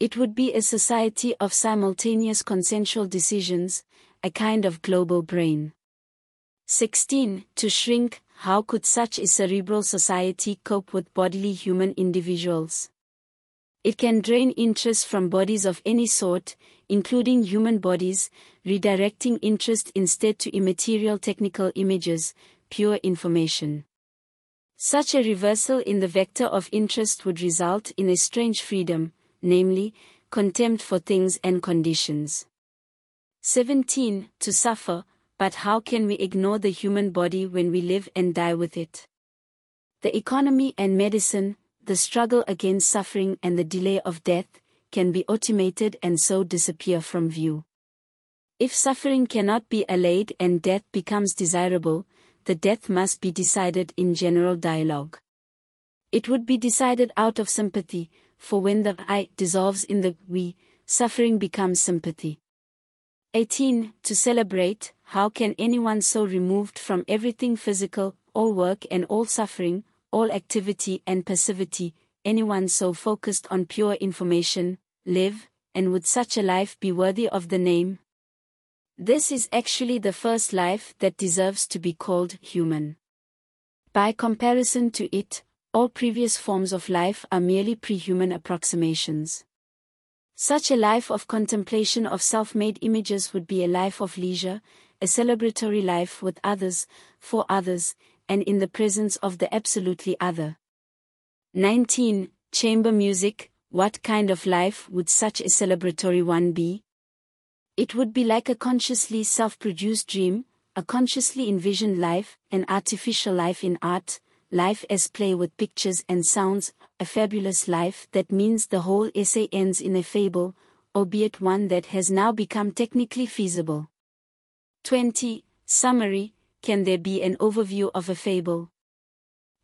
It would be a society of simultaneous consensual decisions, a kind of global brain. 16. To shrink, how could such a cerebral society cope with bodily human individuals? It can drain interest from bodies of any sort, including human bodies, redirecting interest instead to immaterial technical images, pure information. Such a reversal in the vector of interest would result in a strange freedom, namely, contempt for things and conditions. 17. To suffer, but how can we ignore the human body when we live and die with it? The economy and medicine, the struggle against suffering and the delay of death, can be automated and so disappear from view. If suffering cannot be allayed and death becomes desirable, the death must be decided in general dialogue. It would be decided out of sympathy, for when the I dissolves in the we, suffering becomes sympathy. 18. To celebrate, how can anyone so removed from everything physical, all work and all suffering, all activity and passivity, anyone so focused on pure information, live, and would such a life be worthy of the name? This is actually the first life that deserves to be called human. By comparison to it, all previous forms of life are merely pre-human approximations. Such a life of contemplation of self-made images would be a life of leisure, a celebratory life with others, for others, and in the presence of the absolutely other. 19. Chamber music, what kind of life would such a celebratory one be? It would be like a consciously self-produced dream, a consciously envisioned life, an artificial life in art, life as play with pictures and sounds, a fabulous life that means the whole essay ends in a fable, albeit one that has now become technically feasible. 20. Summary Can there be an overview of a fable?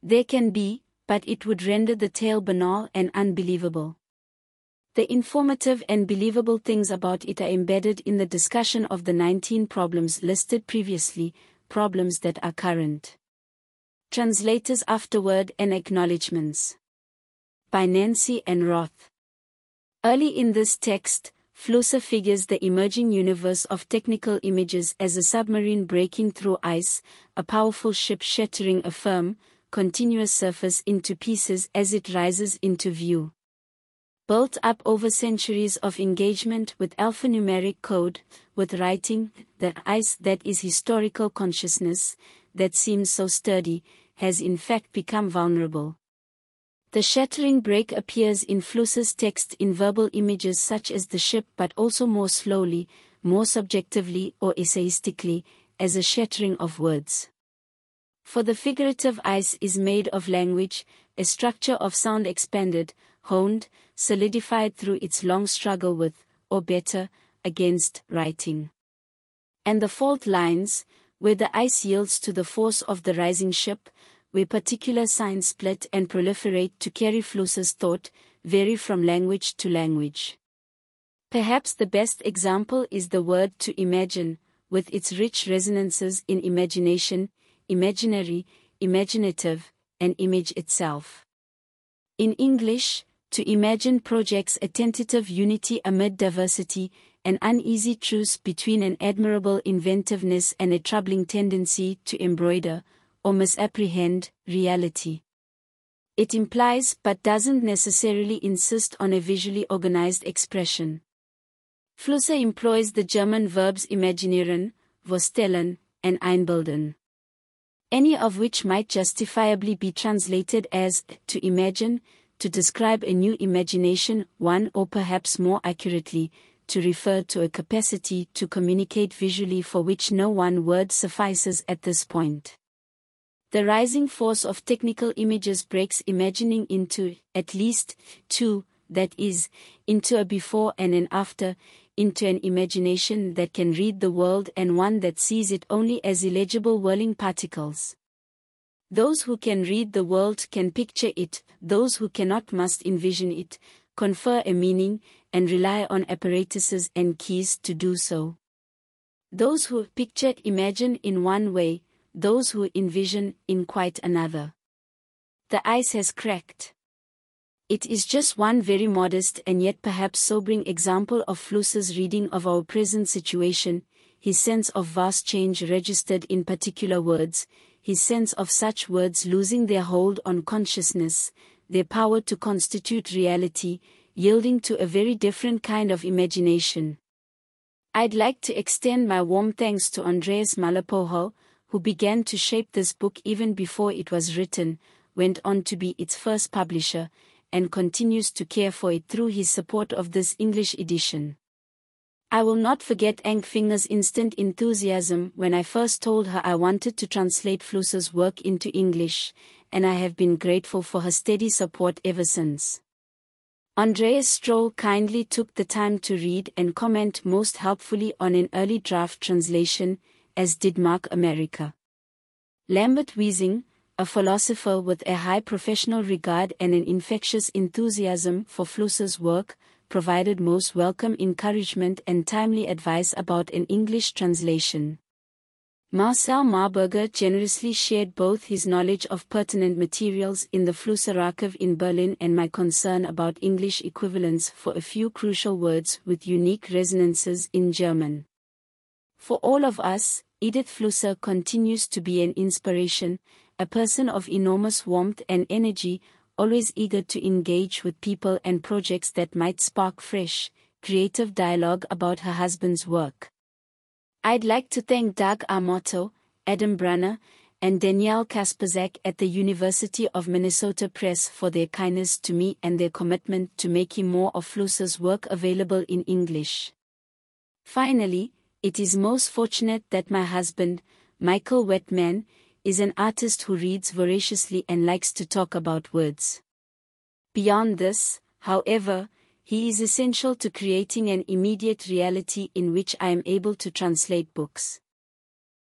There can be, but it would render the tale banal and unbelievable. The informative and believable things about it are embedded in the discussion of the 19 problems listed previously, problems that are current. Translators afterword and acknowledgements. By Nancy Ann Roth. Early in this text, Flusser figures the emerging universe of technical images as a submarine breaking through ice, a powerful ship shattering a firm, continuous surface into pieces as it rises into view built up over centuries of engagement with alphanumeric code, with writing, the ice that is historical consciousness, that seems so sturdy, has in fact become vulnerable. The shattering break appears in Flusser's text in verbal images such as the ship but also more slowly, more subjectively or essayistically, as a shattering of words. For the figurative ice is made of language, a structure of sound expanded, honed, solidified through its long struggle with, or better, against, writing. And the fault lines, where the ice yields to the force of the rising ship, where particular signs split and proliferate to carry Flusser's thought, vary from language to language. Perhaps the best example is the word to imagine, with its rich resonances in imagination, imaginary, imaginative, and image itself. In English, to imagine projects a tentative unity amid diversity, an uneasy truce between an admirable inventiveness and a troubling tendency to embroider, or misapprehend, reality. It implies but doesn't necessarily insist on a visually organized expression. Flusser employs the German verbs imaginieren, vorstellen, and einbilden. Any of which might justifiably be translated as to imagine, to describe a new imagination, one or perhaps more accurately, to refer to a capacity to communicate visually for which no one word suffices at this point. The rising force of technical images breaks imagining into, at least, two, that is, into a before and an after, into an imagination that can read the world and one that sees it only as illegible whirling particles. Those who can read the world can picture it, those who cannot must envision it, confer a meaning, and rely on apparatuses and keys to do so. Those who picture imagine in one way, those who envision in quite another. The ice has cracked. It is just one very modest and yet perhaps sobering example of Flusser's reading of our present situation, his sense of vast change registered in particular words, his sense of such words losing their hold on consciousness, their power to constitute reality, yielding to a very different kind of imagination. I'd like to extend my warm thanks to Andreas Müller-Pohle, who began to shape this book even before it was written, went on to be its first publisher, and continues to care for it through his support of this English edition. I will not forget Anke Finger's instant enthusiasm when I first told her I wanted to translate Flusser's work into English, and I have been grateful for her steady support ever since. Andreas Ströhl kindly took the time to read and comment most helpfully on an early draft translation, as did Mark Amerika. Lambert Wiesing, a philosopher with a high professional regard and an infectious enthusiasm for Flusser's work, provided most welcome encouragement and timely advice about an English translation. Marcel Marburger generously shared both his knowledge of pertinent materials in the Flusser Archive in Berlin and my concern about English equivalents for a few crucial words with unique resonances in German. For all of us, Edith Flusser continues to be an inspiration, a person of enormous warmth and energy, always eager to engage with people and projects that might spark fresh, creative dialogue about her husband's work. I'd like to thank Doug Armato, Adam Brunner, and Danielle Kasprzak at the University of Minnesota Press for their kindness to me and their commitment to making more of Flusser's work available in English. Finally, it is most fortunate that my husband, Michael Wetman, is an artist who reads voraciously and likes to talk about words. Beyond this, however, he is essential to creating an immediate reality in which I am able to translate books.